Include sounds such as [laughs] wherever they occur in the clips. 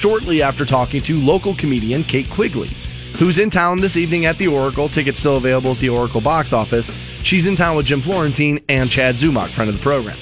shortly after talking to local comedian Kate Quigley, who's in town this evening at the Oracle. Tickets still available at the Oracle box office. She's in town with Jim Florentine and Chad Zumock, friend of the program.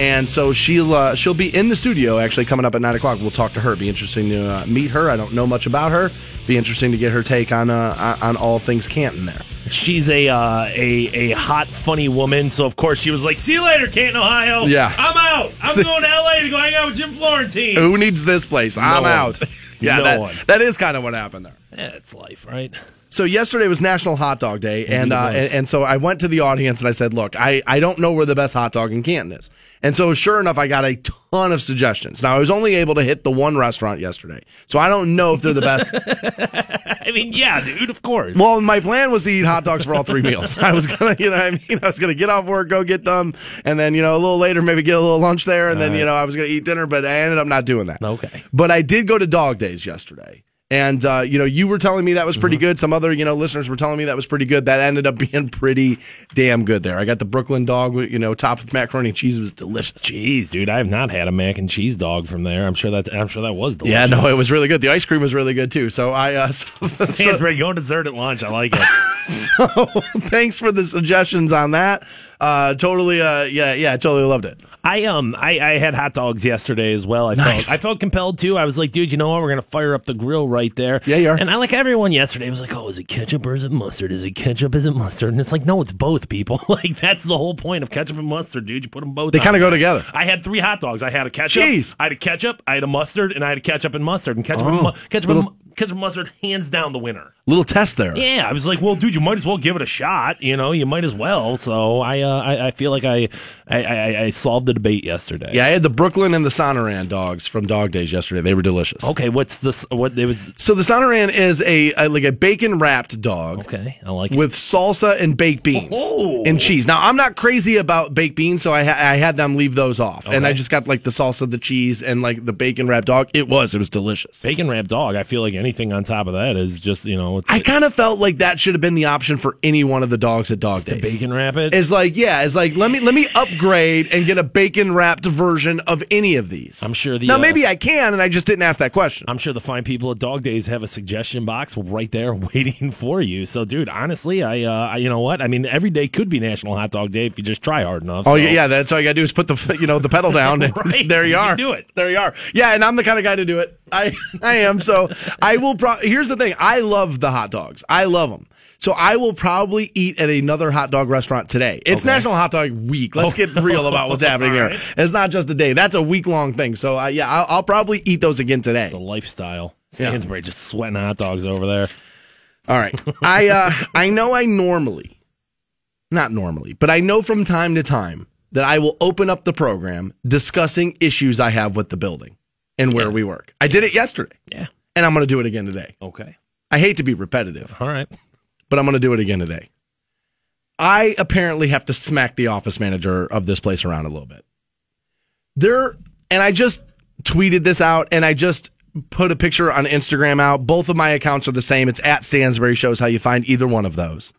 And so she'll uh, she'll be in the studio actually coming up at nine o'clock. We'll talk to her. Be interesting to uh, meet her. I don't know much about her. Be interesting to get her take on uh, on all things Canton there. She's a uh, a a hot, funny woman. So of course she was like, "See you later, Canton, Ohio. Yeah. I'm out. I'm going to L.A. to go hang out with Jim Florentine." Who needs this place? I'm one. out. Yeah, No that, that is kind of what happened there. Yeah, it's life, right? So yesterday was National Hot Dog Day, and, uh, and and so I went to the audience and I said, "Look, I, I don't know where the best hot dog in Canton is." And so sure enough, I got a ton of suggestions. Now I was only able to hit the one restaurant yesterday, so I don't know if they're the best. [laughs] I mean, yeah, dude, of course. well, my plan was to eat hot dogs for all three meals. [laughs] I was gonna, you know, I mean, I was gonna get off work, go get them, and then you know a little later maybe get a little lunch there, and then you know I was gonna eat dinner, but I ended up not doing that. Okay. But I did go to Dog Days yesterday. And uh, you know, you were telling me that was Mm-hmm. pretty good. Some other, you know, listeners were telling me that was pretty good. That ended up [laughs] being pretty damn good there. I got the Brooklyn dog, you know, topped with macaroni and cheese. It was delicious. Jeez, dude, I have not had a mac and cheese dog from there. I'm sure that I'm sure that was delicious. Yeah, no, it was really good. The ice cream was really good too. So I, uh, [laughs] so, [laughs] so, Stansbury going dessert at lunch. I like it. so thanks for the suggestions on that. Uh, totally, uh, yeah, yeah, I totally loved it. I um I, I had hot dogs yesterday as well. I Nice. felt I felt compelled to. I was like, dude, you know what? We're gonna fire up the grill right there. Yeah, you are. And I like everyone yesterday was like, oh, is it ketchup or is it mustard? Is it ketchup? Is it mustard? And it's like, no, it's both, people. [laughs] like that's the whole point of ketchup and mustard, dude. You put them both. They kinda there. go together. I had three hot dogs. I had a ketchup. Jeez. I had a ketchup. I had a mustard, and I had a ketchup and mustard. And ketchup, Oh. and, mu- ketchup, and, mu- ketchup and mustard, hands down the winner. Little test there. Yeah, I was like, well, dude, you might as well give it a shot. You know, you might as well. So I, uh, I, I feel like I, I, I, I solved the debate yesterday. Yeah, I had the Brooklyn and the Sonoran dogs from Dog Days yesterday. They were delicious. Okay, what's this? What it was? So the Sonoran is a, a like a bacon wrapped dog. Okay, I like it. with salsa and baked beans Oh. and cheese. Now I'm not crazy about baked beans, so I ha- I had them leave those off, and I just got like the salsa, the cheese, and like the bacon wrapped dog. It was it was delicious. bacon wrapped dog. I feel like anything on top of that is just you know. I kind of felt like that should have been the option for any one of the dogs at Dog the Days. bacon wrap it. Is like yeah, it's like let me let me upgrade and get a bacon wrapped version of any of these. I'm sure the, now uh, maybe I can, and I just didn't ask that question. I'm sure the fine people at Dog Days have a suggestion box right there [laughs] waiting for you. So, dude, honestly, I, uh, I you know what? I mean, every day could be National Hot Dog Day if you just try hard enough. Oh so. yeah, yeah, that's all you gotta do is put the you know the pedal [laughs] down, and Right. [laughs] there you You are. do it. There you are. Yeah, and I'm the kind of guy to do it. I I am. So I will. Pro- Here's the thing. I love the hot dogs. I love them. So I will probably eat at another hot dog restaurant today. It's National Hot Dog Week. Let's get real about what's happening here. [laughs] right. It's not just a day. That's a week long thing. So uh, yeah, I'll, I'll probably eat those again today. The lifestyle. Yeah. Stansbury just sweating hot dogs over there. All right. I uh [laughs] I know I normally not normally, but I know from time to time that I will open up the program discussing issues I have with the building and where we work. I did it yesterday, Yeah. and I'm going to do it again today. Okay. I hate to be repetitive, All right. but I'm going to do it again today. I apparently have to smack the office manager of this place around a little bit. There, and I just tweeted this out, and I just put a picture on Instagram out. Both of my accounts are the same. It's at Stansbury shows how you find either one of those.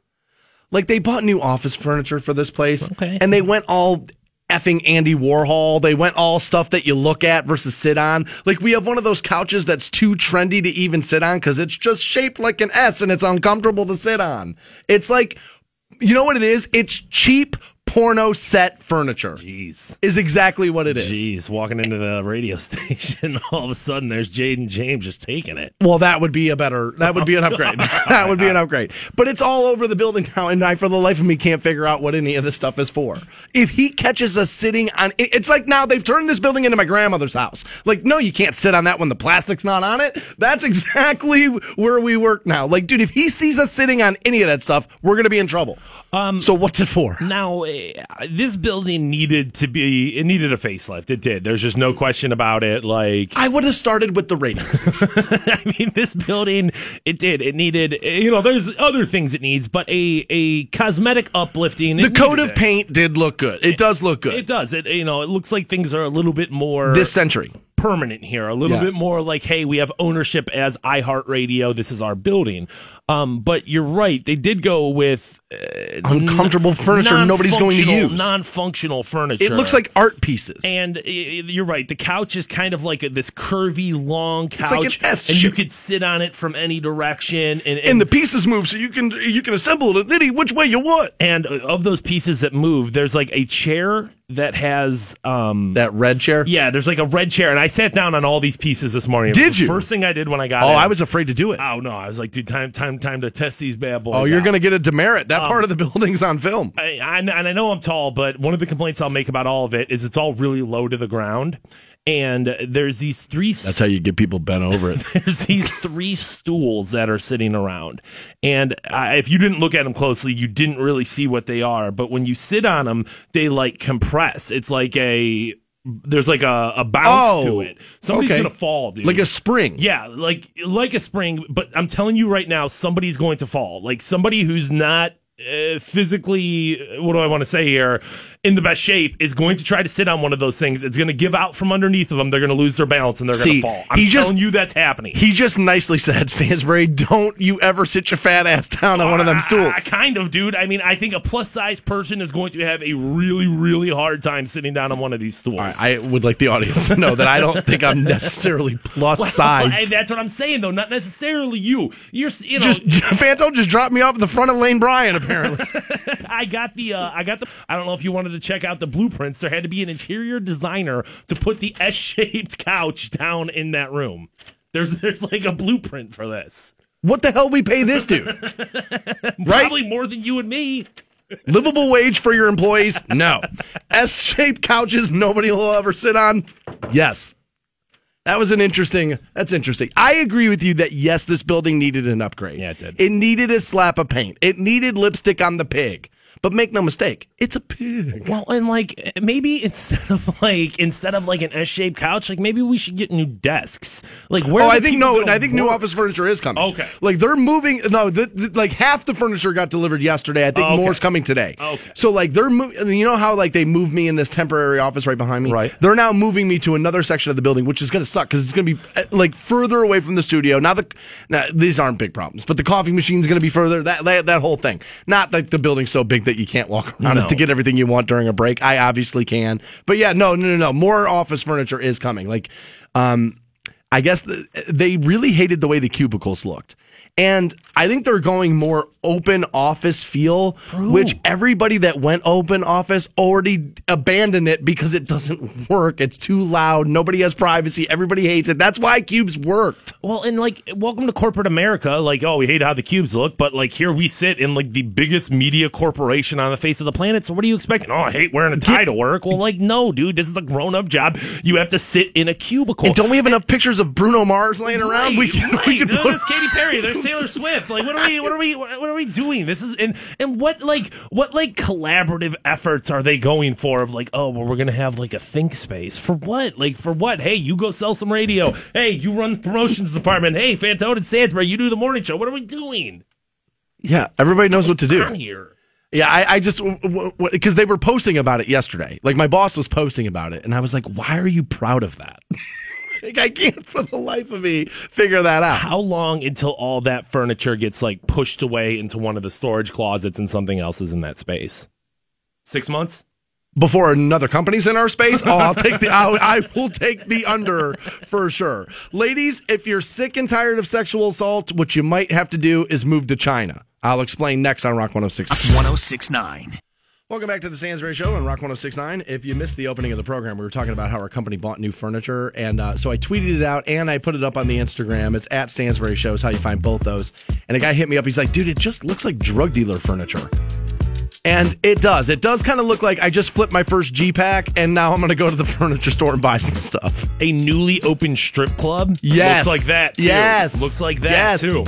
Like they bought new office furniture for this place, Okay. and they went all effing Andy Warhol. They went all stuff that you look at versus sit on. Like we have one of those couches that's too trendy to even sit on because it's just shaped like an S and it's uncomfortable to sit on. It's like, you know what it is? It's cheap porno set furniture. Jeez. Is exactly what it is. Jeez, walking into the radio [laughs] station, all of a sudden there's Jayden Jaymes just taking it. Well, that would be a better. That would be an upgrade. [laughs] [laughs] that would be an upgrade. But it's all over the building now, and I, for the life of me, can't figure out what any of this stuff is for. If he catches us sitting on, it's like now they've turned this building into my grandmother's house. Like, no, you can't sit on that when the plastic's not on it. That's exactly where we work now. Like, dude, if he sees us sitting on any of that stuff, we're gonna be in trouble. Um. So what's it for? Now, this building needed to be, it needed a facelift. It did. There's just no question about it. Like, I would have started with the rating. [laughs] I mean, this building, it did. It needed, you know, there's other things it needs, but a, a cosmetic uplifting. The coat of it. paint did look good. It does look good. It does. It, you know, it looks like things are a little bit more. this century. permanent here, a little Yeah. bit more like, hey, we have ownership as iHeartRadio. This is our building. Um, but you're right; they did go with uncomfortable furniture nobody's going to use. Non-functional furniture. it looks like art pieces. And uh, you're right. The couch is kind of like a, this curvy, long couch, like an S and you could sit on it from any direction. And, and, and the pieces move, so you can you can assemble it any which way you want. and of those pieces that move, there's like a chair that has um, That red chair. Yeah, there's like a red chair, and I sat down on all these pieces this morning. Did you? First thing I did when I got Oh, in. I was afraid to do it. Oh no, I was like, dude, time, time, time to test these bad boys. Oh, you're out. going to get a demerit. That part of the building's on film. I, I, and I know I'm tall, but one of the complaints I'll make about all of it is it's all really low to the ground, and there's these three. That's how you get people bent over it. [laughs] there's these three stools that are sitting around, and uh, if you didn't look at them closely, you didn't really see what they are. But when you sit on them, they like compress. It's like a there's like a, a bounce to Oh, it. Somebody's okay. gonna fall, dude. like a spring. Yeah, like like a spring, but I'm telling you right now, somebody's going to fall. Like somebody who's not uh, physically, what do I want to say here, in the best shape is going to try to sit on one of those things. It's going to give out from underneath of them. They're going to lose their balance and they're going to fall. I'm he just- telling you that's happening. He just nicely said, [laughs] Stansbury, don't you ever sit your fat ass down on one of them stools. Kind of, dude. I mean, I think a plus size person is going to have a really, really hard time sitting down on one of these stools. I would like the audience to know that I don't think I'm [laughs] necessarily plus Well, sized. That's what I'm saying, though. Not necessarily you. You're, you know, just [laughs] Fanto just dropped me off at the front of Lane Bryant. Apparently, I got the uh, I got the I don't know if you wanted to check out the blueprints. There had to be an interior designer to put the S-shaped couch down in that room. There's there's like a blueprint for this. what the hell we pay this dude? [laughs] right? Probably more than you and me. Livable wage for your employees? No. S-shaped couches nobody will ever sit on? Yes. That was an interesting. That's interesting. I agree with you that yes, this building needed an upgrade. Yeah, it did. It needed a slap of paint. It needed lipstick on the pig. But make no mistake, it's a pig. Well, and like maybe instead of like instead of like an S-shaped couch, like maybe we should get new desks. Like where? Oh, I think no. I think new office furniture is coming. Okay. like they're moving. No, the, the- like half the furniture got delivered yesterday. I think Okay. more's coming today. Okay. so like they're moving. You know how like they moved me in this temporary office right behind me. Right. They're now moving me to another section of the building, which is going to suck because it's going to be uh, like further away from the studio. Now the now these aren't big problems, but the coffee machine's going to be further. That, that that whole thing. Not like the building's so big that you can't walk around No. to get everything you want during a break. I obviously can, but yeah, no, no, no, no. More office furniture is coming. Like, um. I guess the, they really hated the way the cubicles looked. And I think they're going more open office feel, which everybody that went open office already abandoned it because it doesn't [laughs] work. It's too loud. Nobody has privacy. Everybody hates it. That's why cubes worked. Well, and like, welcome to corporate America. Like, oh, we hate how the cubes look, but like, here we sit in like the biggest media corporation on the face of the planet. So, what are you expecting? Oh, I hate wearing a tie to work. Well, like, no, dude, this is a grown up job. You have to sit in a cubicle. And don't we have enough pictures of Bruno Mars laying [laughs] around? we can, right. we can put Katy Perry. There's Taylor Swift. Like, what are we? What are we? What are we doing? This is and and what like what like collaborative efforts are they going for? Of like, oh, well, we're gonna have like a think space for what? Like for what? Hey, you go sell some radio. Hey, you run the promotions department. Hey, Fantone and Stansbury, you do the morning show. What are we doing Yeah, everybody knows what to do. here? Yeah, I, I just because they were posting about it yesterday. Like my boss was posting about it, and I was like, "Why are you proud of that?" Like I can't, for the life of me, figure that out. How long until all that furniture gets like pushed away into one of the storage closets and something else is in that space? Six months. Before another company's in our space, oh, I'll take the I'll, I will take the under for sure. Ladies, if you're sick and tired of sexual assault, what you might have to do is move to China. I'll explain next on Rock 106. 1069. Welcome back to the Stansbury Show on Rock 1069. If you missed the opening of the program, we were talking about how our company bought new furniture. And uh, so I tweeted it out and I put it up on the Instagram. It's at Stansbury Shows, how you find both those. And a guy hit me up. He's like, dude, it just looks like drug dealer furniture. And it does. It does kind of look like I just flipped my first G Pack and now I'm going to go to the [laughs] furniture store and buy some stuff. a newly opened strip club. Yes. looks like that. Too. Yes. looks like that Yes. too.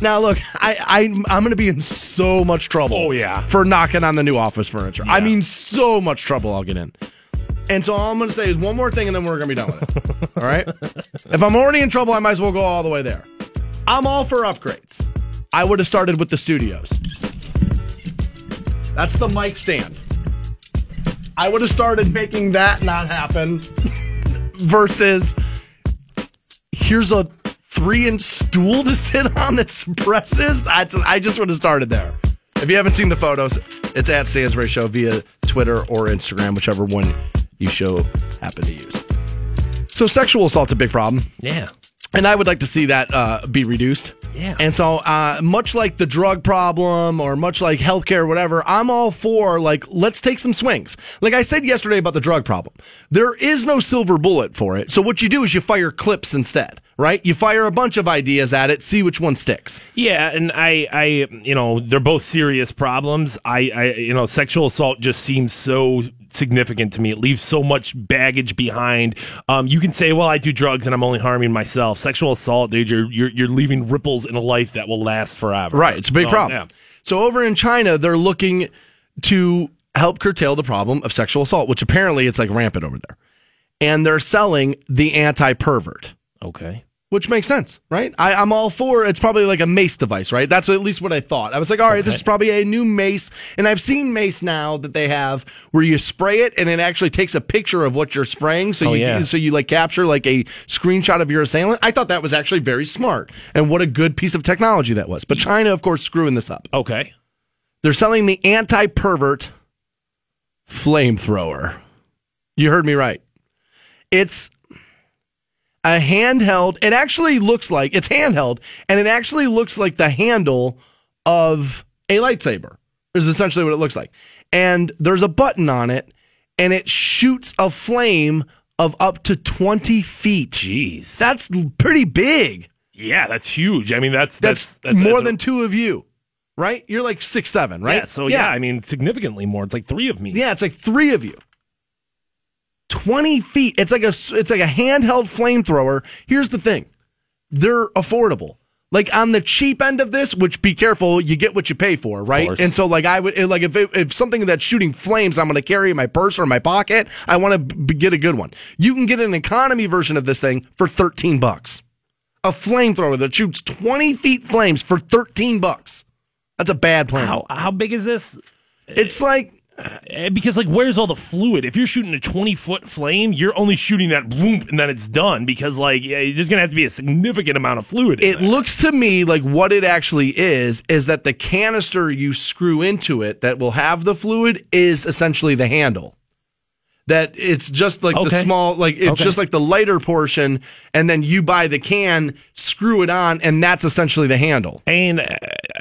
Now, look, I, I I'm going to be in so much trouble. Oh, yeah. for knocking on the new office furniture. I mean, so much trouble I'll get in. And so all I'm going to say is one more thing, and then we're going to be done with it. [laughs] all right. If I'm already in trouble, I might as well go all the way there. I'm all for upgrades. I would have started with the studios. That's the mic stand. I would have started making that not happen versus here's a three inch stool to sit on that suppresses. That's I just would have started there. If you haven't seen the photos, it's at Stansbury Show via Twitter or Instagram, whichever one you show happen to use. So sexual assault's a big problem. Yeah. And I would like to see that uh, be reduced. Yeah. And so, uh, much like the drug problem or much like healthcare or whatever, I'm all for like, let's take some swings. Like I said yesterday about the drug problem, there is no silver bullet for it. So, what you do is you fire clips instead, right? You fire a bunch of ideas at it, see which one sticks. Yeah, and I, I, you know, they're both serious problems. I, I, you know, sexual assault just seems so significant to me. It leaves so much baggage behind. Um, you can say, "Well, I do drugs and I'm only harming myself." Sexual assault, dude, you're you're, you're leaving ripples in a life that will last forever. Right. It's a big So, problem. yeah. So over in China, they're looking to help curtail the problem of sexual assault, which apparently it's like rampant over there. And they're selling the anti pervert, Okay. which makes sense, right? I, I'm all for it's probably like a mace device, right? That's at least what I thought. I was like, all right, this is probably a new mace. And I've seen mace now that they have where you spray it and it actually takes a picture of what you're spraying. So Oh, you yeah. so you like capture like a screenshot of your assailant. I thought that was actually very smart. And what a good piece of technology that was. But China, of course, screwing this up. Okay. They're selling the anti pervert flamethrower. You heard me right. It's a handheld. It actually looks like it's handheld, and it actually looks like the handle of a lightsaber, is essentially what it looks like. And there's a button on it, and it shoots a flame of up to 20 feet. Jeez. That's pretty big. yeah, that's huge. I mean, that's That's, that's, that's more that's- than two of you, right? You're like six, seven, right? Yeah. So yeah. I mean, significantly more. It's like three of me. Yeah, it's like three of you. 20 feet. It's like a it's like a handheld flamethrower. Here's the thing. They're affordable. Like on the cheap end of this, which be careful, you get what you pay for, right? And so like I would like if it, if something that's shooting flames, I'm going to carry in my purse or in my pocket, I want to b- get a good one. You can get an economy version of this thing for 13 bucks. A flamethrower that shoots 20 feet flames for 13 bucks. That's a bad plan. How how big is this? It's like Eh, because like, where's all the fluid? If you're shooting a 20 foot flame, you're only shooting that boom and then it's done. Because like, yeah, there's gonna have to be a significant amount of fluid. In it there. looks to me like what it actually is is that the canister you screw into it that will have the fluid is essentially the handle that it's just like the small like it's Okay. just like the lighter portion and then you buy the can screw it on and that's essentially the handle And uh,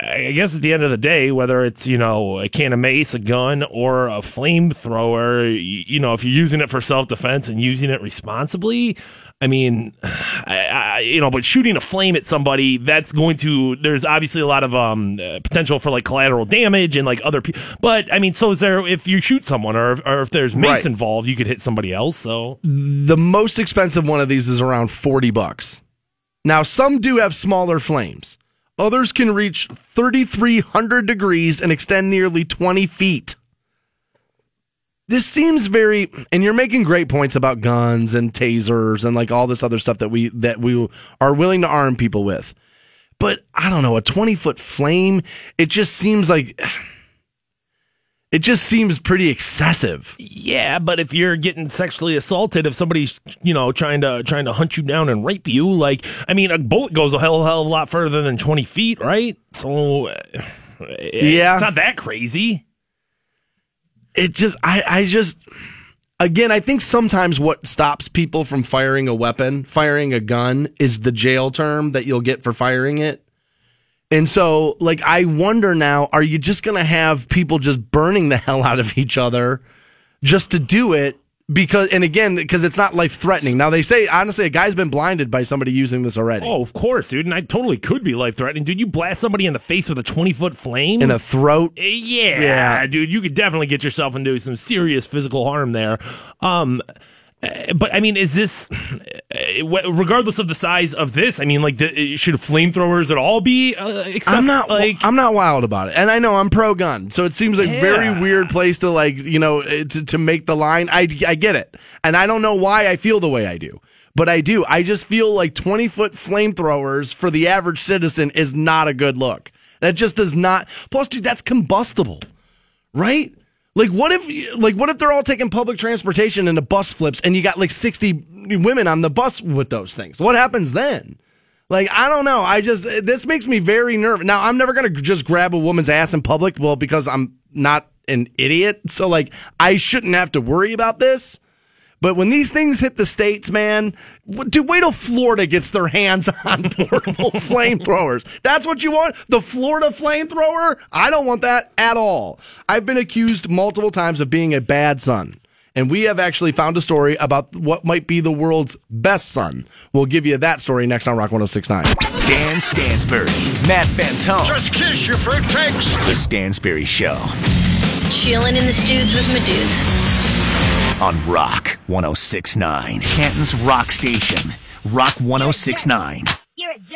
I guess at the end of the day, whether it's you know a can of mace, a gun, or a flamethrower, you, you know, if you're using it for self defense and using it responsibly, I mean, I, I, you know, but shooting a flame at somebody, that's going to. There's obviously a lot of um, uh, potential for like collateral damage and like other people. But I mean, so is there if you shoot someone or or if there's mace Right. involved, you could hit somebody else. So the most expensive one of these is around 40 bucks now some do have smaller flames others can reach 3300 degrees and extend nearly 20 feet this seems very and you're making great points about guns and tasers and like all this other stuff that we that we are willing to arm people with but i don't know a 20 foot flame it just seems like it just seems pretty excessive Yeah, but if you're getting sexually assaulted, if somebody's you know trying to trying to hunt you down and rape you, like I mean, a bullet goes a hell hell of a lot further than twenty feet, right? So uh, Yeah. it's not that crazy. It just I I just again I think sometimes what stops people from firing a weapon, firing a gun is the jail term that you'll get for firing it. And so like I wonder now are you just going to have people just burning the [laughs] hell out of each other just to do it because and again because it's not life threatening. Now they say honestly a guy's been blinded by somebody using this already. Oh, of course, dude, and I totally could be life threatening, dude. You blast somebody in the face with a twenty foot flame In a throat. Uh, Yeah, Yeah. dude, you could definitely get yourself into some serious physical harm there. Um, but I mean, is this, uh, regardless of the size of this? I mean, like, should flamethrowers at all be uh? I'm not like. I'm not wild about it, and I know I'm pro gun, so it seems like a very weird place to like you know to to make the line. I I get it, and I don't know why I feel the way I do, but I do. I just feel like 20 foot flamethrowers for the average citizen is not a good look. That just does not. Plus, dude, that's combustible, right? Like what if like what if they're all taking public transportation and the bus flips and you got like 60 women on the bus with those things? What happens then? Like I don't know. I just this makes me very nervous. Now I'm never gonna just grab a woman's ass in public. Well, because I'm not an idiot. So like I shouldn't have to worry about this. But when these things hit the states, man, dude, wait till Florida gets their hands [laughs] on portable [laughs] flamethrowers. That's what you want? The Florida flamethrower? I don't want that at all. I've been accused multiple times of being a bad son. And we have actually found a story about what might be the world's best son. We'll give you that story next on Rock 1069. Dan Stansbury, Matt Fantone. Just kiss your fruitcakes. The Stansbury Show Chilling in the studs with my dudes. On Rock 1069. Canton's Rock Station. Rock 1069.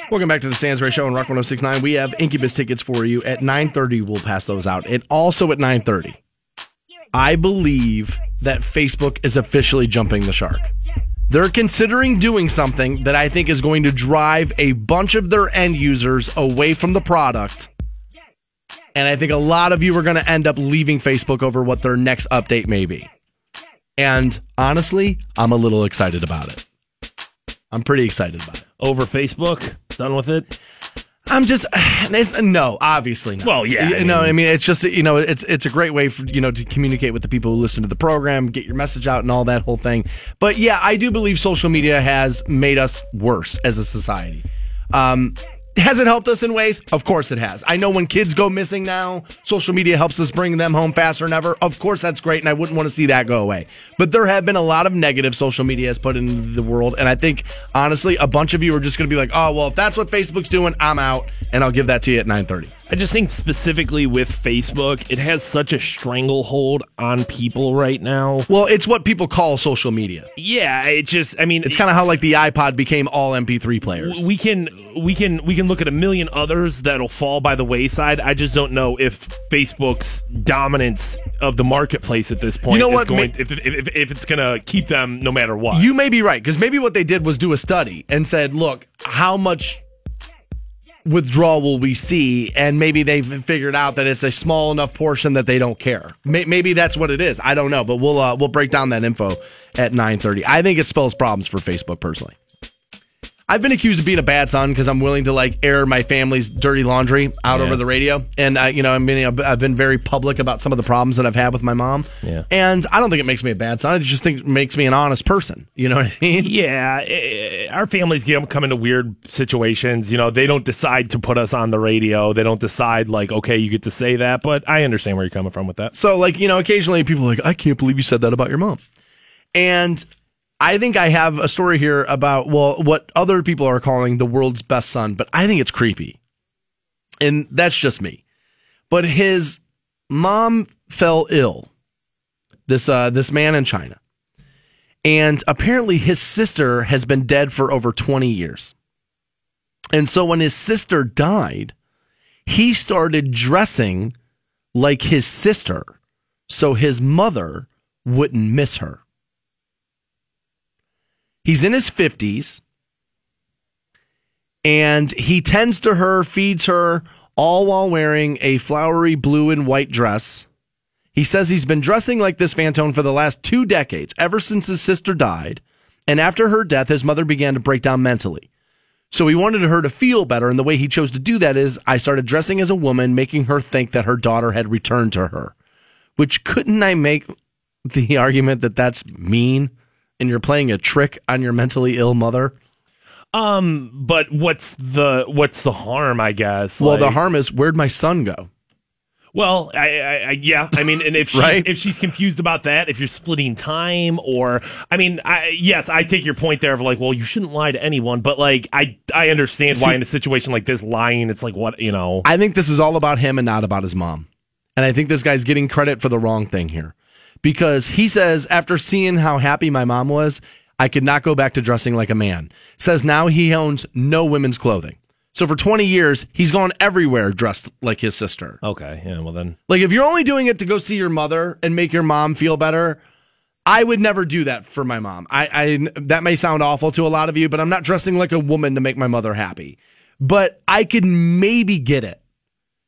Welcome back to the Stansbury Show on Rock 1069. We have Incubus tickets for you at 9:30. We'll pass those out. And also at 9:30. I believe that Facebook is officially jumping the shark. They're considering doing something that I think is going to drive a bunch of their end users away from the product. And I think a lot of you are going to end up leaving Facebook over what their next update may be. And honestly, I'm a little excited about it. I'm pretty excited about it. Over Facebook, done with it. I'm just [sighs] no, obviously not. Well, yeah, You I mean- I mean, it's just you know, it's it's a great way for you know to communicate with the people who listen to the program, get your message out, and all that whole thing. But yeah, I do believe social media has made us worse as a society. Um, has it helped us in ways? Of course it has. I know when kids go missing now, social media helps us bring them home faster than ever. Of course that's great, and I wouldn't want to see that go away. But there have been a lot of negative social media has put into the world, and I think honestly, a bunch of you are just going to be like, "Oh, well, if that's what Facebook's doing, I'm out," and I'll give that to you at nine thirty. I just think specifically with Facebook, it has such a stranglehold on people right now. Well, it's what people call social media. Yeah, it just I mean It's kind of how like the iPod became all MP3 players. we can we can we can look at a million others that'll fall by the wayside. I just don't know if Facebook's dominance of the marketplace at this point You know is what, going ma- if, if, if, if it's going to keep them no matter what. You may be right because maybe what they did was do a study and said, "Look, how much withdrawal will we see?" And maybe they've figured out that it's a small enough portion that they don't care. May- Maybe that's what it is. I don't know, but we'll uh, we'll break down that info at nine thirty. I think it spells problems for Facebook personally. I've been accused of being a bad son because I'm willing to like air my family's dirty laundry out Yeah. over the radio, and uh, you know, I mean, I've- been very public about some of the problems that I've had with my mom. Yeah. and I don't think it makes me a bad son. I just think it makes me an honest person. You know what I [laughs] mean? Yeah, eh, our families get come into weird situations. You know, they don't decide to put us on the radio. They don't decide like, okay, you get to say that. But I understand where you're coming from with that. So, like, you know, occasionally people are like, I can't believe you said that about your mom. And I think I have a story here about, well, what other people are calling the world's best son, but I think it's creepy. And that's just me. But his mom fell ill. This uh this man in China. And apparently his sister has been dead for over 20 years. And so when his sister died, he started dressing like his sister so his mother wouldn't miss her. He's in his 50s and he tends to her, feeds her, all while wearing a flowery blue and white dress. He says he's been dressing like this Fantone for the last two decades, ever since his sister died. And after her death, his mother began to break down mentally. So he wanted her to feel better. And the way he chose to do that is I started dressing as a woman, making her think that her daughter had returned to her. Which couldn't I make the argument that that's mean and you're playing a trick on your mentally ill mother? Um, but what's the what's the harm? I guess. Well, the harm is where'd my son go? Well, I, I, I yeah, I mean, and if [laughs] she's, Right? if she's confused about that, if you're splitting time, or I mean, I, yes, I take your point there of like, well, you shouldn't lie to anyone, but like, I I understand why in a situation like this, lying, it's like what you know. I think this is all about him and not about his mom. And I think this guy's getting credit for the wrong thing here. Because he says, after seeing how happy my mom was, I could not go back to dressing like a man. Says now he owns no women's clothing. So for 20 years, he's gone everywhere dressed like his sister. Okay, yeah, well then, Like if you're only doing it to go see your mother and make your mom feel better, I would never do that for my mom. I, I that may sound awful to a lot of you, but I'm not dressing like a woman to make my mother happy. But I could maybe get it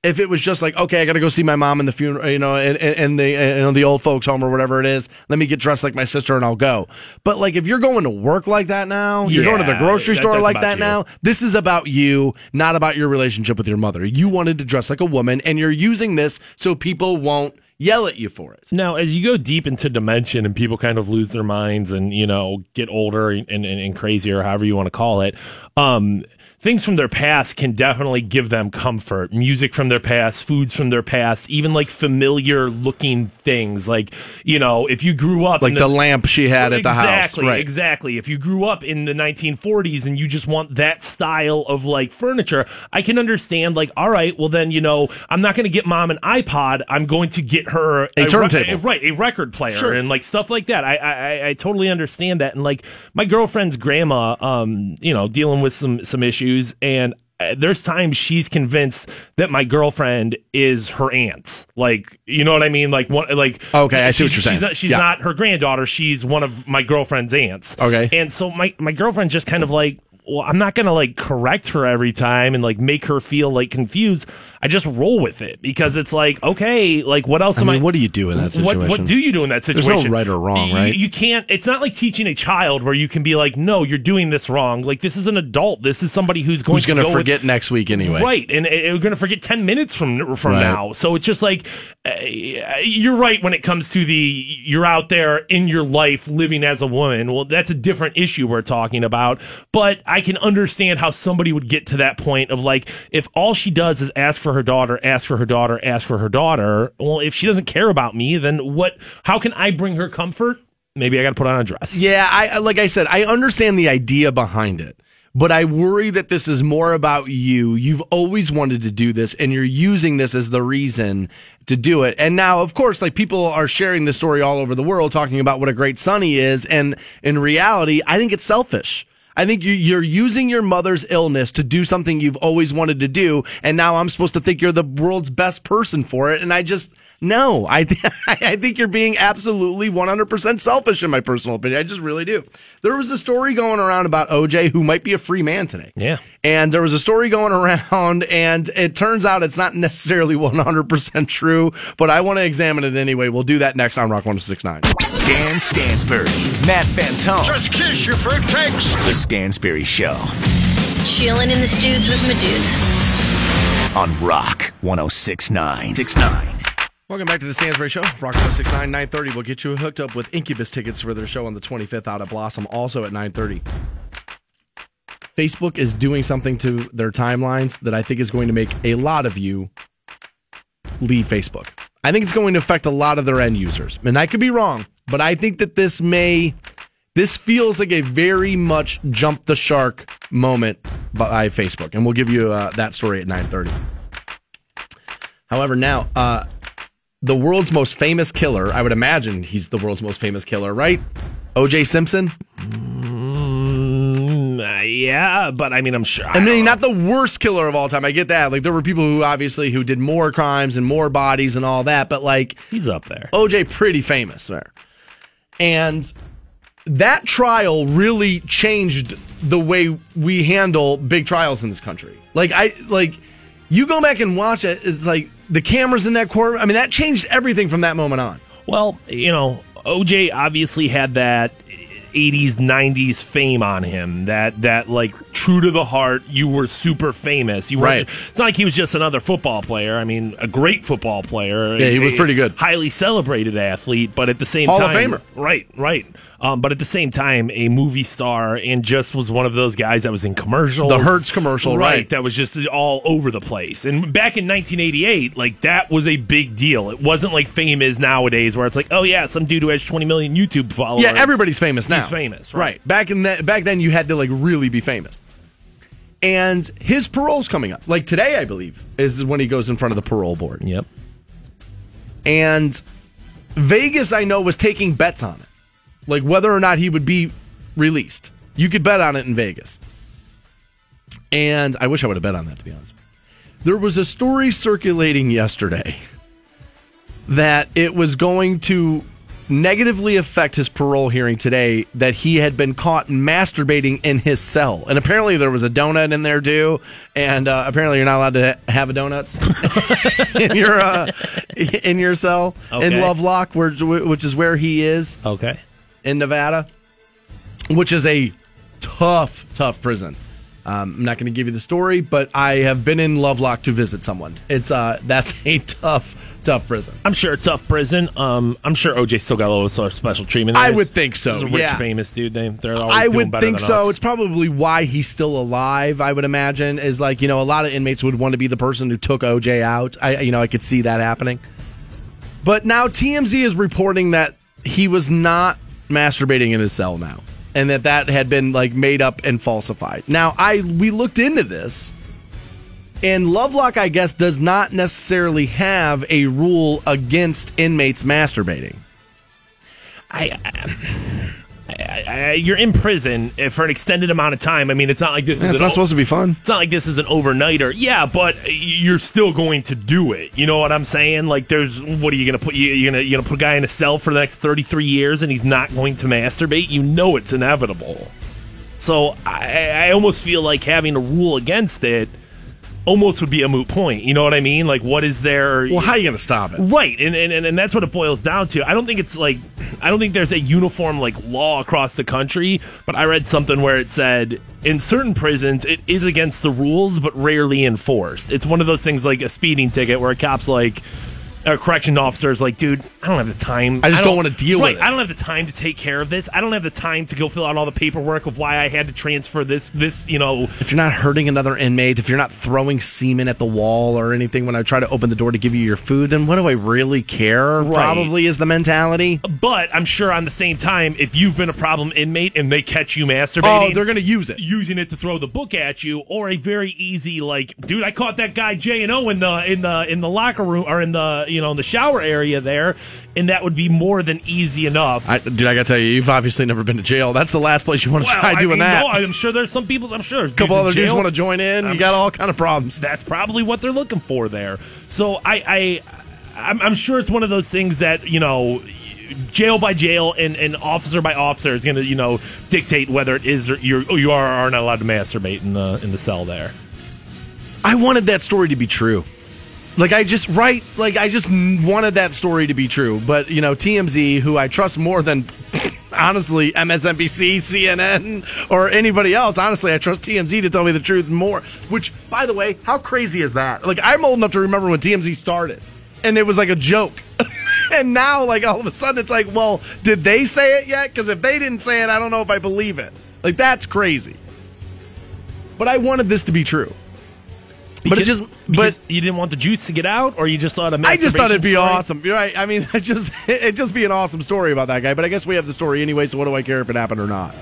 if it was just like, okay, I got to go see my mom in the funeral, you know, and, and, and the you know, the old folks home or whatever it is. Let me get dressed like my sister and I'll go. But like, if you're going to work like that now, you're going to the grocery that- store like that you. now. This is about you, not about your relationship with your mother. You wanted to dress like a woman, and you're using this so people won't yell at you for it. Now, as you go deep into dimension and people kind of lose their minds and, you know, get older and, and, and crazier, however you want to call it, um, things from their past can definitely give them comfort. Music from their past, foods from their past, even like familiar looking things. Like, you know, if you grew up Like in the lamp she had at the house, exactly, right? Exactly. If you grew up in the 1940s and you just want that style of like furniture, I can understand. Like, all right, well then you know I'm not going to get mom an iPod. I'm going to get her A re- turntable. a- right? A record player Sure. and like stuff like that. I, I I- I totally understand that. And like my girlfriend's grandma, um, you know, dealing with some some issues and. uh, There's times she's convinced that my girlfriend is her aunt. Like, you know what I mean? Like, one, like. Okay, I see what you're saying. She's not, she's Yeah. not her granddaughter. She's one of my girlfriend's aunts. Okay. And so my, my girlfriend just kind of like, well, I'm not going to like correct her every time and like make her feel like confused. I just roll with it because it's like, okay, like what else I am mean, I? what do you do in that situation? what do you do in that situation? There's no right or wrong, right? You can't. It's not like teaching a child where you can be like, no, you're doing this wrong. Like this is an adult. This is somebody who's going Who's to go with- forget next week anyway? Right, and we're going to forget ten minutes from from Right. now. So it's just like uh, you're right when it comes to the you're out there in your life living as a woman. Well, that's a different issue we're talking about. But I can understand how somebody would get to that point of like if all she does is ask for her daughter, ask for her daughter, ask for her daughter. Well, if she doesn't care about me, then what? How can I bring her comfort? Maybe I got to put on a dress. Yeah, I like I said, I understand the idea behind it, but I worry that this is more about you. You've always wanted to do this, and you're using this as the reason to do it. And now, of course, like people are sharing this story all over the world, talking about what a great son he is, and in reality, I think it's selfish. I think you, you're using your mother's illness to do something you've always wanted to do, and now I'm supposed to think you're the world's best person for it. And I just no, [laughs] I I think you're being absolutely 100% selfish in my personal opinion. I just really do. There was a story going around about OJ who might be a free man today. Yeah. And there was a story going [laughs] around, and it turns out it's not necessarily 100% true, but I want to examine it anyway. We'll do that next on Rock 1069. Dan Stansbury, Matt Fantone. Just kiss your fruitcakes. The Stansbury Show Chilling in the studs with my dudes. on Rock 1069. 69. Welcome back to the Stansbury Show. Rock 1069, 930. We'll get you hooked up with Incubus tickets for their show on the 25th out at Blossom, also at 930. Facebook is doing something to their timelines that I think is going to make a lot of you leave Facebook. I think it's going to affect a lot of their end users. And I could be wrong, but I think that this may this feels like a very much jump the shark moment by Facebook. And we'll give you uh, that story at 930. However, now uh, the world's most famous killer, I would imagine he's the world's most famous killer, right? OJ Simpson? Mm, uh, yeah, but I mean, I'm sure. I mean, not the worst killer of all time. I get that. Like there were people who obviously who did more crimes and more bodies and all that, but like he's up there. OJ pretty famous there. And that trial really changed the way we handle big trials in this country. Like I like you go back and watch it, it's like the cameras in that court. I mean, that changed everything from that moment on. Well, you know, OJ obviously had that 80s 90s fame on him that that like true to the heart you were super famous you weren't- Right. it's not like he was just another football player i mean a great football player Yeah, he was pretty good. highly celebrated athlete but at the same Hall of time Famer. right right um, but at the same time a movie star and just was one of those guys that was in commercials The Hertz commercial, right. that was just all over the place and back in 1988 like that was a big deal it wasn't like fame is nowadays where it's like oh yeah some dude who has 20 million youtube followers Yeah, everybody's famous now. He's famous, right. Back in that back then you had to like really be famous. And his parole's coming up. Like today, I believe, is when he goes in front of the parole board. Yep. And Vegas, I know, was taking bets on it. Like whether or not he would be released. You could bet on it in Vegas. And I wish I would have bet on that, to be honest. There was a story circulating yesterday that it was going to negatively affect his parole hearing today that he had been caught masturbating in his cell. And apparently there was a donut in there too. And uh, apparently you're not allowed to ha- have a donuts [laughs] in your uh, in your cell in Okay. Lovelock, where, which is where he is Okay. In Nevada, which is a tough, tough prison. Um, I'm not going to give you the story, but I have been in Lovelock to visit someone. It's uh, [laughs] that's a tough, tough prison. I'm sure it's tough prison. Um, I'm sure OJ still got a little sort of special treatment. I would think so, he's a rich, yeah. famous dude. They, they're always I would think so. us. It's probably why he's still alive. I would imagine is like you know a lot of inmates would want to be the person who took OJ out. I you know I could see that happening. But now TMZ is reporting that he was not masturbating in his cell now, and that that had been like made up and falsified. Now I we looked into this. And Lovelock, I guess, does not necessarily have a rule against inmates masturbating. I, um, I, I, you're in prison eh, for an extended amount of time. I mean, it's not like this is It's not o- supposed to be fun. It's not like this is an overnighter. Yeah, but you're still going to do it. You know what I'm saying? Like, there's what are you gonna put? You, you're gonna you're gonna put a guy in a cell for the next 33 years, and he's not going to masturbate. You know it's inevitable. So I, I almost feel like having a rule against it almost would be a moot point. You know what I mean? Like, what is there? Well, how are you going to stop it? Right, and, and and that's what it boils down to. I don't think it's like I don't think there's a uniform like law across the country, but I read something where it said in certain prisons it is against the rules but rarely enforced. It's one of those things like a speeding ticket where a cop's like a correction officer is like, dude, I don't have the time. I just don't wanna deal with it." I don't have the time to take care of this. I don't have the time to go fill out all the paperwork of why I had to transfer this this, you know, if you're not hurting another inmate, if you're not throwing semen at the wall or anything when I try to open the door to give you your food, then what do I really care? Right. Probably is the mentality. But I'm sure on the same time, if you've been a problem inmate and they catch you masturbating, Oh, they're going to use it. using it to throw the book at you, or a very easy like, dude, I caught that guy J and O in the in the in the locker room or in the you know in the shower area there, and that would be more than easy enough. I, dude, I got to tell you, you've obviously never been to jail. That's the last place you want to well, try I doing mean, that. no, I'm sure there's some people. I'm sure a couple other dudes want to join in. I'm you got all kind of problems. That's probably what they're looking for there. So I, I I'm, I'm sure it's one of those things that you know. Jail by jail and, and officer by officer is going to you know dictate whether it is or you're or you are or are not allowed to masturbate in the in the cell there. I wanted that story to be true. Like I just right, like I just wanted that story to be true. But you know, TMZ, who I trust more than [laughs] honestly MSNBC, CNN, or anybody else. Honestly, I trust TMZ to tell me the truth more. Which, by the way, how crazy is that? Like I'm old enough to remember when TMZ started, and it was like a joke. [laughs] and now, like all of a sudden, it's like, well, did they say it yet? Because if they didn't say it, I don't know if I believe it. Like that's crazy. But I wanted this to be true. But it just, but you didn't want the juice to get out, or you just thought a I just thought it'd be story? awesome. You're right. I mean, [laughs] it just it'd just be an awesome story about that guy. But I guess we have the story anyway. So what do I care if it happened or not?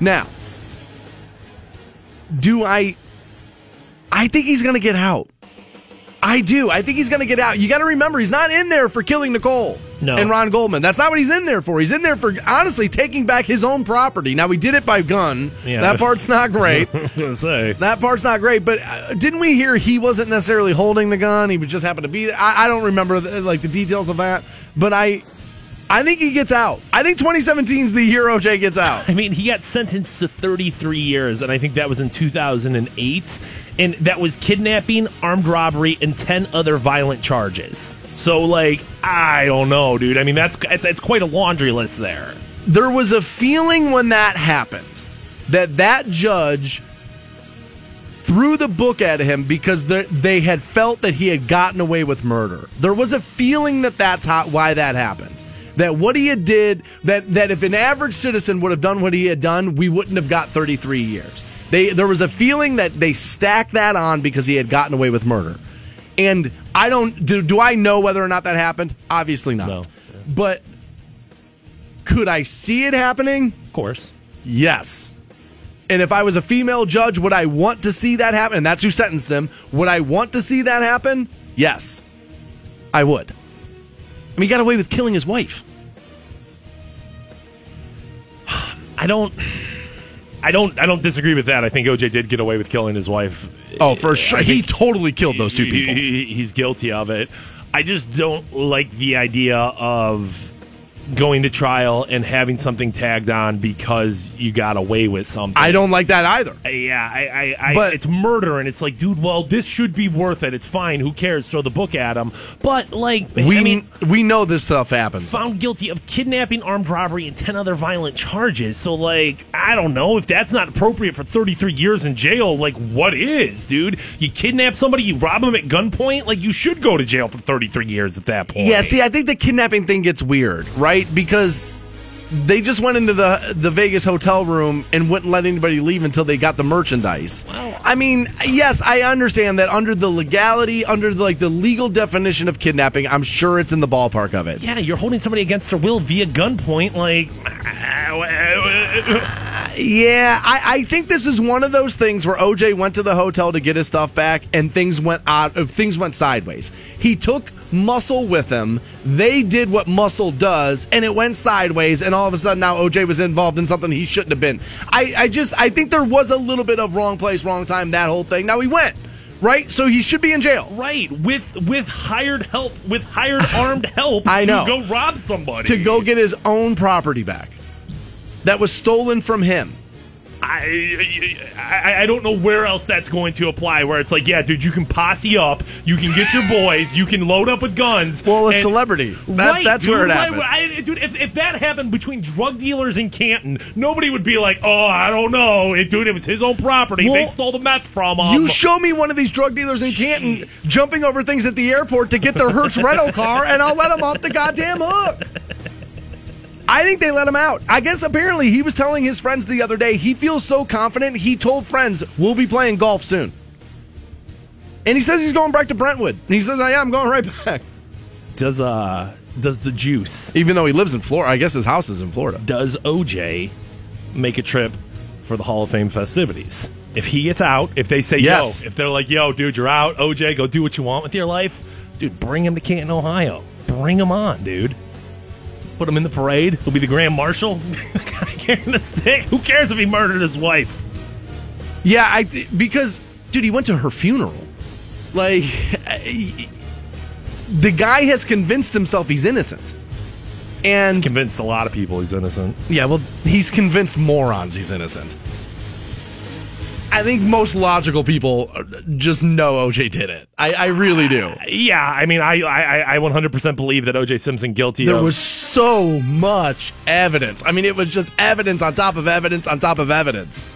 Now, do I? I think he's gonna get out. I do. I think he's going to get out. You got to remember, he's not in there for killing Nicole No. and Ron Goldman. That's not what he's in there for. He's in there for honestly taking back his own property. Now, he did it by gun. Yeah. That part's not great. [laughs] I was gonna say. That part's not great, but uh, didn't we hear he wasn't necessarily holding the gun? He just happened to be. I, I don't remember the, like the details of that, but I, I think he gets out. I think 2017 is the year OJ gets out. [laughs] I mean, he got sentenced to 33 years, and I think that was in 2008. And that was kidnapping, armed robbery, and 10 other violent charges. So, like, I don't know, dude. I mean, that's it's, it's quite a laundry list there. There was a feeling when that happened that that judge threw the book at him because they they had felt that he had gotten away with murder. There was a feeling that that's how, why that happened. That what he had did that that if an average citizen would have done what he had done, we wouldn't have got 33 years. They there was a feeling that they stacked that on because he had gotten away with murder. And I don't do do I know whether or not that happened? Obviously not. No. But could I see it happening? Of course. Yes. And if I was a female judge, would I want to see that happen? And that's who sentenced him. Would I want to see that happen? Yes. I would. I mean, he got away with killing his wife. [sighs] I don't. I don't. I don't disagree with that. I think OJ did get away with killing his wife. Oh, for sure. He totally killed those two people. he- he- he's guilty of it. I just don't like the idea of going to trial and having something tagged on because you got away with something. I don't like that either. Uh, yeah, I, I, I But- it's murder, and it's like, dude, well, this should be worth it. It's fine. Who cares? Throw the book at him. But like, We I mean, we know this stuff happens. found guilty of kidnapping, armed robbery, and 10 other violent charges. So, like, I don't know if that's not appropriate for 33 years in jail. Like, what is, dude? You kidnap somebody, you rob them at gunpoint? Like, you should go to jail for 33 years at that point. Yeah, see, I think the kidnapping thing gets weird, right? Because they just went into the the Vegas hotel room and wouldn't let anybody leave until they got the merchandise. Wow. I mean, yes, I understand that under the legality, under the, like the legal definition of kidnapping, I'm sure it's in the ballpark of it. Yeah, you're holding somebody against their will via gunpoint. Like, Yeah, I, I think this is one of those things where OJ went to the hotel to get his stuff back, and things went out. uh, Things went sideways. He took Muscle with him. They did what Muscle does, and it went sideways. And all of a sudden, now OJ was involved in something he shouldn't have been. I, I just, I think there was a little bit of wrong place, wrong time. That whole thing. Now he went right, so he should be in jail. right, with with hired help, with hired [laughs] armed help I to know. go rob somebody. to go get his own property back that was stolen from him. I, I I don't know where else that's going to apply. Where it's like, yeah, dude, you can posse up, you can get your boys, you can load up with guns. Well, a and- celebrity. That- right, that's dude, where it happens. I- dude, if, if that happened between drug dealers in Canton, nobody would be like, oh, I don't know, it, dude, it was his own property. they stole the meth from him. You show me one of these drug dealers in Canton jumping over things at the airport to get their Hertz rental car, and I'll let them off the goddamn hook. I think they let him out. I guess apparently he was telling his friends the other day he feels so confident he told friends we'll be playing golf soon. And he says he's going back to Brentwood. And he says, "Yeah, I'm going right [laughs] back." does uh does the juice Even though he lives in Florida, I guess his house is in Florida. does OJ make a trip for the Hall of Fame festivities? If he gets out, if they say Yes. yo, if they're like yo, dude, you're out, OJ, go do what you want with your life, dude, bring him to Canton, Ohio. Bring him on, dude. Put him in the parade. He'll be the Grand Marshal. [laughs] Carrying the stick. Who cares if he murdered his wife? Yeah, I because dude, he went to her funeral. Like [laughs] the guy has convinced himself he's innocent. And Convinced a lot of people he's innocent. yeah, well, he's convinced morons he's innocent. I think most logical people just know OJ did it. I, I really do. Yeah, I mean, I I, I 100% believe that OJ Simpson guilty There of. was so much evidence. I mean, it was just evidence on top of evidence on top of evidence.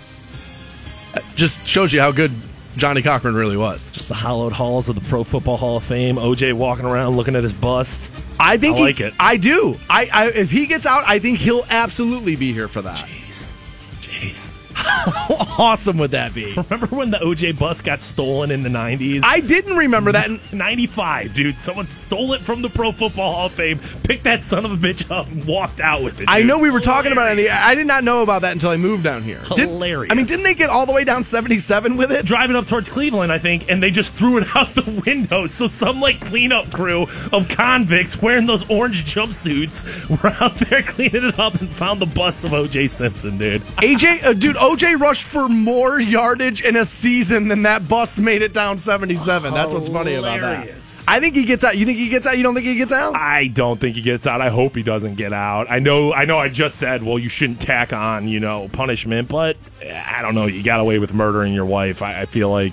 It just shows you how good Johnnie Cochran really was. just the hallowed halls of the Pro Football Hall of Fame. OJ walking around looking at his bust. I think I he- like it. I do. I, I if he gets out, I think he'll absolutely be here for that. Jeez. Jeez. How awesome would that be? Remember when the OJ bus got stolen in the 90s? I didn't remember that. And 95, dude. Someone stole it from the Pro Football Hall of Fame, picked that son of a bitch up, and walked out with it. I know we were talking about it. I did not know about that until I moved down here. Did- Hilarious. I mean, didn't they get all the way down 77 with it? driving up towards Cleveland, I think, and they just threw it [laughs] out the window. So some like cleanup crew of convicts wearing those orange jumpsuits were out there [laughs] cleaning it up and found the bust of O.J. Simpson, dude. AJ, uh, dude, OJ rushed for more yardage in a season than that bust made it down 77. That's what's funny about that. I think he gets out. You think he gets out? You don't think he gets out? I don't think he gets out. I hope he doesn't get out. I know. I know. I just said, well, you shouldn't tack on, you know, punishment, but eh, I don't know. You got away with murdering your wife. I, I feel like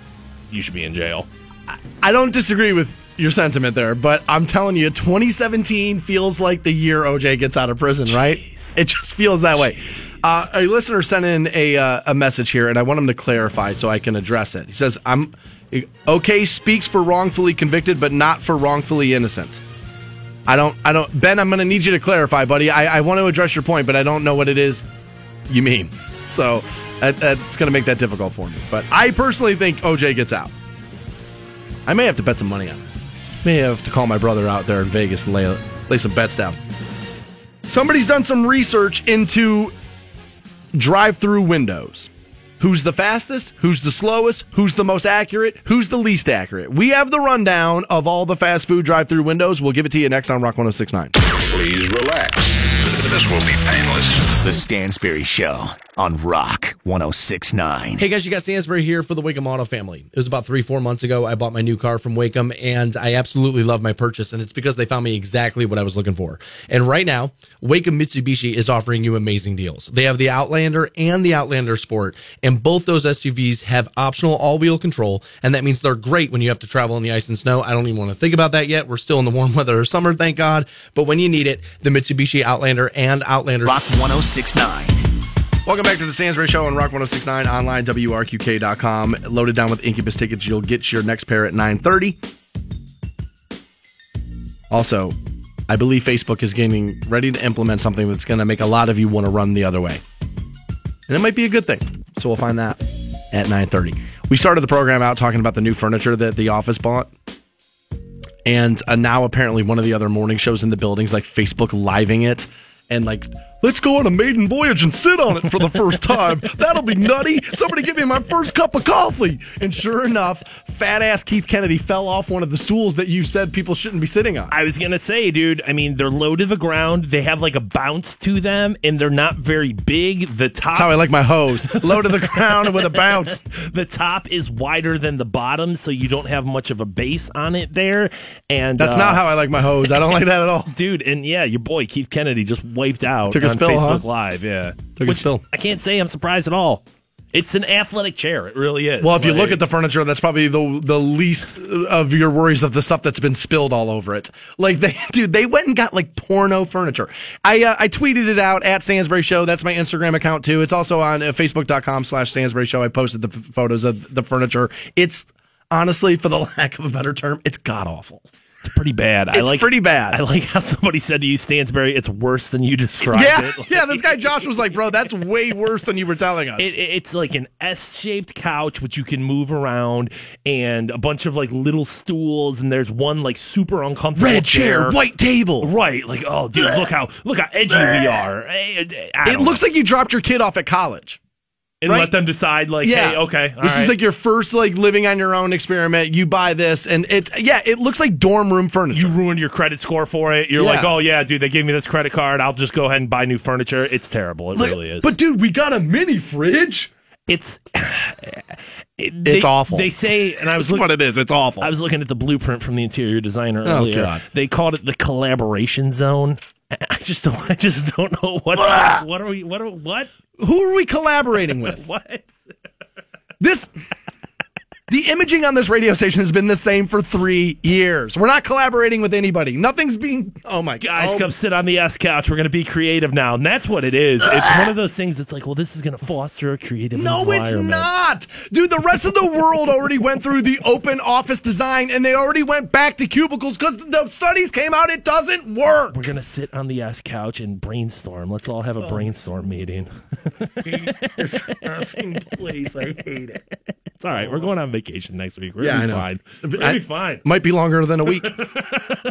you should be in jail. I don't disagree with your sentiment there, but I'm telling you, 2017 feels like the year OJ gets out of prison, right? Jeez. It just feels that way. Uh, a listener sent in a uh, a message here, and I want him to clarify so I can address it. He says, "I'm okay." Speaks for wrongfully convicted, but not for wrongfully innocent. I don't. I don't. Ben, I'm going to need you to clarify, buddy. I, I want to address your point, but I don't know what it is you mean. [laughs] So that, that's going to make that difficult for me. But I personally think OJ gets out. I may have to bet some money on it. May have to call my brother out there in Vegas and lay, lay some bets down. Somebody's done some research into drive through windows. Who's the fastest? Who's the slowest? Who's the most accurate? Who's the least accurate? We have the rundown of all the fast food drive through windows. We'll give it to you next on Rock 1069. Please relax. This will be painless. The Stansbury Show on Rock 1069. Hey guys, you got Stansbury here for the Waikem Auto family. It was about three, four months ago. I bought my new car from Waikem, and I absolutely love my purchase. And it's because they found me exactly what I was looking for. And right now, Waikem Mitsubishi is offering you amazing deals. They have the Outlander and the Outlander Sport, and both those SUVs have optional all-wheel control, and that means they're great when you have to travel in the ice and snow. I don't even want to think about that yet. We're still in the warm [laughs] weather of summer, thank God. But when you need it, the Mitsubishi Outlander and Outlander Rock 1069. Welcome back to the Stansbury Show on Rock 1069 online, WRQK.com. Loaded down with Incubus tickets. You'll get your next pair at 930. Also, I believe Facebook is getting ready to implement something that's going to make a lot of you want to run the other way. And it might be a good thing. So we'll find that at 930. We started the program out talking about the new furniture that the office bought. And uh, now apparently one of the other morning shows in the buildings like Facebook living it and like let's go on a maiden voyage and sit on it for the first time. That'll be nutty. Somebody give me my first cup of coffee. And sure enough, fat ass Keith Kennedy fell off one of the stools that you said people shouldn't be sitting on. I was gonna say, dude. I mean, they're low to the ground. They have like a bounce to them, and they're not very big. The top, That's how I like my hose. Low to the ground and with a bounce. [laughs] the top is wider than the bottom, so you don't have much of a base on it there. And That's uh, not how I like my hose. I don't like that at all. [laughs] dude. And yeah, your boy Keith Kennedy just wiped out Took a on spill, Facebook huh? Live. Yeah, Took a spill. I can't say I'm surprised at all. It's an athletic chair. It really is. Well, if you look at the furniture, that's probably the the least of your worries of the stuff that's been spilled all over it. Like they, [laughs] dude, they went and got like porno furniture. I uh, I tweeted it out at Stansbury Show. That's my Instagram account too. It's also on uh, Facebook.com slash Stansbury Show. I posted the photos of the furniture. It's honestly, for the [laughs] lack of a better term, it's god awful. It's pretty bad. I It's like pretty bad. I like how somebody said to you, Stansbury, it's worse than you described Yeah, it. yeah. This guy Josh was like, bro, that's way worse than you were telling us. It, it- it's like an S-shaped couch which you can move around, and a bunch of like little stools, and there's one like super uncomfortable Red chair, white table. Right, like oh, dude, look how look how edgy we [laughs] are. Eh, eh, I It looks like you dropped your kid off at college. And right. let them decide. Like, hey, okay, all this is like your first like living on your own experiment. You buy this, and it's yeah, it looks like dorm room furniture. you ruined your credit score for it. You're Yeah. like, oh yeah, dude, they gave me this credit card. I'll just go ahead and buy new furniture. It's terrible. It Look, really is. But dude, we got a mini fridge. it's [sighs] it- It's awful. They say, and I was looking. what it is. It's awful. I was looking at the blueprint from the interior designer Oh, earlier. God. They called it the collaboration zone. I just don't. I just don't know what's Ah! what are we what are what Who are we collaborating with? [laughs] what. this. The imaging on this radio station has been the same for three years. We're not collaborating with anybody. Nothing's being. Oh my God. Guys, oh, come sit on the S couch. We're going to be creative now, and that's what it is. It's ah. one of those things. that's like, well, this is going to foster a creative. No, it's not. Dude, the rest of the world already went through the open office design and they already went back to cubicles because the studies came out it doesn't work. We're gonna sit on the S couch and brainstorm. Let's all have Oh. a brainstorm meeting. this effing place. I hate it. It's all right. We're going on vacation next week. We're Yeah, be fine. We're I- be fine. Might be longer than a week.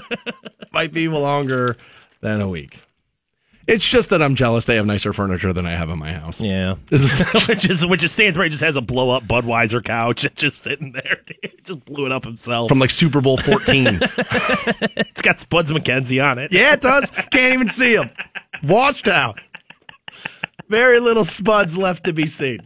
[laughs] Might be longer than a week. It's just that I'm jealous they have nicer furniture than I have in my house. Yeah. [laughs] Is [laughs] which is which is Stansbury just has a blow up Budweiser couch just sitting there. He just blew it up himself. from like Super Bowl 14. it's got Spuds MacKenzie on it. yeah, it does. Can't even see him. Watched out. Very little spuds left to be seen.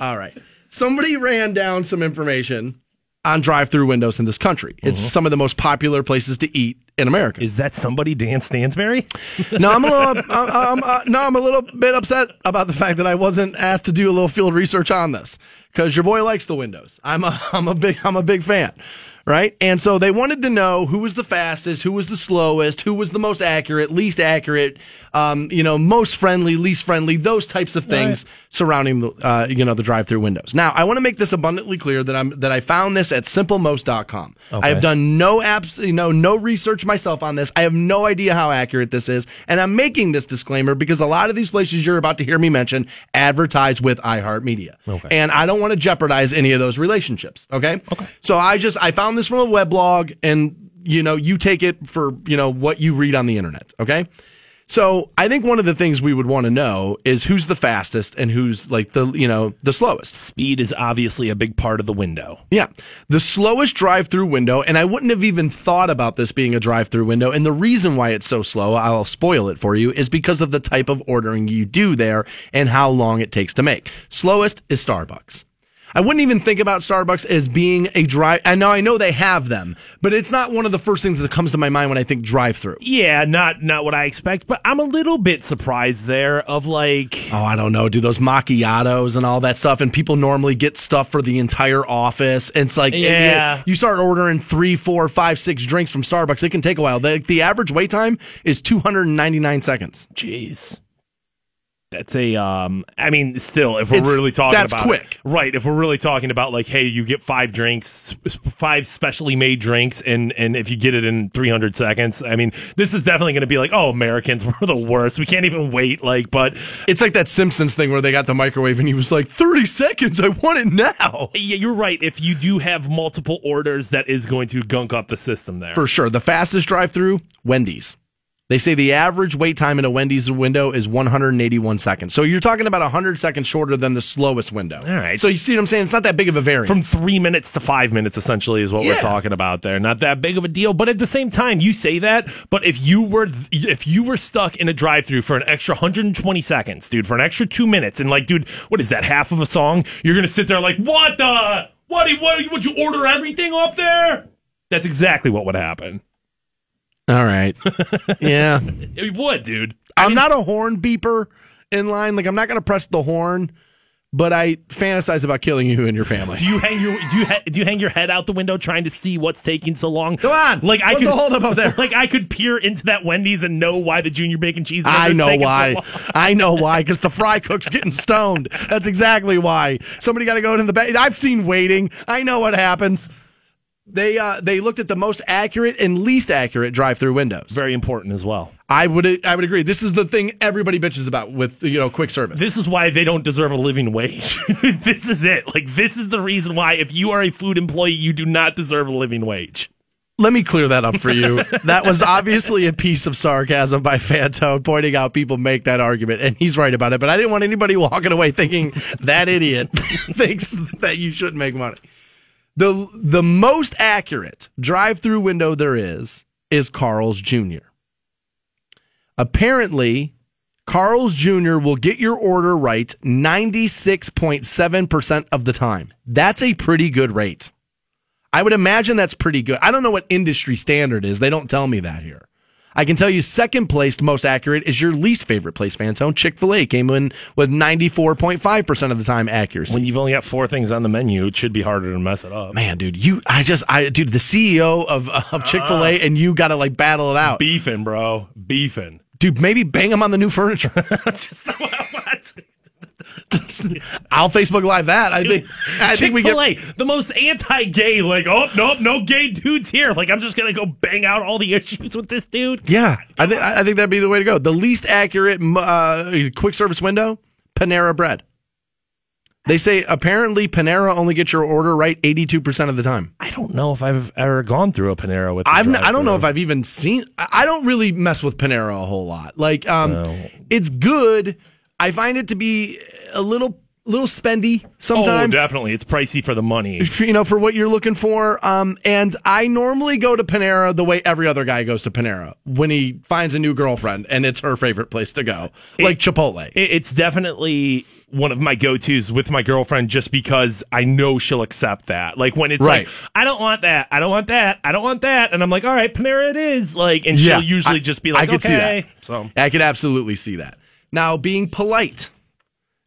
All right. Somebody ran down some information on drive-through windows in this country. It's uh-huh. some of the most popular places to eat in America. Is that somebody, Dan Stansbury? [laughs] no, I'm a little. I'm, uh, no, I'm a little bit upset about the fact that I wasn't asked to do a little field research on this because your boy likes the windows. I'm a. [laughs] I'm a big. I'm a big fan. Right, and so they wanted to know who was the fastest, who was the slowest, who was the most accurate, least accurate, um, you know, most friendly, least friendly, those types of things surrounding the, uh, you know, the drive-through windows. Now, I want to make this abundantly clear that I'm that I found this at simplemost.com. I have done no apps, you know, no research myself on this. I have no idea how accurate this is, and I'm making this disclaimer because a lot of these places you're about to hear me mention advertise with iHeartMedia, okay. and I don't want to jeopardize any of those relationships. Okay, okay. So I just I found this from a weblog, and you know, you take it for you know what you read on the internet. Okay. So I think one of the things we would want to know is who's the fastest and who's like the you know the slowest. Speed is obviously a big part of the window. Yeah, the slowest drive-through window, and I wouldn't have even thought about this being a drive-through window. And the reason why it's so slow, I'll spoil it for you, is because of the type of ordering you do there and how long it takes to make. Slowest is Starbucks. I wouldn't even think about Starbucks as being a drive. I know I know they have them, but it's not one of the first things that comes to my mind when I think drive-through. Yeah, not not what I expect, but I'm a little bit surprised there of like Oh, I don't know. Do those macchiatos and all that stuff, and people normally get stuff for the entire office. It's like, it- it- Yeah. you start ordering three, four, five, six drinks from Starbucks. It can take a while. The, the average wait time is 299 seconds. Jeez. That's a um I mean still if we're It's- really talking that's about quick. right if we're really talking about like hey you get five drinks five specially made drinks and and if you get it in 300 seconds I mean this is definitely going to be like oh Americans [laughs] we're the worst we can't even wait like but It's like that Simpsons thing where they got the microwave and he was like, 30 seconds. I want it now. yeah you're right if you do have multiple orders that is going to gunk up the system there For sure. The fastest drive through, Wendy's. They say the average wait time in a Wendy's window is 181 seconds. So you're talking about 100 seconds shorter than the slowest window. All right. So you see what I'm saying? It's not that big of a variance. from three minutes to five minutes essentially is what Yeah. we're talking about there not that big of a deal but at the same time you say that but if you were if you were stuck in a drive through for an extra 120 seconds dude for an extra two minutes and like dude what is that half of a song you're gonna sit there like what the what what would you order everything up there that's exactly what would happen All right. [laughs] yeah. it would dude I'm not a horn beeper in line. Like I'm not going to press the horn, but I fantasize about killing you and your family. do you hang your do you ha- do you hang your head out the window trying to see what's taking so long? Come on. like I What's could the holdup up there? [laughs] Like I could peer into that Wendy's and know why the junior bacon cheeseburger. I is know taking so long. [laughs] I know why. I know why, because the fry cook's getting stoned. That's exactly why. Somebody got to go in the back. I've seen waiting. I know what happens. They uh, they looked at the most accurate and least accurate drive-through windows. Very important as well. I would I would agree. This is the thing everybody bitches about with you know quick service. This is why they don't deserve a living wage. [laughs] this is it. Like this is the reason why if you are a food employee, you do not deserve a living wage. Let me clear that up for you. [laughs] that was obviously a piece of sarcasm by Fantone pointing out people make that argument, and he's right about it. But I didn't want anybody walking away thinking that idiot [laughs] thinks that you shouldn't make money. The the most accurate drive-through window there is is Carl's Jr. Apparently, Carl's Jr. will get your order right 96.7% of the time. That's a pretty good rate. I would imagine that's pretty good. I don't know what industry standard is. They don't tell me that here. I can tell you second placed most accurate is your least favorite place, Fantone. Chick fil A came in with 94.5% of the time accuracy. When you've only got four things on the menu, it should be harder to mess it up. Man, dude, you, I just, I, dude, the CEO of, of ah. Chick fil A and you got to like battle it out. Beefing, bro. Beefing. Dude, maybe bang them on the new furniture. [laughs] That's just the, what. I'll Facebook Live that. I think, I think we get. The most anti-gay. Like, oh nope, no gay dudes here. Like, I'm just gonna go bang out all the issues with this dude. Yeah, I think I think that'd be the way to go. The least accurate uh, quick service window, Panera Bread. They say apparently Panera only gets your order right 82% of the time. I don't know if I've ever gone through a Panera with. I've n- I don't know if I've even seen I I don't really mess with Panera a whole lot. Like um it's good. I find it to be a little little spendy sometimes. Oh, definitely, it's pricey for the money. [laughs] you know, for what you're looking for. Um, and I normally go to Panera the way every other guy goes to Panera when he finds a new girlfriend and it's her favorite place to go, like Chipotle. It's definitely one of my go-tos with my girlfriend just because I know she'll accept that. Like when it's Right. like, I don't want that, I don't want that, I don't want that, and I'm like, all right, Panera it is. Like, and she'll usually I- just be like, I could okay. see that. So I could absolutely see that. Now, being polite,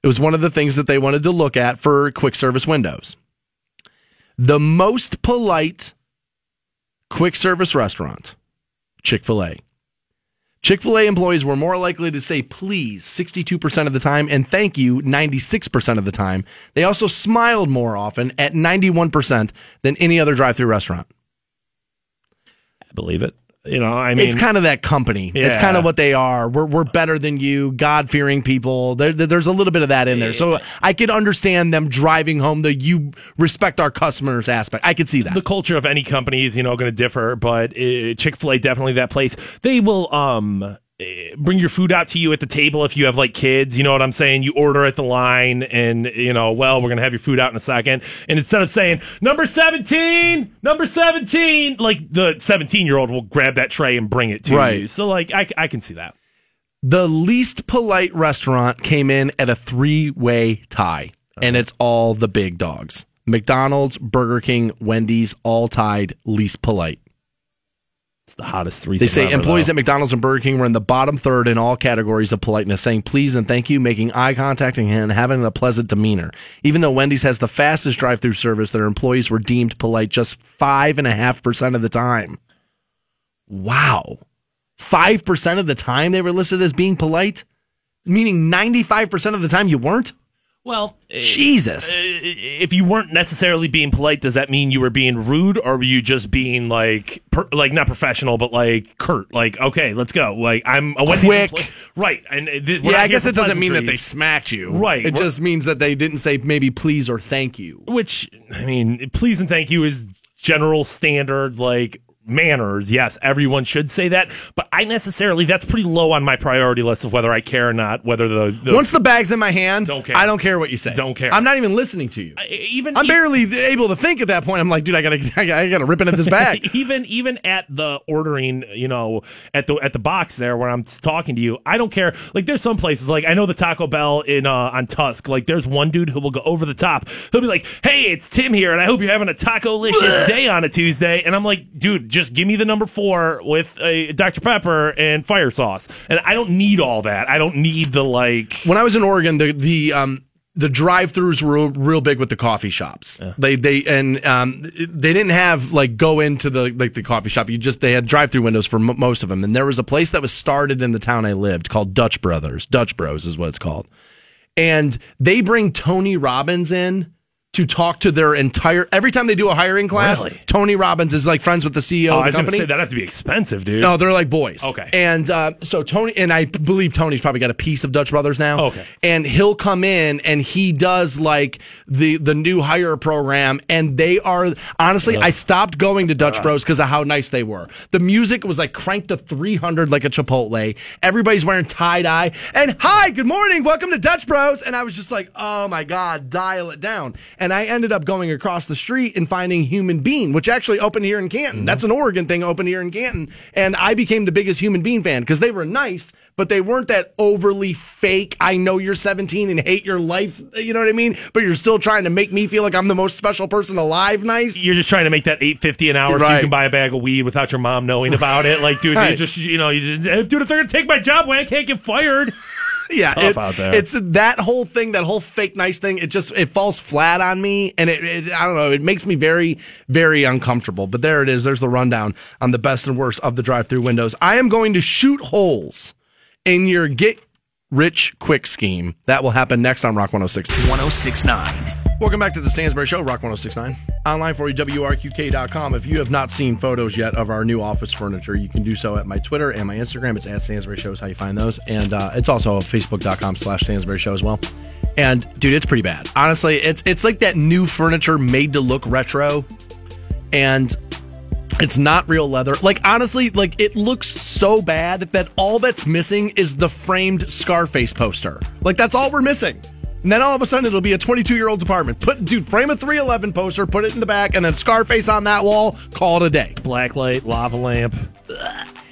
it was one of the things that they wanted to look at for quick service windows. The most polite quick service restaurant, Chick fil A. Chick fil A employees were more likely to say please 62% of the time and thank you 96% of the time. They also smiled more often at 91% than any other drive through restaurant. I believe it. You know, I mean, it's kind of that company. It's kind of what they are. We're we're better than you, God fearing people. There, there- there's a little bit of that in there. So I could understand them driving home the you respect our customers aspect. I could see that. the culture of any company is you know going to differ but uh, chick-fil-a definitely that place they will um eh, Eh, bring your food out to you at the table if you have like kids. You know what I'm saying? You order at the line, and you know, well, we're gonna have your food out in a second. And instead of saying number 17, number 17, like the 17 year old will grab that tray and bring it to Right. you. So like, I, I can see that. The least polite restaurant came in at a three way tie, and it's all the big dogs. McDonald's, Burger King, Wendy's, all tied least polite. The hottest three. They say employees at McDonald's and Burger King were in the bottom third in all categories of politeness, saying please and thank you, making eye contact, and having a pleasant demeanor. Even though Wendy's has the fastest drive through service, their employees were deemed polite just 5.5% of the time. Wow. 5% of the time they were listed as being polite? Meaning 95% of the time you weren't? Well, eh, Jesus. Eh, eh, if you weren't necessarily being polite, does that mean you were being rude, or were you just being like, per, like not professional, but like curt? Like, okay, let's go. Like, I'm a Quick. employee- right? And eh, th- Yeah, I guess it doesn't mean that they smacked you. Right. It We're- just means that they didn't say maybe please or thank you. Which I mean, please and thank you is general standard like manners. Yes, everyone should say that, but I necessarily that's pretty low on my priority list of whether I care or not. Whether the, the Once the bag's in my hand, Don't care. I don't care what you say. Don't care. I'm not even listening to you. even I'm e- barely able to think at that point. I'm like, dude, I gotta, [laughs] I gotta, I gotta rip into this bag. [laughs] even even at the ordering, you know, at the at the box there where I'm talking to you, I don't care. Like there's some places like I know the Taco Bell in uh, on Tusc. Like there's one dude who will go over the top. He'll be like, "Hey, it's Tim here, and I hope you're having a taco licious [laughs] day on a Tuesday." And I'm like, "Dude, just give me the number four with a Dr Pepper and fire sauce." And I don't need all that. I don't need the like. when I was in Oregon, the the um the drive-throughs were real, big with the coffee shops. They they and um they didn't have like go into the like the coffee shop. You just they had drive-through windows for m- most of them. And there was a place that was started in the town I lived called Dutch Brothers. Dutch Bros is what it's called. And they bring Tony Robbins in to talk to their entire every time they do a hiring class. Really? Tony Robbins is like friends with the CEO Oh, of I the was going to say that have to be expensive, dude. No, they're like boys. Okay. And uh, so Tony, and I believe Tony's probably got a piece of Dutch Brothers now. Okay. And he'll come in and he does like the the new hire program, and they are honestly, I stopped going to Dutch Bros because of how nice they were. The music was like cranked to three hundred like a Chipotle. Everybody's wearing tie dye, and hi, good morning, welcome to Dutch Bros. And I was just like, oh my god, dial it down. And I ended up going across the street and finding Human Bean, which actually opened here in Canton. Mm-hmm. That's an Oregon thing, opened here in Canton, and I became the biggest Human Bean fan because they were nice, but they weren't that overly fake. I know you're 17 and hate your life, you know what I mean? But you're still trying to make me feel like I'm the most special person alive. Nice. you're just trying to make that eight fifty an hour so you can buy a bag of weed without your mom knowing about it. Like, dude, you just you know, you just dude, if they're gonna take my job, why I can't get fired? Yeah, tough it- out there. it's that whole thing, that whole fake nice thing. It just it falls flat on me, and it, it I don't know. It makes me very very uncomfortable. But there it is. There's the rundown on the best and worst of the drive-through windows. I am going to shoot holes in your get rich quick scheme. That will happen next on Rock 106. 1069. Welcome back to the Stansbury Show, Rock 1069. Online for you, WRQK.com. If you have not seen photos yet of our new office furniture, you can do so at my Twitter and my Instagram. It's at Stansbury Show is how you find those. And uh, it's also Facebook.com slash Stansbury Show as well. And dude, it's pretty bad. Honestly, it's it's like that new furniture made to look retro. And it's not real leather. Like honestly, like it looks so bad that all that's missing is the framed Scarface poster. Like that's all we're missing. And then all of a sudden it'll be a 22 year old's apartment. Put dude, frame a 311 poster, put it in the back, and then Scarface on that wall. Call it a day. Blacklight, lava lamp.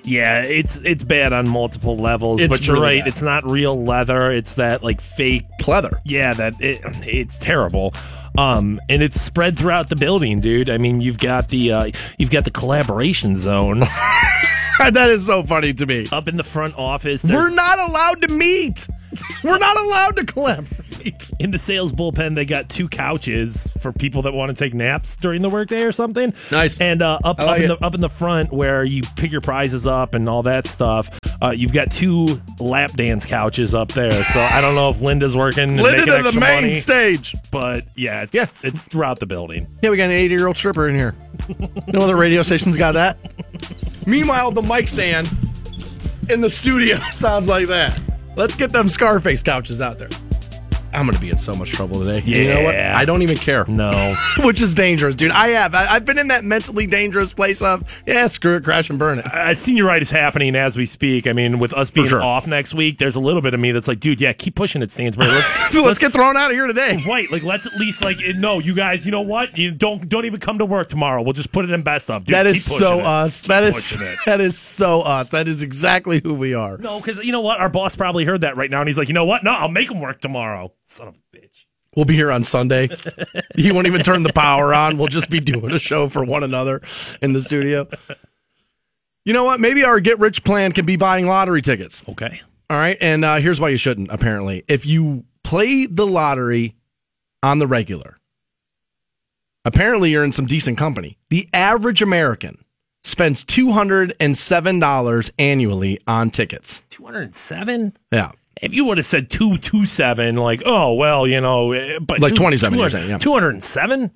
Yeah, it's it's bad on multiple levels. It's but you're really right, bad. it's not real leather. It's that like fake. Pleather. Yeah, that it, it's terrible. Um, and it's spread throughout the building, dude. I mean, you've got the uh, you've got the collaboration zone [laughs] that is so funny to me. up in the front office. We're not allowed to meet. [laughs] We're not allowed to collaborate. in the sales bullpen, they got two couches for people that want to take naps during the workday or something. Nice. And uh, up like up in the up in the front where you pick your prizes up and all that stuff, uh, you've got two lap dance couches up there. So I don't know if Linda's working Linda to the main money, stage. but yeah, it's, Yeah. it's throughout the building. Yeah, we got an 80 year old stripper in here. no other radio stations got that. [laughs] Meanwhile, the mic stand in the studio [laughs] sounds like that. Let's get them Scarface couches out there. I'm gonna be in so much trouble today. You know what? Yeah. I don't even care. No. [laughs] Which is dangerous, dude. I have. I, I've been in that mentally dangerous place of yeah, screw it, crash and burn it. Uh, senioritis happening as we speak. I mean, with us being sure. off next week, there's a little bit of me that's like, dude, yeah, keep pushing it, Stansbury. Let's, [laughs] So let's get thrown out of here today. right. Like, let's at least like, no, you guys, you know what? You don't don't even come to work tomorrow. We'll just put it in best of. Dude, That keep is so it. us. that is, [laughs] that is so us. That is exactly who we are. No, because you know what? Our boss probably heard that right now, and he's like, you know what? No, I'll make him work tomorrow. Son of a bitch. We'll be here on Sunday. he won't even turn the power on. We'll just be doing a show for one another in the studio. You know what? Maybe our get rich plan can be buying lottery tickets. Okay. All right. And uh, here's why you shouldn't, apparently. If you play the lottery on the regular, apparently you're in some decent company. The average American spends $207 annually on tickets. Two hundred and seven. Yeah. If you would have said two two seven, like, oh well, you know, eh, but Like 27, yeah. two hundred and seven.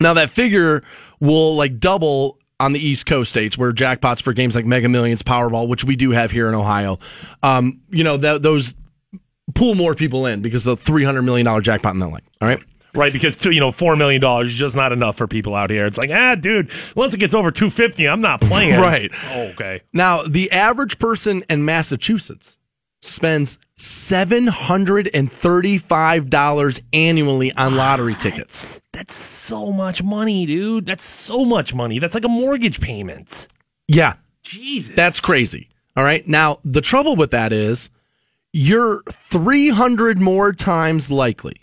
Now that figure will like double on the East Coast states where jackpots for games like Mega Millions, Powerball, which we do have here in Ohio, um, you know, that those pull more people in because the three hundred million dollar jackpot and the like. All right. Right, because two, you know, four million dollars is just not enough for people out here. It's like, ah, dude, once it gets over two fifty, I'm not playing. [laughs] Right. Oh, okay. Now, the average person in Massachusetts spends $735 annually on lottery tickets. That's so much money, dude. That's so much money. That's like a mortgage payment. Yeah, Jesus. that's crazy. All right. Now, the trouble with that is you're 300 more times likely,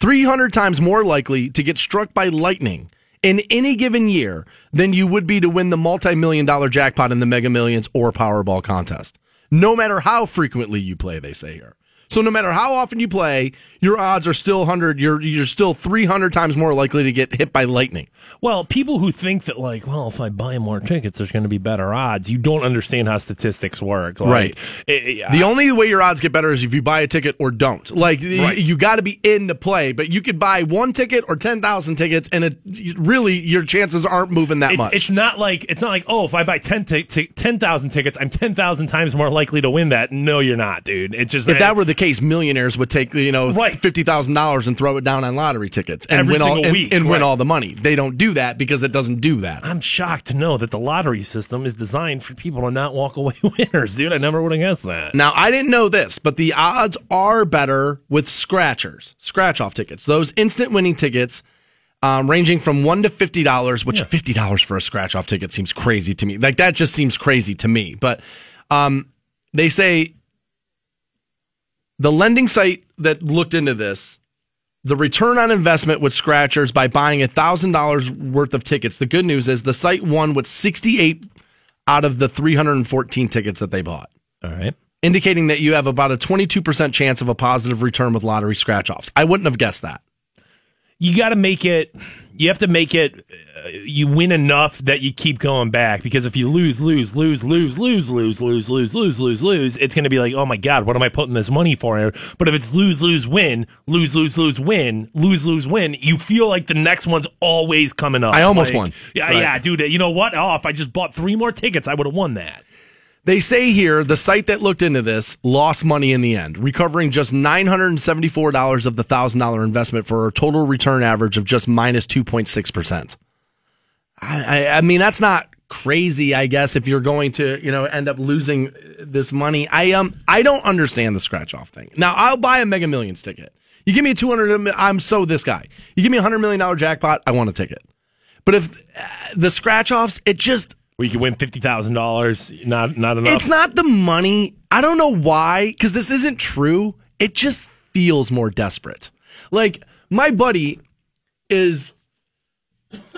300 times more likely to get struck by lightning in any given year than you would be to win the multi million dollar jackpot in the Mega Millions or Powerball contest. No matter how frequently you play, they say here. So no matter how often you play, your odds are still 100, you're, you're still 300 times more likely to get hit by lightning. Well, people who think that, like, well, if I buy more tickets, there's going to be better odds. You don't understand how statistics work. Like, Right. it- it- The only way your odds get better is if you buy a ticket or don't. Like Right. you got to be in to play, but you could buy one ticket or ten thousand tickets, and it really your chances aren't moving that it's, much. it's not like it's not like oh if I buy 10 ti- ti- 10,000 tickets I'm 10,000 times more likely to win that. No, you're not, dude. It's just if that were the case, millionaires would take you know Right. fifty thousand dollars and throw it down on lottery tickets and Every win all and, week, and win all the money. They don't do that because it doesn't do that. I'm shocked to know that the lottery system is designed for people to not walk away [laughs] winners, dude. I never would have guessed that. Now, I didn't know this, but the odds are better with scratchers, scratch off tickets. Those instant winning tickets, um, ranging from one to fifty dollars, which fifty dollars for a scratch off ticket seems crazy to me. Like that just seems crazy to me. But um, they say the lending site that looked into this, the return on investment with scratchers by buying thousand dollars worth of tickets. The good news is the site won with sixty eight out of the three hundred and fourteen tickets that they bought All right. indicating that you have about a 22% chance of a positive return with lottery scratch offs. I wouldn't have guessed that. You got to make it you have to make it uh, you win enough that you keep going back because if you lose lose lose lose lose lose lose lose lose lose lose it's going to be like oh my god what am i putting this money for but if it's lose lose win lose lose lose win lose lose win you feel like the next one's always coming up I almost Like, won. yeah Right. yeah dude you know what oh if i just bought three more tickets i would have won that They say here the site that looked into this lost money in the end, recovering just $974 of the $1,000 investment for a total return average of just minus 2.6%. I, I, I mean, that's not crazy, I guess, if you're going to, you know, end up losing this money. I um I don't understand the scratch off thing. Now, I'll buy a Mega Millions ticket. You give me a 200 I'm so this guy. You give me a 100 million dollar jackpot, I want a ticket. But if uh, the scratch offs, it just where you could win $50000 not not enough it's not the money. I don't know why, because this isn't true. It just feels more desperate. Like my buddy is.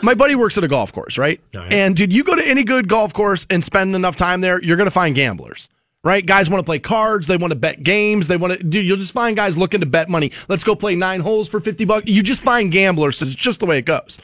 My buddy works at a golf course, right? right. And dude, you go to any good golf course and spend enough time there, you're gonna find gamblers. Right? Guys want to play cards, they want to bet games, they want to dude, you'll just find guys looking to bet money. Let's go play nine holes for 50 bucks. You just find gamblers, it's just the way it goes.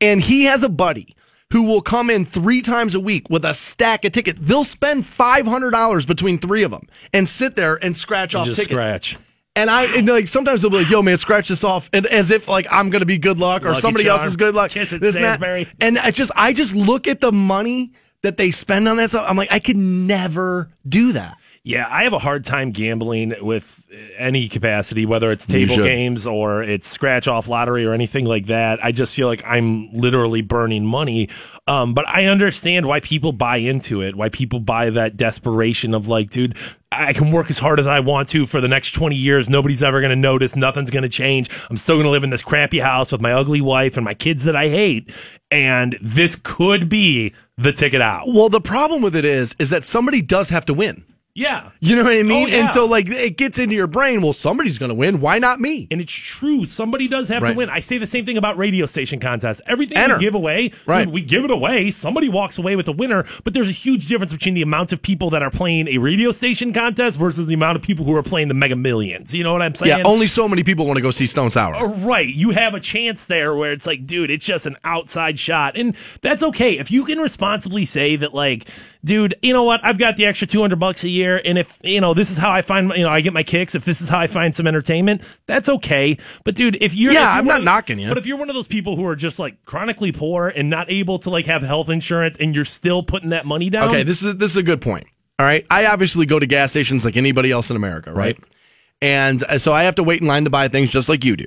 And he has a buddy who will come in three times a week with a stack of tickets. They'll spend five hundred dollars between three of them and sit there and scratch off just tickets. scratch And I and like sometimes they'll be like, "Yo, man, scratch this off," and as if like I'm gonna be good luck or Lucky somebody charm. else's good luck. Kiss it, this and that. And I just I just look at the money that they spend on that stuff. I'm like, I could never do that. Yeah, I have a hard time gambling with any capacity, whether it's table games or it's scratch off lottery or anything like that. I just feel like I'm literally burning money. Um, but I understand why people buy into it, why people buy that desperation of like, dude, I can work as hard as I want to for the next 20 years. Nobody's ever going to notice. Nothing's going to change. I'm still going to live in this crappy house with my ugly wife and my kids that I hate. And this could be the ticket out. Well, the problem with it is, is that somebody does have to win. Yeah. You know what I mean? Oh, yeah. And so, like, it gets into your brain. Well, somebody's going to win. Why not me? And it's true. Somebody does have Right. to win. I say the same thing about radio station contests. Everything Enter. we give away, Right. we give it away. Somebody walks away with a winner, but there's a huge difference between the amount of people that are playing a radio station contest versus the amount of people who are playing the Mega Millions. You know what I'm saying? Yeah, only so many people want to go see Stone Sour. Uh, Right. You have a chance there where it's like, dude, it's just an outside shot. And that's okay. If you can responsibly say that, like, dude, you know what? I've got the extra 200 bucks a year. And if, you know, this is how I find, you know, I get my kicks. If this is how I find some entertainment, that's okay. But dude, if you're, Yeah, if you're I'm not of- knocking you. But if you're one of those people who are just like chronically poor and not able to like have health insurance and you're still putting that money down. Okay, this is this is a good point. All right, I obviously go to gas stations like anybody else in America, right? Right. And uh, so I have to wait in line to buy things just like you do.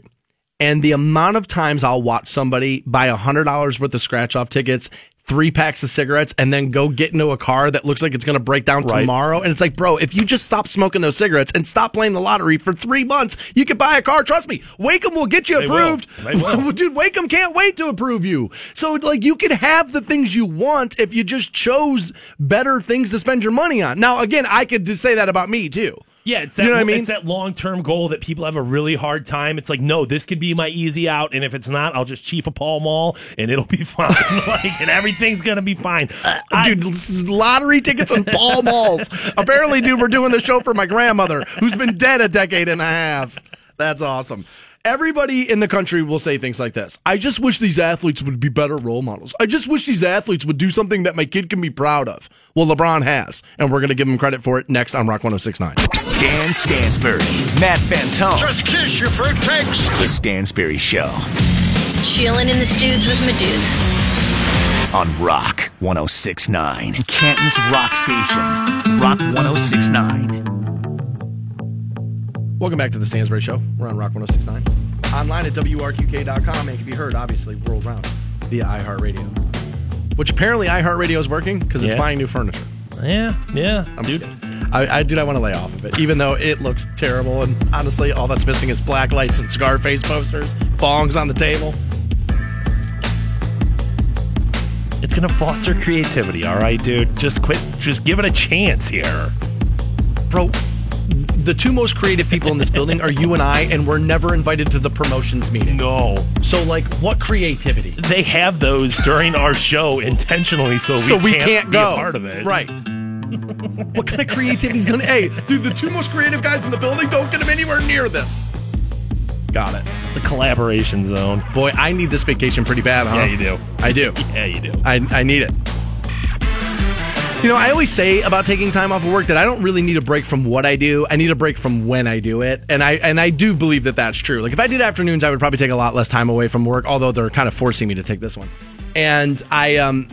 And the amount of times I'll watch somebody buy a hundred dollars worth of scratch off tickets, three packs of cigarettes, and then go get into a car that looks like it's going to break down Right. tomorrow. And it's like, bro, if you just stop smoking those cigarettes and stop playing the lottery for three months, you could buy a car. Trust me, Waikem will get you They will. approved. They will. [laughs] Dude, Waikem can't wait to approve you. So, like, you could have the things you want if you just chose better things to spend your money on. Now, again, I could just say that about me too. Yeah, it's that, You know what I mean? it's that long term goal that people have a really hard time. It's like, no, this could be my easy out, and if it's not, I'll just chief a Pall Mall, and it'll be [laughs] fine. [laughs] like, and everything's gonna be fine. Uh, I- Dude, lottery tickets and [laughs] ball malls. Apparently, dude, we're doing the show for my grandmother who's been dead a decade and a half. That's awesome. Everybody in the country will say things like this. I just wish these athletes would be better role models. I just wish these athletes would do something that my kid can be proud of. Well, LeBron has, and we're going to give him credit for it next on Rock 1069. Dan Stansbury, Matt Fantone. Just kiss your fruitcakes. The Stansbury Show Chilling in the studs with my dudes. on Rock 1069. Canton's Rock Station. Rock 1069. Welcome back to the Stansbury Show. We're on Rock 1069. Online at WRQK.com and can be heard, obviously, world round via iHeartRadio. Which apparently iHeartRadio is working because it's Yeah. buying new furniture. yeah, yeah, I'm dude. just kidding. I, I dude, I want to lay off of it, even though it looks terrible. And honestly, all that's missing is black lights and Scarface posters, bongs on the table. It's gonna foster creativity. All right, dude. Just quit. Just give it a chance here. Bro, the two most creative people in this [laughs] building are you and I, and we're never invited to the promotions meeting. No, So, like, what creativity? they have those during our show intentionally, so we so we can't, can't, be go. a part of it. Right. [laughs] what kind of creativity is going to. Hey, dude, the two most creative guys in the building don't get them anywhere near this. Got it. It's the collaboration zone. Boy, I need this vacation pretty bad, huh? Yeah, you do. I do. [laughs] Yeah, you do. I, I need it. You know, I always say about taking time off of work that I don't really need a break from what I do. I need a break from when I do it, and I and I do believe that that's true. Like if I did afternoons, I would probably take a lot less time away from work. Although they're kind of forcing me to take this one, and I um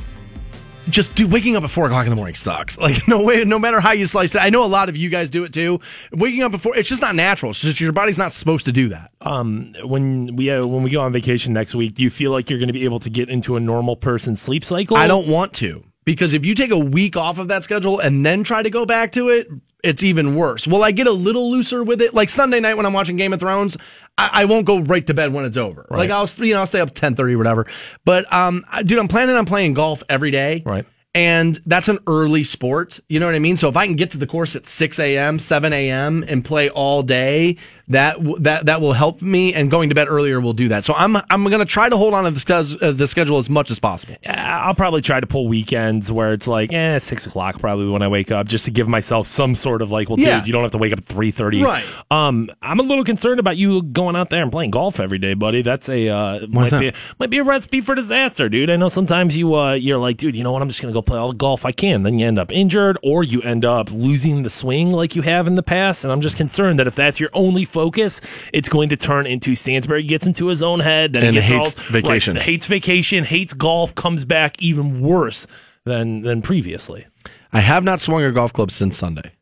just do waking up at four o'clock in the morning sucks. [laughs] Like no way, no matter how you slice it. I know a lot of you guys do it too. Waking up before it's just not natural. It's just your body's not supposed to do that. Um, when we uh, when we go on vacation next week, do you feel like you're going to be able to get into a normal person's sleep cycle? I don't want to because if you take a week off of that schedule and then try to go back to it, it's even worse. Will I get a little looser with it? Like Sunday night when I'm watching Game of Thrones, I, I won't go right to bed when it's over. Like I'll you know I'll stay up ten thirty or whatever. But um, dude, I'm planning on playing golf every day. Right. And that's an early sport. You know what I mean? So if I can get to the course at 6 a.m., 7 a.m., and play all day, that that that will help me. And going to bed earlier will do that. So I'm I'm going to try to hold on to the, uh, the schedule as much as possible. I'll probably try to pull weekends where it's like, eh, six o'clock probably when I wake up, just to give myself some sort of like, well, Yeah. dude, you don't have to wake up at three thirty. Right. Um, I'm a little concerned about you going out there and playing golf every day, buddy. That's a uh, might that? be might be a recipe for disaster, dude. I know sometimes you uh, you're like, dude, you know what? I'm just gonna go play all the golf I can. Then you end up injured, or you end up losing the swing like you have in the past. And I'm just concerned that if that's your only focus, it's going to turn into Stansbury gets into his own head, then And he gets hates all, vacation. right, hates vacation, hates golf, comes back even worse than than previously. I have not swung a golf club since Sunday.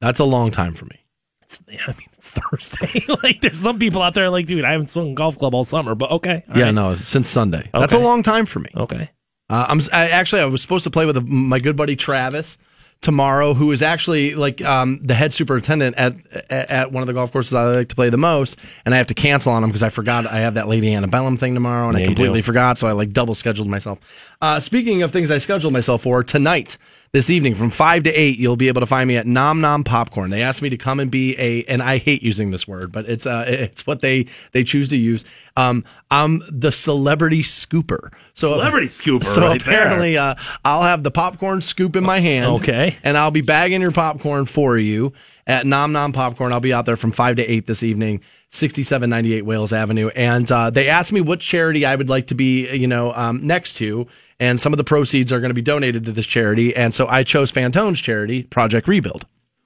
That's a long time for me. It's, I mean, it's [laughs] Thursday. [laughs] like, there's some people out there like, dude, I haven't swung a golf club all summer, but okay. yeah, right. no, since Sunday. That's a long time for me. Okay. Uh, I'm I, actually I was supposed to play with my good buddy Travis tomorrow, who is actually like um, the head superintendent at, at one of the golf courses I like to play the most, and I have to cancel on him because I forgot I have that Lady Antebellum thing tomorrow, and I Yeah, you completely forgot, so I like double scheduled myself. Uh, speaking of things I scheduled myself for tonight. This evening from five to eight, you'll be able to find me at Nom Nom Popcorn. They asked me to come and be a, and I hate using this word, but it's uh, it's what they they choose to use. Um, I'm the celebrity scooper. So Celebrity scooper So right there. apparently, uh, I'll have the popcorn scoop in my hand. Okay. And I'll be bagging your popcorn for you at Nom Nom Popcorn. I'll be out there from 5 to 8 this evening, 6798 Wales Avenue. And uh, they asked me what charity I would like to be, you know, um, next to. And some of the proceeds are going to be donated to this charity. And so I chose Fantone's charity, Project Rebuild.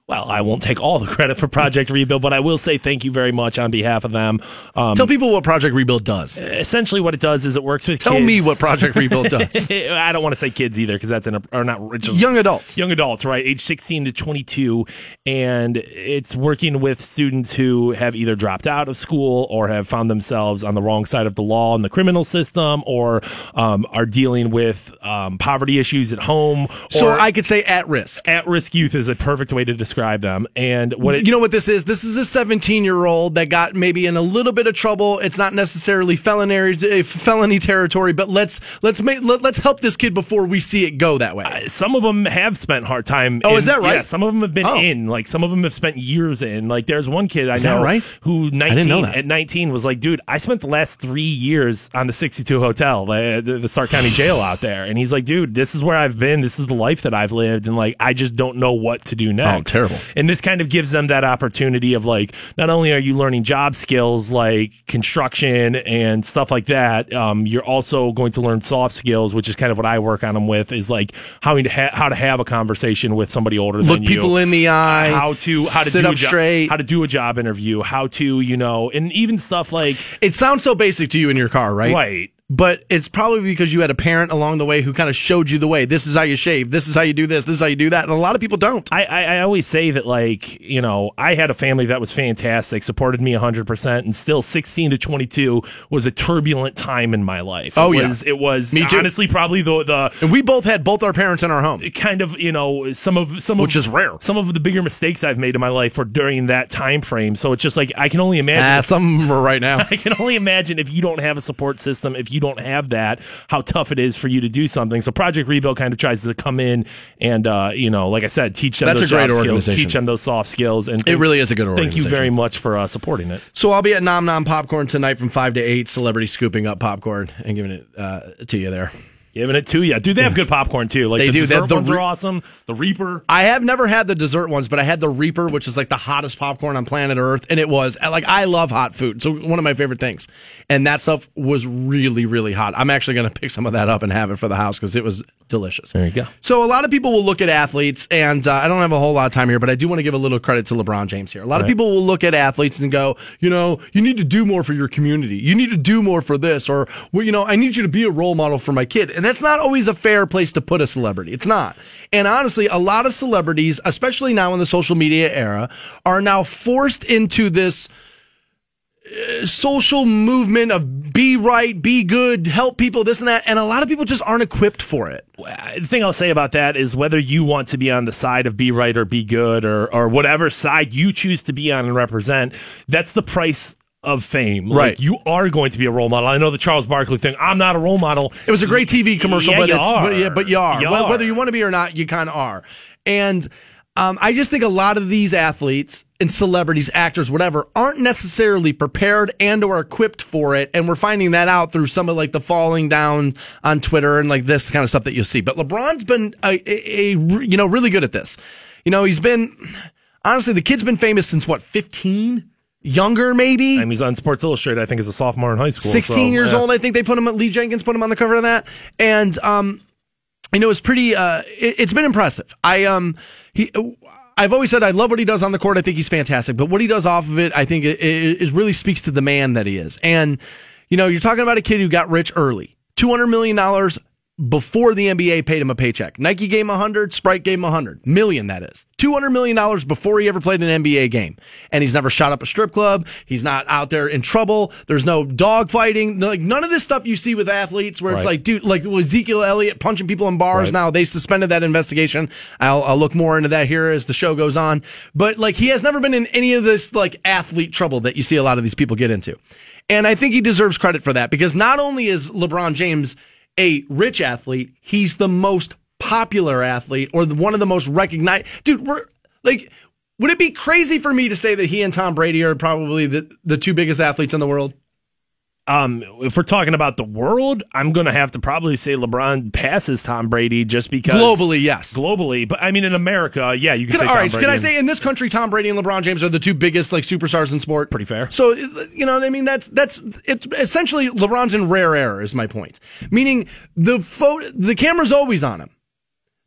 Well, I won't take all the credit for Project Rebuild, but I will say thank you very much on behalf of them. Um, Tell people what Project Rebuild does. essentially, what it does is it works with Tell kids. me what Project Rebuild [laughs] does. I don't want to say kids either because that's an or not Young adults. young adults, right, age 16 to 22, and it's working with students who have either dropped out of school or have found themselves on the wrong side of the law in the criminal system, or um, are dealing with um, poverty issues at home. So I could say at risk. at-risk youth is a perfect way to describe them. And what it, you know what this is? This is a 17 year old that got maybe in a little bit of trouble. It's not necessarily felony uh, felony territory, but let's let's make let, let's help this kid before we see it go that way. some of them have spent hard time. Oh, in- is that right? Yeah, some of them have been Oh. in. Like some of them have spent years in. Like there's one kid I Is that know right? who 19 know at 19 was like, dude, I spent the last three years on the 62 hotel, the, the, the Stark County Jail out there, and he's like, dude, this is where I've been. This is the life that I've lived, and like I just don't know what to do next. Oh, terrible. And this kind of gives them that opportunity of like, not only are you learning job skills like construction and stuff like that, um, you're also going to learn soft skills, which is kind of what I work on them with, is like how to ha- how to have a conversation with somebody older Look than you. Look people in the eye. how to how to sit do up straight. how to do a job interview, how to you know, and even stuff like it sounds so basic to you in your car, right? right. But it's probably because you had a parent along the way who kind of showed you the way. This is how you shave. This is how you do this. This is how you do that. And a lot of people don't. I, I, I always say that like you know I had a family that was fantastic, supported me 100, percent and still 16 to 22 was a turbulent time in my life. Oh, it yeah. was, it was Me too. honestly probably the the And we both had both our parents in our home. It kind of you know some of some Which of is rare. some of the bigger mistakes I've made in my life were during that time frame. So it's just like I can only imagine. Ah, some of them are right now. [laughs] I can only imagine if you don't have a support system, if you don't have that, how tough it is for you to do something. So Project Rebuild kind of tries to come in and, uh, you know, like I said, teach them That's those a great job skills, organization. teach them those soft skills. And It really is a good Thank you very much for uh, supporting it. So I'll be at Nom Nom Popcorn tonight from 5 to 8, celebrity scooping up popcorn and giving it uh, to you there. Giving it to you. Dude, they have good popcorn too. Like They the do. dessert That- the ones re- are awesome. The Reaper. I have never had the dessert ones, but I had the Reaper, which is like the hottest popcorn on planet Earth, and it was like I love hot food, so one of my favorite things. And that stuff was really, really hot. I'm actually going to pick some of that up and have it for the house because it was delicious. There you go. So a lot of people will look at athletes, and uh, I don't have a whole lot of time here, but I do want to give a little credit to LeBron James here. A lot of people will look at athletes and go, you know, you need to do more for your community. You need to do more for this, or well, you know, I need you to be a role model for my kid. And that's not always a fair place to put a celebrity. It's not. And honestly, a lot of celebrities, especially now in the social media era, are now forced into this uh, social movement of be right, be good, help people, this and that. And a lot of people just aren't equipped for it. the thing I'll say about that is whether you want to be on the side of be right or be good or or whatever side you choose to be on and represent, that's the price of fame. Right. Like, you are going to be a role model. I know the Charles Barkley thing. I'm not a role model. It was a great TV commercial, Yeah, but you it's are. but yeah, but you are. You are. Whether you want to be or not, you kind of are. And um, I just think a lot of these athletes and celebrities, actors, whatever, aren't necessarily prepared and or equipped for it. And we're finding that out through some of like the falling down on Twitter and like this kind of stuff that you'll see. But LeBron's been a, a, a you know really good at this. You know, he's been honestly the kid's been famous since what 15, younger maybe. I mean, he's on Sports Illustrated, I think, as a sophomore in high school. 16 so, years yeah. old. I think they put him. Lee Jenkins put him on the cover of that, and um, you know, it's pretty. Uh, it, it's been impressive. I um, he. I've always said I love what he does on the court. I think he's fantastic, but what he does off of it, I think it, it, it really speaks to the man that he is. And you know, you're talking about a kid who got rich early, two hundred million dollars before the NBA paid him a paycheck. Nike gave him 100, Sprite gave him 100 million that is. 200 million dollars before he ever played an NBA game. And he's never shot up a strip club. He's not out there in trouble. There's no dog fighting. Like none of this stuff you see with athletes where it's Right. like dude like Ezekiel Elliott punching people in bars Right. now they suspended that investigation. I'll, I'll look more into that here as the show goes on. But like he has never been in any of this like athlete trouble that you see a lot of these people get into. And I think he deserves credit for that because not only is LeBron James a rich athlete, he's the most popular athlete or the, one of the most recognized. Dude, we're like, would it be crazy for me to say that he and Tom Brady are probably the, the two biggest athletes in the world? Um, if we're talking about the world, I'm going to have to probably say LeBron passes Tom Brady just because Globally, yes. globally. But I mean, in America, yeah, you can, Can, all Tom right, Brady. can I say in this country, Tom Brady and LeBron James are the two biggest like superstars in sport? Pretty fair. So you know, I mean, that's that's it's essentially LeBron's in rare error is my point. Meaning the photo, the camera's always on him,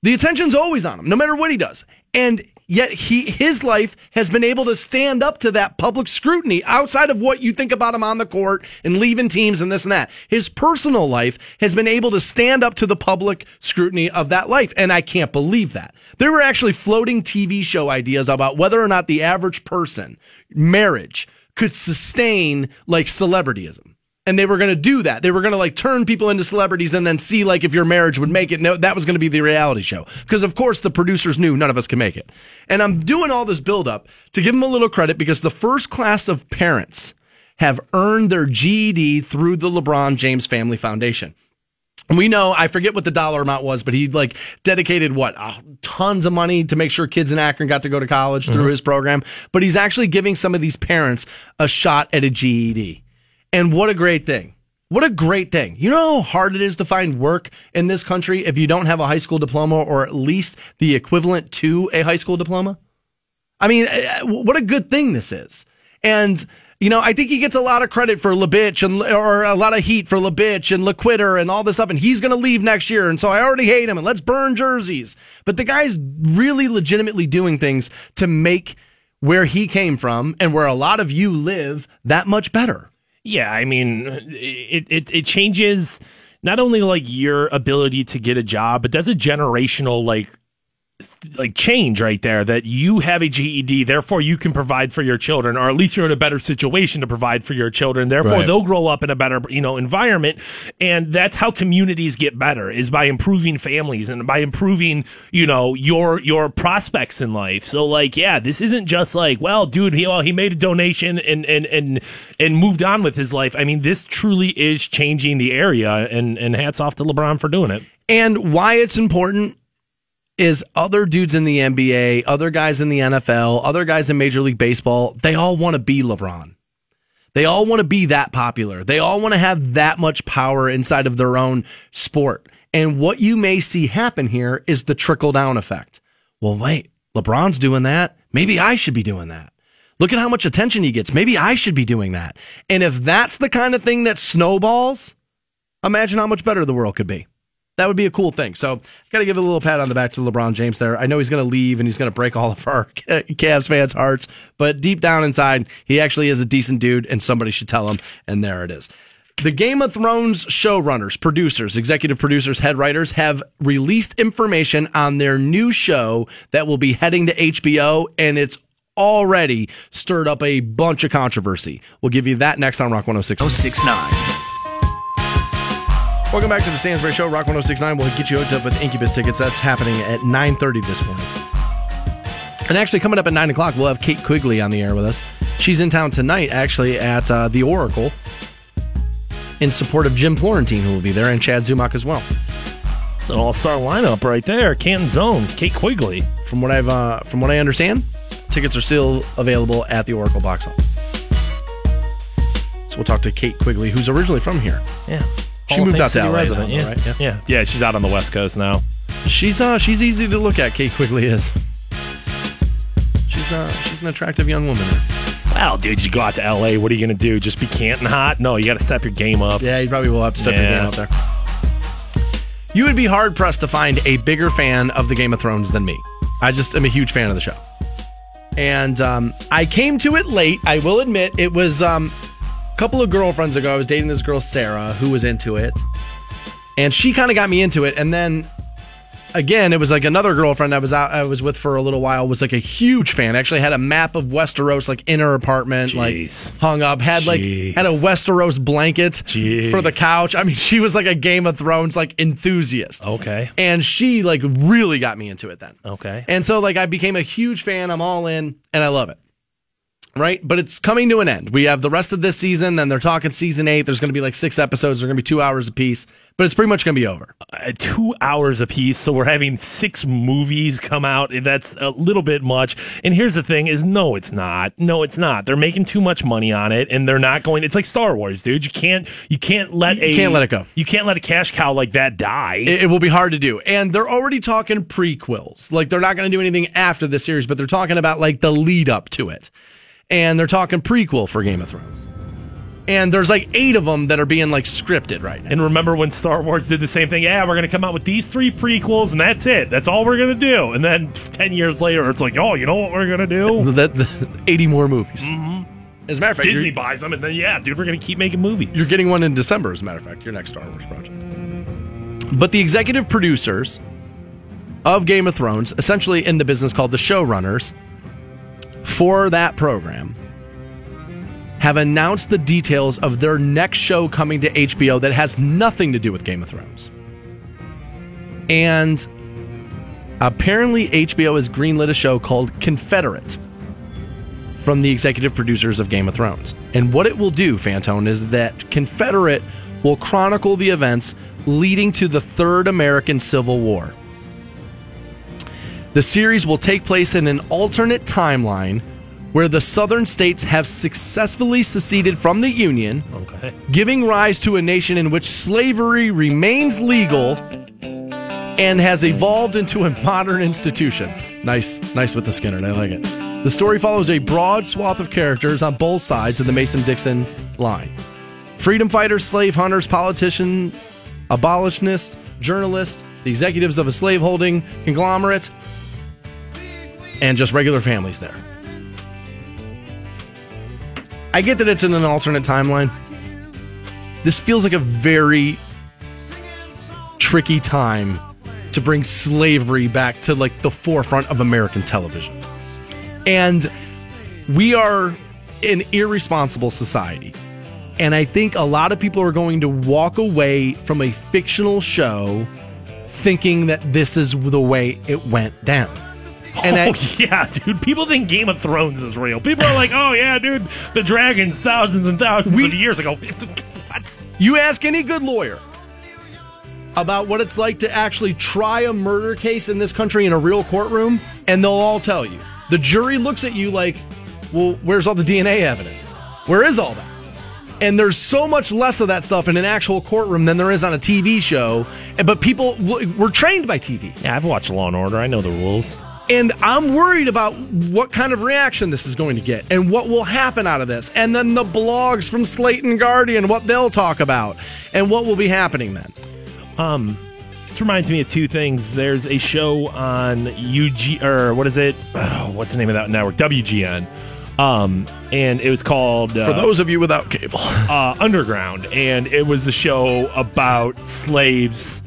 the attention's always on him, no matter what he does, and yet he his life has been able to stand up to that public scrutiny outside of what you think about him on the court and leaving teams and this and that. His personal life has been able to stand up to the public scrutiny of that life, and I can't believe that. There were actually floating TV show ideas about whether or not the average person marriage could sustain like celebrityism. And they were going to do that. They were going to like turn people into celebrities and then see like if your marriage would make it. No, that was going to be the reality show. Because of course the producers knew none of us can make it. And I'm doing all this build up to give them a little credit because the first class of parents have earned their GED through the LeBron James Family Foundation. And we know, I forget what the dollar amount was, but he like dedicated what uh, tons of money to make sure kids in Akron got to go to college through his program. But he's actually giving some of these parents a shot at a GED. And what a great thing. What a great thing. You know how hard it is to find work in this country if you don't have a high school diploma or at least the equivalent to a high school diploma? I mean, uh, what a good thing this is. And, you know, I think he gets a lot of credit for LeBitch and, or a lot of heat for LeBitch and LeQuitter and all this stuff. And he's going to leave next year. And so I already hate him and let's burn jerseys. But the guy's really legitimately doing things to make where he came from and where a lot of you live that much better. Yeah, I mean, it, it it changes not only like your ability to get a job, but that's a generational like like change right there that you have a GED, therefore you can provide for your children, or at least you're in a better situation to provide for your children. Therefore, Right. they'll grow up in a better you know environment, and that's how communities get better is by improving families and by improving you know your your prospects in life. So like, yeah, this isn't just like, well, dude, he well, he made a donation and and and and moved on with his life. I mean, this truly is changing the area, and and hats off to LeBron for doing it. And why it's important is other dudes in the NBA, other guys in the NFL, other guys in Major League Baseball, they all want to be LeBron. They all want to be that popular. They all want to have that much power inside of their own sport. And what you may see happen here is the trickle down effect. Well, wait, LeBron's doing that. Maybe I should be doing that. Look at how much attention he gets. Maybe I should be doing that. And if that's the kind of thing that snowballs, imagine how much better the world could be. That would be a cool thing. So, got to give a little pat on the back to LeBron James there. I know he's going to leave and he's going to break all of our [laughs] Cavs fans' hearts, but deep down inside, he actually is a decent dude and somebody should tell him. And there it is. The Game of Thrones showrunners, producers, executive producers, head writers have released information on their new show that will be heading to HBO, and it's already stirred up a bunch of controversy. We'll give you that next on Rock 106. 1069. Welcome back to the Stansbury Show. Rock 1069 will get you hooked up with Incubus tickets. That's happening at 9.30 this morning. And actually, coming up at 9 o'clock, we'll have Kate Quigley on the air with us. She's in town tonight, actually, at uh, the Oracle in support of Jim Florentine, who will be there, and Chad Zumock as well. It's an all-star lineup right there. Canton Zone, Kate Quigley. From what I've, uh, from what I understand, tickets are still available at the Oracle box office. So we'll talk to Kate Quigley, who's originally from here. Yeah. She Hall moved out to LA resident. now, yeah. right? Yeah. yeah, yeah, She's out on the West Coast now. She's uh she's easy to look at. Kate Quigley is. She's uh she's an attractive young woman. Well, dude, you go out to L.A. What are you gonna do? Just be Canton hot? No, you got to step your game up. Yeah, you probably will have to step your game up there. You would be hard pressed to find a bigger fan of the Game of Thrones than me. I just am a huge fan of the show, and um, I came to it late. I will admit it was um, a couple of girlfriends ago. I was dating this girl Sarah who was into it, and she kind of got me into it. And then again, it was like another girlfriend I was out I was with for a little while was like a huge fan. Actually had a map of Westeros like in her apartment, Jeez. like hung up. Had like Jeez. had a Westeros blanket Jeez. for the couch. I mean, she was like a Game of Thrones like enthusiast. Okay. And she like really got me into it then. Okay. And so like I became a huge fan. I'm all in and I love it. Right? But it's coming to an end. We have the rest of this season, then they're talking season eight. There's going to be like six episodes. They're going to be two hours a piece, but it's pretty much going to be over. uh, two hours a piece. So we're having six movies come out. That's a little bit much. And here's the thing: is no, it's not. No, it's not. They're making too much money on it, and they're not going. It's like Star Wars, dude. You can't. You can't let a. can't let it go. You can't let a cash cow like that die. It, it will be hard to do. And they're already talking prequels. Like they're not going to do anything after the series, but they're talking about like the lead up to it. And they're talking prequel for Game of Thrones. And there's like eight of them that are being like scripted right now. and remember when Star Wars did the same thing? Yeah, we're going to come out with these three prequels, and that's it. That's all we're going to do. And then [laughs] ten years later, it's like, oh, you know what we're going to do? [laughs] That, the 80 more movies. Mm-hmm. As a matter of fact, Disney buys them, and then yeah, dude, we're going to keep making movies. you're getting one in December, as a matter of fact, your next Star Wars project. But the executive producers of Game of Thrones, essentially in the business called the showrunners, for that program, have announced the details of their next show coming to HBO that has nothing to do with Game of Thrones. And apparently, HBO has greenlit a show called Confederate from the executive producers of Game of Thrones. And what it will do, Fantone, is that Confederate will chronicle the events leading to the Third American Civil War. The series will take place in an alternate timeline where the southern states have successfully seceded from the Union, okay. giving rise to a nation in which slavery remains legal and has evolved into a modern institution. Nice, nice with the Skinner. I like it. The story follows a broad swath of characters on both sides of the Mason Dixon line freedom fighters, slave hunters, politicians, abolitionists, journalists, the executives of a slaveholding conglomerate, and just regular families there. I get that it's in an alternate timeline. This feels like a very tricky time to bring slavery back to like the forefront of American television. And we are an irresponsible society. And I think a lot of people are going to walk away from a fictional show thinking that this is the way it went down. And [laughs] oh I, yeah, dude. People think Game of Thrones is real. People are like, [laughs] "Oh yeah, dude, the dragons thousands and thousands We- of years ago." What? You ask any good lawyer about what it's like to actually try a murder case in this country in a real courtroom, and they'll all tell you. The jury looks at you like, well, where's all the DNA evidence? Where is all that? And there's so much less of that stuff in an actual courtroom than there is on a TV show. But people, we're trained by TV. Yeah, I've watched Law and Order. I know the rules. And I'm worried about what kind of reaction this is going to get and what will happen out of this. And then the blogs from Slate and Guardian, what they'll talk about and what will be happening then. Um, this reminds me of two things. There's a show on UG or what is it? Oh, [sighs] what's the name of that network? WGN. Um, and it was called uh, For those of you without cable. uh, Underground, and it was a show about slaves.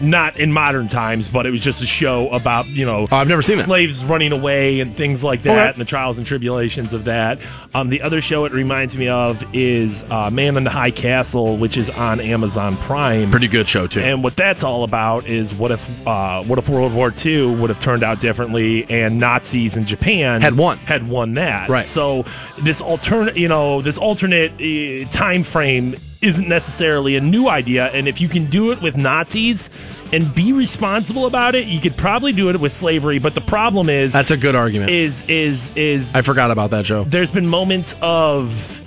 Not in modern times, but it was just a show about you know Oh, I've never seen that. slaves running away and things like that, Okay. and the trials and tribulations of that. Um, the other show it reminds me of is uh, Man in the High Castle, which is on Amazon Prime. Pretty good show, too. And what that's all about is what if uh, what if World War II would have turned out differently and Nazis in Japan Had won. had won that Right. so this alternate you know this alternate uh, time frame isn't necessarily a new idea and if you can do it with Nazis and be responsible about it you could probably do it with slavery but the problem is That's a good argument. is is is I forgot about that show. there's been moments of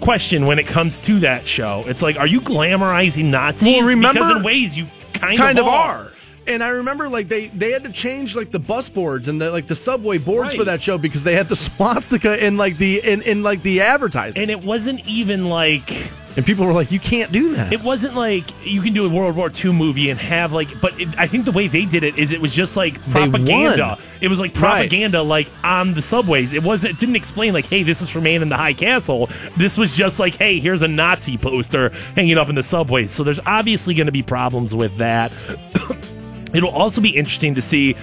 question when it comes to that show it's like are you glamorizing Nazis Well, remember- because in ways you kind, kind of, of are. And I remember like they they had to change like the bus boards and the like the subway boards for that show because they had the [laughs] swastika in like the in, in like the advertising. and it wasn't even like And people were like, you can't do that. It wasn't like you can do a World War II movie and have like, but it, I think the way they did it is it was just like propaganda. It was like Right. propaganda, like on the subways. It wasn't. It didn't explain like, hey, this is for Man in the High Castle. This was just like, hey, here's a Nazi poster hanging up in the subway." So there's obviously going to be problems with that. [coughs] It'll also be interesting to see,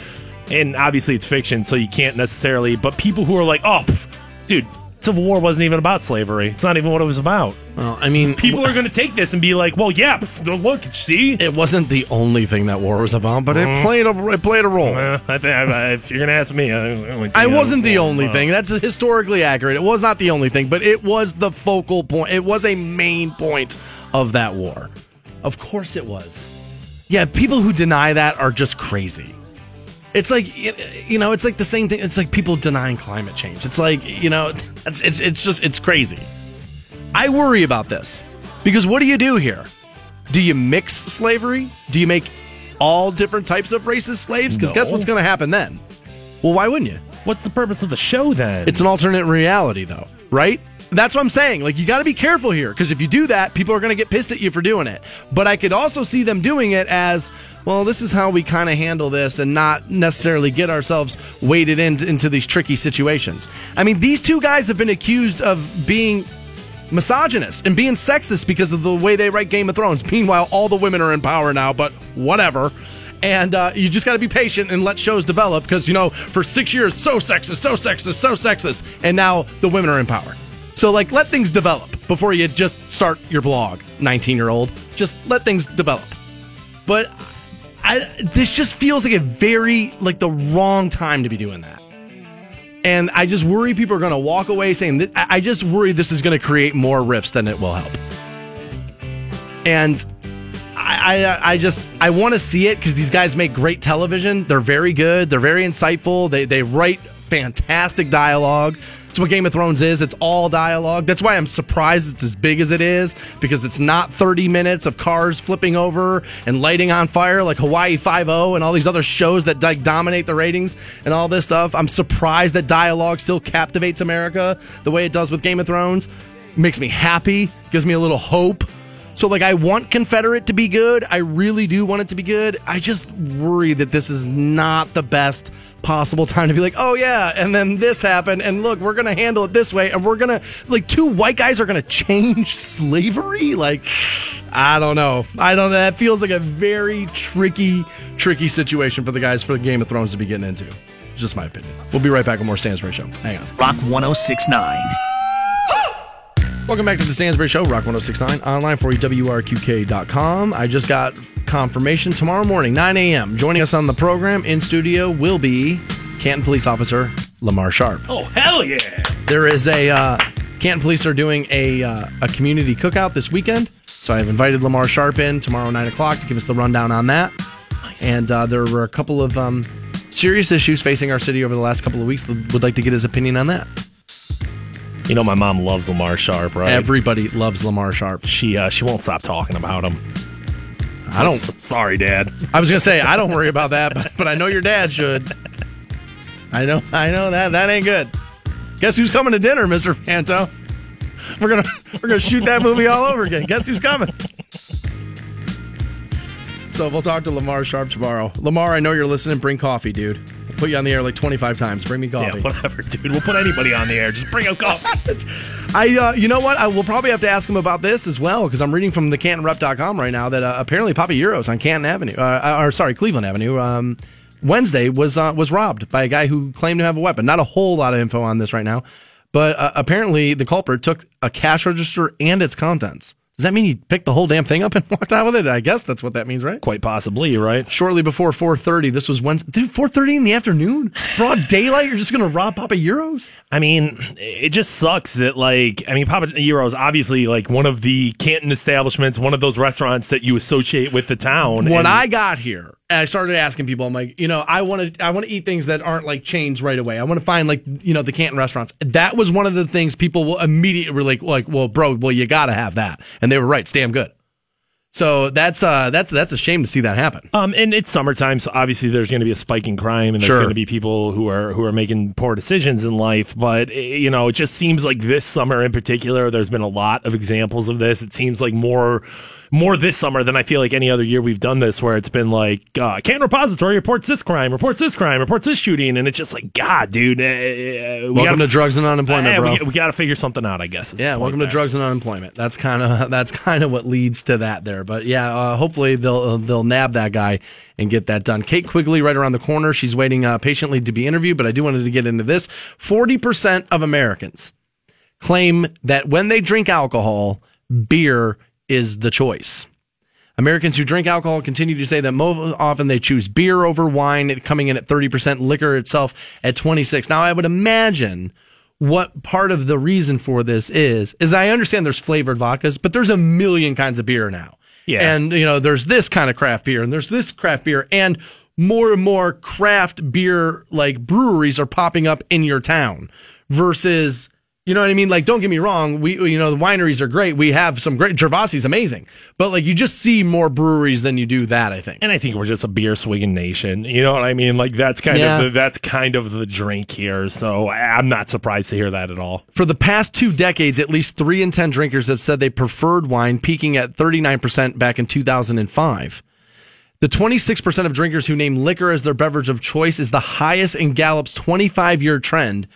and obviously it's fiction, so you can't necessarily. But people who are like, oh, pff, dude. Civil War wasn't even about slavery. It's not even what it was about. well, I mean, People are going to take this and be like, "Well, yeah, look, see." it wasn't the only thing that war was about, but it played a it played a role. Uh, I think, I, if you're going to ask me, I, I, wasn't the only thing. That's historically accurate. It was not the only thing, but it was the focal point. It was a main point of that war. Of course it was. Yeah, people who deny that are just crazy. It's like you know, it's like the same thing. It's like people denying climate change. It's like you know, [laughs] it's it's, it's just it's crazy. I worry about this because what do you do here? Do you mix slavery? Do you make all different types of races slaves? Because guess what's going to happen then? Well, why wouldn't you? What's the purpose of the show then? It's an alternate reality, though, right? That's what I'm saying. Like, you got to be careful here because if you do that, people are going to get pissed at you for doing it. But I could also see them doing it as, well, this is how we kind of handle this and not necessarily get ourselves weighted into, into these tricky situations. I mean, these two guys have been accused of being misogynist and being sexist because of the way they write Game of Thrones. Meanwhile, all the women are in power now, but whatever. And uh, you just got to be patient and let shows develop because, you know, for six years, so sexist, so sexist, so sexist. And now the women are in power. So, like, let things develop before you just start your blog, 19 year old. Just let things develop. But I, this just feels like a very, like, the wrong time to be doing that. And I just worry people are going to walk away saying I just worry this is going to create more rifts than it will help. And I, I, I just I want to see it because these guys make great television. They're very good. They're very insightful. They they write fantastic dialogue. That's what Game of Thrones is. It's all dialogue. That's why I'm surprised it's as big as it is because it's not 30 minutes of cars flipping over and lighting on fire like Hawaii Five O and all these other shows that like dominate the ratings and all this stuff. I'm surprised that dialogue still captivates America the way it does with Game of Thrones. Makes me happy. Gives me a little hope. So, like, I want Confederate to be good. I really do want it to be good. I just worry that this is not the best possible time to be like, oh, yeah, and then this happened, and look, we're going to handle it this way, and we're going to, like, two white guys are going to change slavery? Like, I don't know. I don't know. That feels like a very tricky, tricky situation for the guys for Game of Thrones to be getting into. Just my opinion. We'll be right back with more Stansbury Show. Hang on. Rock 1069. Welcome back to the Stansbury Show, Rock 1069, online for you, WRQK.com. I just got confirmation tomorrow morning, 9 a.m. Joining us on the program in studio will be Canton Police Officer Lamar Sharp. oh hell yeah! There is a, uh, Canton Police are doing a, uh, a community cookout this weekend. So I've invited Lamar Sharp in tomorrow, 9 o'clock, to give us the rundown on that. And uh, there were a couple of um, serious issues facing our city over the last couple of weeks. Would like to get his opinion on that. You know my mom loves Lamar Sharp, right? Everybody loves Lamar Sharp. she uh, she won't stop talking about him. I don't. S- sorry, Dad. I was gonna say I don't worry about that, but, but I know your dad should. I know, I know that that ain't good. Guess who's coming to dinner, Mister Fanto? We're gonna we're gonna shoot that movie all over again. Guess who's coming? So we'll talk to Lamar Sharp tomorrow. Lamar, I know you're listening. Bring coffee, dude. Put you on the air like 25 times. Bring me coffee. Yeah, whatever, dude. We'll put anybody on the air. Just bring a coffee. [laughs] I, uh, you know what? I will probably have to ask him about this as well because I'm reading from the CantonRep.com right now that uh, apparently Papa Gyros on Canton Avenue, uh, or sorry, Cleveland Avenue, um, Wednesday was uh, was robbed by a guy who claimed to have a weapon. Not a whole lot of info on this right now, but uh, apparently the culprit took a cash register and its contents. Does that mean he picked the whole damn thing up and [laughs] walked out with it? I guess that's what that means, right? Quite possibly, right? Shortly before 4:30, this was Wednesday. Dude, 4:30 in the afternoon, broad daylight. You're just gonna rob Papa Gyros? I mean, it just sucks that like I mean, Papa Gyros obviously like one of the Canton establishments, one of those restaurants that you associate with the town. when and- I got here and I started asking people, I'm like, you know, I want to, I want to eat things that aren't like chains right away. I want to find like, you know, the Canton restaurants. That was one of the things people will immediately were like, like, well, bro, well, you got to have that, and they were right. It's damn good. So that's uh that's that's a shame to see that happen. Um, and it's summertime, so obviously there's going to be a spike in crime, and there's Sure. going to be people who are who are making poor decisions in life. But eh, you know, it just seems like this summer in particular, there's been a lot of examples of this. It seems like more more this summer than I feel like any other year we've done this, where it's been like uh, Canton Repository reports this crime, reports this crime, reports this shooting, and it's just like God, dude. eh, we Welcome gotta- to drugs and unemployment, eh, bro. We, we got to figure something out, I guess. Yeah, welcome to there. drugs and unemployment. That's kind of [laughs] that's kind of what leads to that there. But yeah, uh, hopefully they'll they'll nab that guy and get that done. Kate Quigley right around the corner. She's waiting uh, patiently to be interviewed. But I do wanted to get into this. Forty percent of Americans claim that when they drink alcohol, beer is the choice. Americans who drink alcohol continue to say that most often they choose beer over wine, coming in at 30%, liquor itself at 26. Now, I would imagine what part of the reason for this is, is I understand there's flavored vodkas, but there's a million kinds of beer now. Yeah. And, you know, there's this kind of craft beer and there's this craft beer and more and more craft beer like breweries are popping up in your town versus you know what I mean? Like, don't get me wrong. We, you know, the wineries are great. We have some great. Gervasi's amazing, but like, you just see more breweries than you do that. I think. And I think we're just a beer swigging nation. You know what I mean? Like that's kind Yeah. of the, that's kind of the drink here. So I'm not surprised to hear that at all. For the past two decades, at least three in 10 drinkers have said they preferred wine, peaking at 39% back in 2005. The 26% of drinkers who name liquor as their beverage of choice is the highest in Gallup's 25 year trend,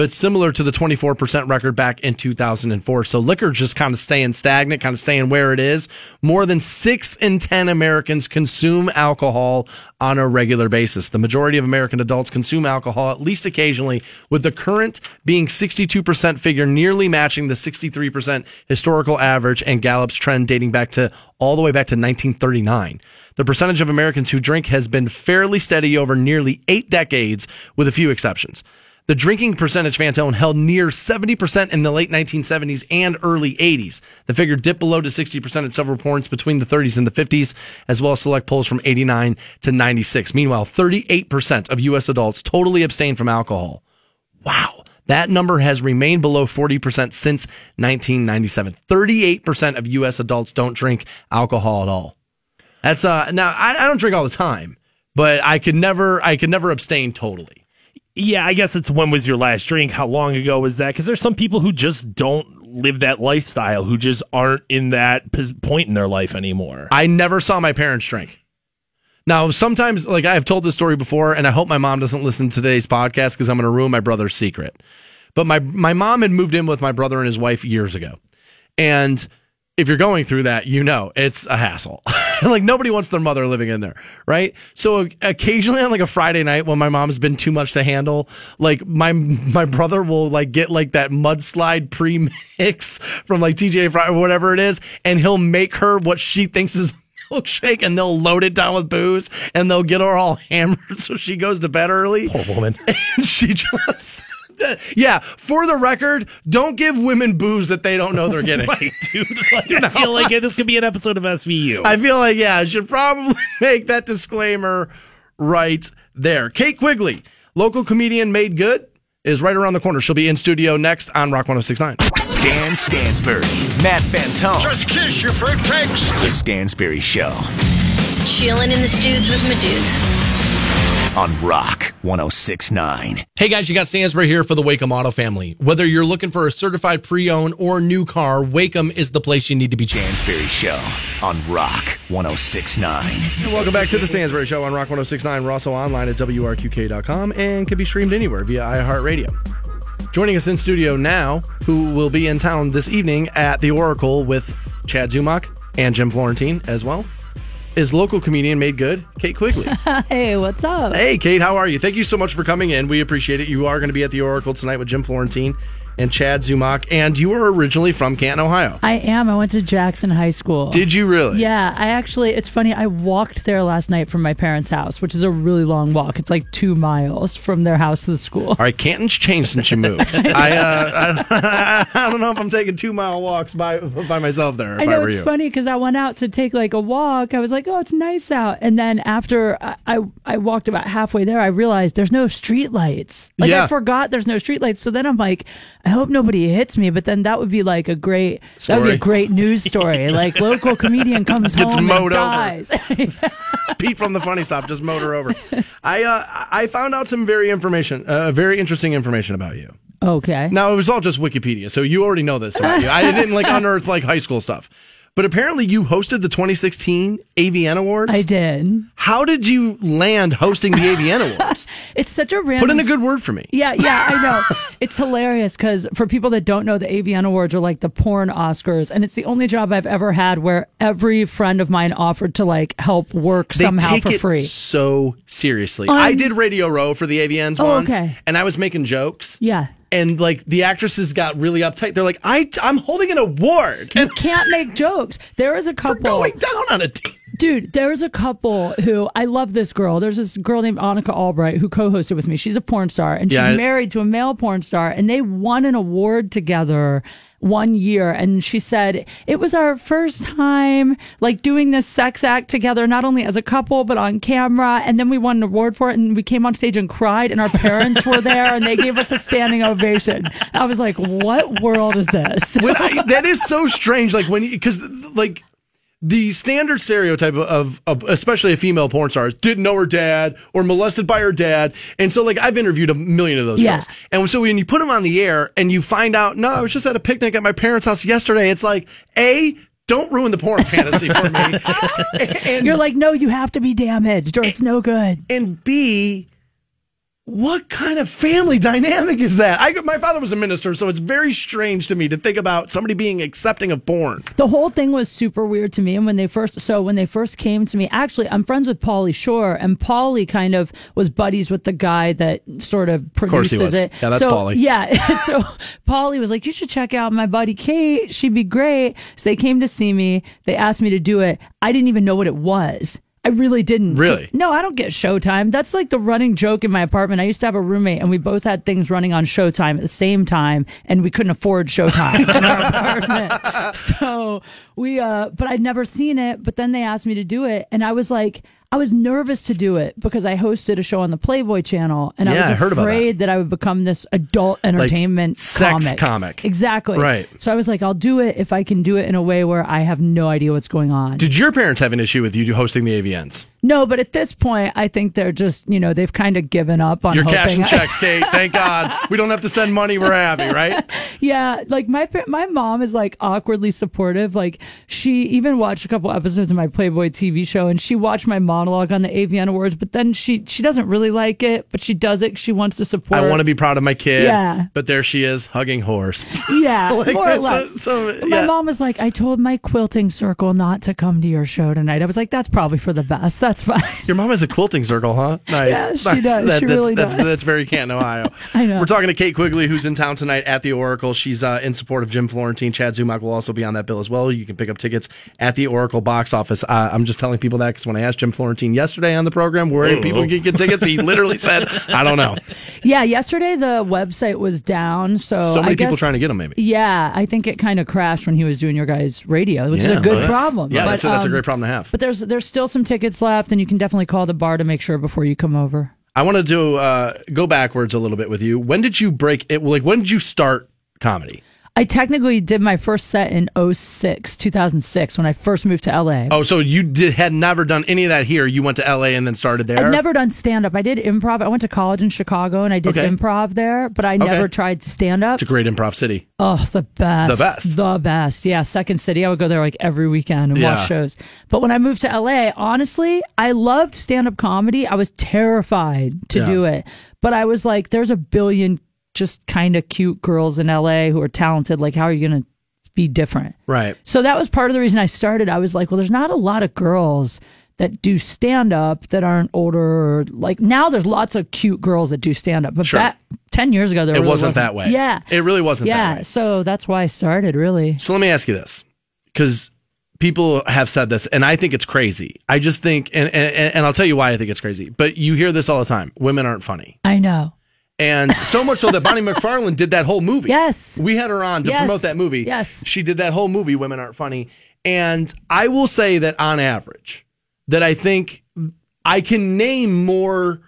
but similar to the 24% record back in 2004. So liquor just kind of staying stagnant, kind of staying where it is. More than six in 10 Americans consume alcohol on a regular basis. The majority of American adults consume alcohol at least occasionally, with the current being 62% figure nearly matching the 63% historical average and Gallup's trend dating back to all the way back to 1939. The percentage of Americans who drink has been fairly steady over nearly eight decades, with a few exceptions. The drinking percentage Fantone held near 70% in the late 1970s and early 80s. The figure dipped below to 60% at several points between the 30s and the 50s, as well as select polls from 89 to 96. Meanwhile, 38% of U.S. adults totally abstain from alcohol. Wow. That number has remained below 40% since 1997. 38% of U.S. adults don't drink alcohol at all. That's, uh, now I, I don't drink all the time, but I could never, I could never abstain totally. Yeah, I guess it's when was your last drink? How long ago was that? Because there's some people who just don't live that lifestyle, who just aren't in that point in their life anymore. I never saw my parents drink. Now, sometimes, like I have told this story before, and I hope my mom doesn't listen to today's podcast because I'm going to ruin my brother's secret. But my my mom had moved in with my brother and his wife years ago, and if you're going through that, you know it's a hassle. [laughs] [laughs] like nobody wants their mother living in there, right? So occasionally on like a Friday night when my mom's been too much to handle, like my my brother will like get like that mudslide pre-mix [laughs] from like TJ Fry or whatever it is, and he'll make her what she thinks is [laughs] milkshake and they'll load it down with booze and they'll get her all hammered so she goes to bed early. Poor woman. And she just yeah, for the record, don't give women booze that they don't know they're getting. [laughs] right, dude. Like, [laughs] I feel like this could be an episode of SVU. I feel like, yeah, I should probably [laughs] make that disclaimer right there. Kate Quigley, local comedian made good, is right around the corner. She'll be in studio next on Rock 1069. Dan Stansbury, Matt Fantone. Just kiss your fruitcakes. The Stansbury Show Chilling in the studs with my dudes. On Rock 1069. Hey guys, you got Stansbury here for the Waikem Auto family. Whether you're looking for a certified pre-owned or new car, Waikem is the place you need to be. Stansbury Show on Rock 1069. And welcome back to the Stansbury Show on Rock 1069. We're also online at WRQK.com and can be streamed anywhere via iHeartRadio. Joining us in studio now, who will be in town this evening at the Oracle with Chad Zumock and Jim Florentine as well, is local comedian made good, Kate Quigley. [laughs] Hey, what's up? hey, Kate, how are you? Thank you so much for coming in. We appreciate it. You are going to be at the Oracle tonight with Jim Florentine and Chad Zumock, and you are originally from Canton, Ohio. I am. I went to Jackson High School. Did you really? Yeah, I actually, it's funny. I walked there last night from my parents' house, which is a really long walk. It's like two miles from their house to the school. All right, Canton's changed since you moved. [laughs] I, uh, I, [laughs] I don't know if I'm taking two mile walks by by myself there. I I, know were it's you. funny because I went out to take like a walk. I was like, "Oh, it's nice out," and then after I I, I walked about halfway there, I realized there's no street lights. Like Yeah. I forgot there's no street lights. So then I'm like, I hope nobody hits me, but then that would be like a great that would be a great news story. [laughs] like local comedian comes Gets home mowed and over. dies. [laughs] Pete from the funny stop just motor over. I uh, I found out some very information, uh, very interesting information about you. okay. Now it was all just Wikipedia, so you already know this about you. I didn't like [laughs] unearth like high school stuff, but apparently you hosted the 2016 AVN Awards. I did. How did you land hosting the AVN [laughs] Awards? It's such a random Put in a good word for me. Yeah, yeah, I know. [laughs] it's hilarious because for people that don't know, the AVN Awards are like the porn Oscars, and it's the only job I've ever had where every friend of mine offered to like help work They somehow take for it free. so seriously. I did Radio Row for the AVNs Oh, once, okay. and I was making jokes. Yeah. And like the actresses got really uptight. They're like, "I, I'm holding an award You and can't make jokes. There is a couple. going down on a team." Dude, there's a couple who I love this girl. There's this girl named Annika Albrite who co-hosted with me. She's a porn star and she's Yeah, I- married to a male porn star and they won an award together one year and she said it was our first time like doing this sex act together not only as a couple but on camera and then we won an award for it and we came on stage and cried and our parents were there and they gave us a standing ovation. I was like, "What world is this?" I, that is so strange. Like when because like the standard stereotype of, of especially a female porn star is didn't know her dad or molested by her dad, and so like I've interviewed a million of those Yeah. girls, and so when you put them on the air and you find out, no, I was just at a picnic at my parents' house yesterday. It's like a don't ruin the porn fantasy for me, [laughs] and You're like, "No, you have to be damaged or it's no good." and B, what kind of family dynamic is that? I, my father was a minister, so it's very strange to me to think about somebody being accepting of porn. The whole thing was super weird to me. And when they first, so when they first came to me, actually, I'm friends with Pauly Shore, and Pauly kind of was buddies with the guy that sort of course produces he was. it. Yeah, that's so, Pauly. Yeah. [laughs] so Pauly was like, you should check out my buddy Kate. She'd be great. So they came to see me. They asked me to do it. I didn't even know what it was. I really didn't. Really? No, I don't get Showtime. That's like the running joke in my apartment. I used to have a roommate and we both had things running on Showtime at the same time and we couldn't afford Showtime in our [laughs] apartment. So we, uh, but I'd never seen it. But then they asked me to do it and I was like, I was nervous to do it because I hosted a show on the Playboy channel and I Yeah, was I heard about that. afraid that. I would become this adult entertainment sex comic. comic. Exactly. Right. So I was like, I'll do it if I can do it in a way where I have no idea what's going on. Did your parents have an issue with you hosting the AVNs? No, but at this point, I think they're just, you know, they've kind of given up on You're cashing checks, [laughs] Kate. Thank God. We don't have to send money. We're happy, right? [laughs] yeah, like my my mom is like awkwardly supportive. Like she even watched a couple episodes of my Playboy TV show, and she watched my monologue on the AVN Awards. But then she she doesn't really like it, but she does it. She wants to support. I want to be proud of my kid. Yeah. But there she is, hugging horse. [laughs] Yeah, So, like, more or less. so, But My mom was like, I told my quilting circle not to come to your show tonight. I was like, that's probably for the best. That's fine. Your mom has a quilting circle, huh? [laughs] Nice. Yeah, she nice. does. That- She that's, really that's, does. that's very Canton, Ohio. [laughs] I know. We're talking to Kate Quigley, who's in town tonight at the Oracle. She's uh, in support of Jim Florentine. Chad Zumock will also be on that bill as well. You can pick up tickets at the Oracle box office. Uh, I'm just telling people that because when I asked Jim Florentine yesterday on the program where people can get tickets, he literally [laughs] said, I don't know. Yeah, yesterday the website was down, so So many I guess, people trying to get them, maybe. Yeah, I think it kind of crashed when he was doing your guys' radio, which Yeah, is a good well, that's- problem. Yeah, But, that's, that's a um, great problem to have. But there's there's still some tickets left, and you can definitely call the bar to make sure before you come over. I wanted to uh, go backwards a little bit with you. When did you break it? Like, when did you start comedy? I technically did my first set in 06, 2006, when I first moved to LA. Oh, so you did had never done any of that here. You went to LA and then started there. I'd never done stand up. I did improv. I went to college in Chicago and I did Okay. improv there, but I never tried stand up. It's a great improv city. Oh, the best. The best. The best. Yeah. Second City. I would go there like every weekend and Yeah. watch shows. But when I moved to LA, honestly, I loved stand up comedy. I was terrified to Yeah. do it. But I was like, there's a billion just kind of cute girls in LA who are talented. Like, how are you going to be different? Right. So that was part of the reason I started. I was like, well, there's not a lot of girls that do stand up that aren't older. Like now, there's lots of cute girls that do stand up, but Sure. back ten years ago, there It really wasn't that way. Yeah, It really wasn't that yeah. way. So that's why I started. Really, So let me ask you this, because people have said this, and I think it's crazy. I just think, and, and and I'll tell you why I think it's crazy. But you hear this all the time: women aren't funny, I know. And so much so that Bonnie [laughs] McFarlane did that whole movie. Yes. we had her on to Yes. promote that movie. Yes. she did that whole movie. Women aren't funny, and I will say that on average, that I think I can name more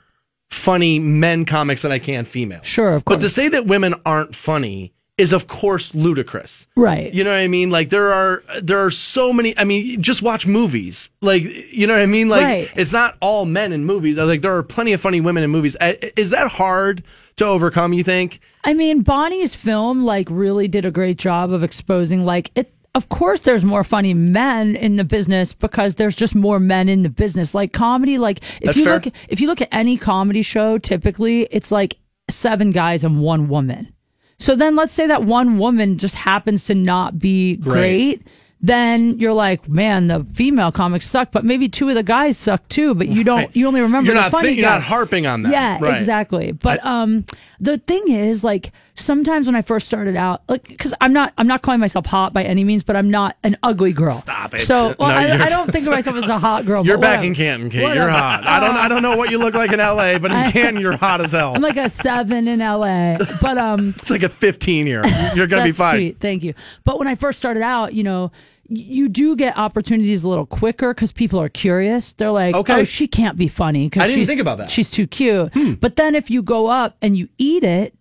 funny men comics than I can female. Sure, of course. But to say that women aren't funny is of course ludicrous. Right. You know what I mean? Like there are there are so many I mean just watch movies. Like you know what I mean? Like Right. it's not all men in movies. Like there are plenty of funny women in movies. Is that hard to overcome, you think? I mean, Bonnie's film like really did a great job of exposing like it. Of course, there's more funny men in the business because there's just more men in the business. Like comedy, like if That's you fair. look if you look at any comedy show, typically it's like seven guys and one woman. So then let's say that one woman just happens to not be great. Then you're like, man, the female comics suck, but maybe two of the guys suck too. But you don't, Right. you only remember You're the not funny you're not harping on that. Yeah, Right. exactly. But um, the thing is, like, sometimes when I first started out, like, because I'm not, I'm not calling myself hot by any means, but I'm not an ugly girl. Stop it. So well, No, I, I don't think of myself as a hot girl. [laughs] You're back whatever. in Canton, Kate. Whatever. You're hot. I don't I don't know what you look like in LA, but in [laughs] Canton you're hot as hell. I'm like a seven in LA, but um, [laughs] it's like a 15 year. You're gonna be fine. Sweet, thank you. But when I first started out, you know, you do get opportunities a little quicker because people are curious. They're like, Okay. "Oh, she can't be funny because I didn't she's think about that. Hmm. She's too cute." But then if you go up and you eat it.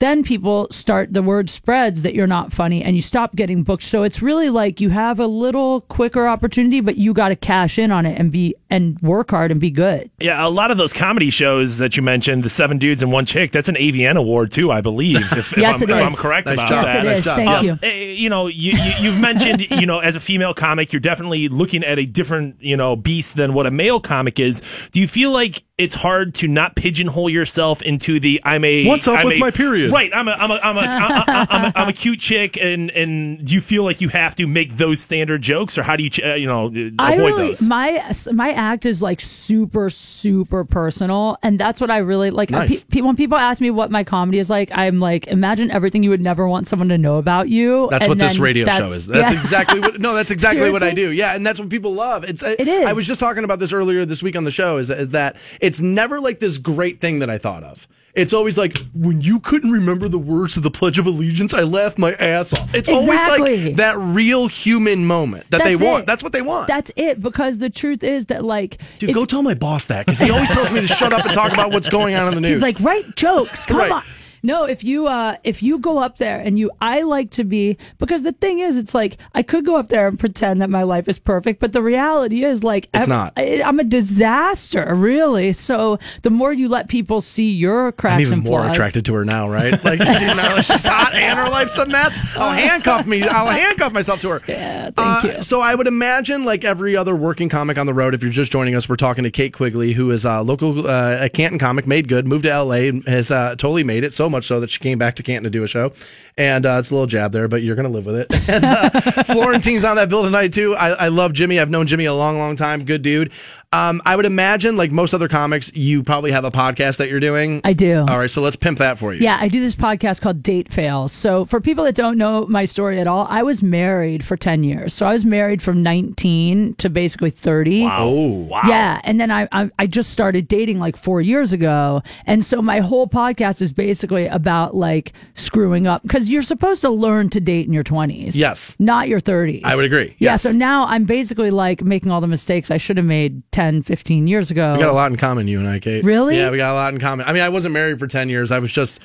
Then people start, the word spreads that you're not funny and you stop getting booked. So it's really like you have a little quicker opportunity, but you got to cash in on it and be, and work hard and be good. Yeah, a lot of those comedy shows that you mentioned, the seven dudes and one chick, that's an AVN award too, I believe. If, [laughs] Yes, if, I'm, it if. I'm correct Nice about job. Yes, that. Nice is. job. Thank Um, you. Eh, you know, you, you you've mentioned, you know, as a female comic, you're definitely looking at a different, you know, beast than what a male comic is. Do you feel like it's hard to not pigeonhole yourself into the I'm a What's up I'm with a- my period? Right, I'm a I'm a I'm a, I'm a, I'm a, I'm a [laughs] cute chick, and and do you feel like you have to make those standard jokes, or how do you ch- uh, you know avoid I really those? my my act is like super super personal, and that's what I really like. Nice. Pe- pe- when people ask me what my comedy is like, I'm like, imagine everything you would never want someone to know about you. That's and what this radio show is. That's yeah. exactly what. No, that's exactly what I do. Yeah, and that's what people love. It's. It I is. was just talking about this earlier this week on the show. Is is that it's never like this great thing that I thought of. It's always like when you couldn't remember the words of the Pledge of Allegiance, I laughed my ass off. It's always like that real human moment that That's they want. it. That's what they want. That's it. Because the truth is that like, Dude, if- go tell my boss that because he always tells me to shut up and talk about what's going on in the [laughs] news. He's like, write jokes. Come Right. on. No, if you uh if you go up there and you I like to be because the thing is it's like I could go up there and pretend that my life is perfect, but the reality is like It's ev- not. I, I'm a disaster, really. So the more you let people see your cracks I'm even and more flaws, attracted to her now, right? [laughs] Like, dude, now that she's hot and her life's a mess. I'll [laughs] handcuff me. I'll handcuff myself to her. Yeah, thank Uh, you. So I would imagine, like every other working comic on the road, if you're just joining us, we're talking to Kate Quigley, who is a local uh, a Canton comic, made good, moved to LA, and has uh, totally made it. So much so that she came back to Canton to do a show. And uh, it's a little jab there, but you're going to live with it. [laughs] And uh, Florentine's on that bill tonight too. I, I love Jimmy. I've known Jimmy a long, long time. Good dude. Um, I would imagine, like most other comics, you probably have a podcast that you're doing. I do. All right, so let's pimp that for you. Yeah, I do this podcast called Date Fails. So, for people that don't know my story at all, I was married for 10 years. So, I was married from 19 to basically 30. Oh, wow. Yeah, and then I, I I just started dating like four years ago, and so my whole podcast is basically about like screwing up because you're supposed to learn to date in your 20s. Yes. not your 30s. I would agree. Yeah, so now I'm basically like making all the mistakes I should have made 10, 15 years ago. We got a lot in common, you and I, Kate. Really? Yeah, we got a lot in common. I mean, I wasn't married for 10 years. I was just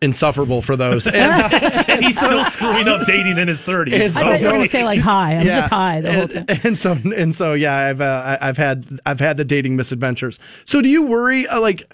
insufferable for those. [laughs] And, and he's still screwing up dating in his 30s. It's I so thought you were going to say like hi. I was just hi the whole time. and so and so yeah, I've uh, I- I've had I've had the dating misadventures. So do you worry uh, like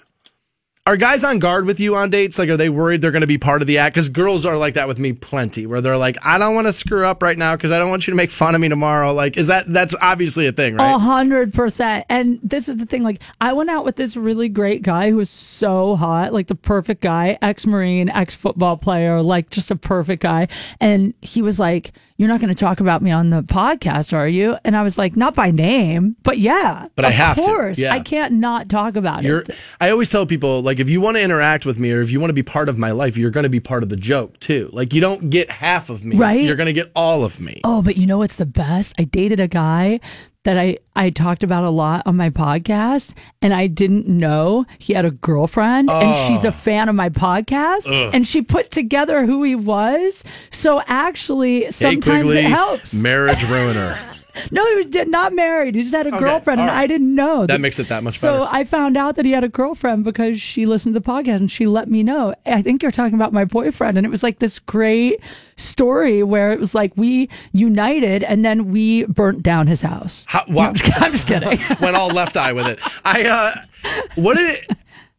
are guys on guard with you on dates? Like, are they worried they're going to be part of the act? Because girls are like that with me plenty, where they're like, I don't want to screw up right now because I don't want you to make fun of me tomorrow. Like, is that that's obviously a thing, right? A hundred percent. And this is the thing. Like, I went out with this really great guy who was so hot, like the perfect guy, ex Marine, ex football player, like just a perfect guy. And he was like, You're not going to talk about me on the podcast, are you? And I was like, Not by name, but yeah. But I have to. course. Yeah. I can't not talk about You're, it. I always tell people like if you want to interact with me or if you want to be part of my life, you're going to be part of the joke too. Like you don't get half of me, Right. You're going to get all of me. Oh, but you know what's the best? I dated a guy that I, I talked about a lot on my podcast, and I didn't know he had a girlfriend, and ah. she's a fan of my podcast, and she put together who he was. So actually, sometimes Quigley, it helps. Marriage ruiner. [laughs] No, he was did- not married. He just had a Okay, girlfriend, and right. I didn't know. That makes it that much So better. So I found out that he had a girlfriend because she listened to the podcast and she let me know. I think you're talking about my boyfriend, and it was like this great story where it was like we united, and then we burnt down his house. How- No, wow. I'm, just, I'm just [laughs] kidding. Went all left eye with it. I uh, what did it?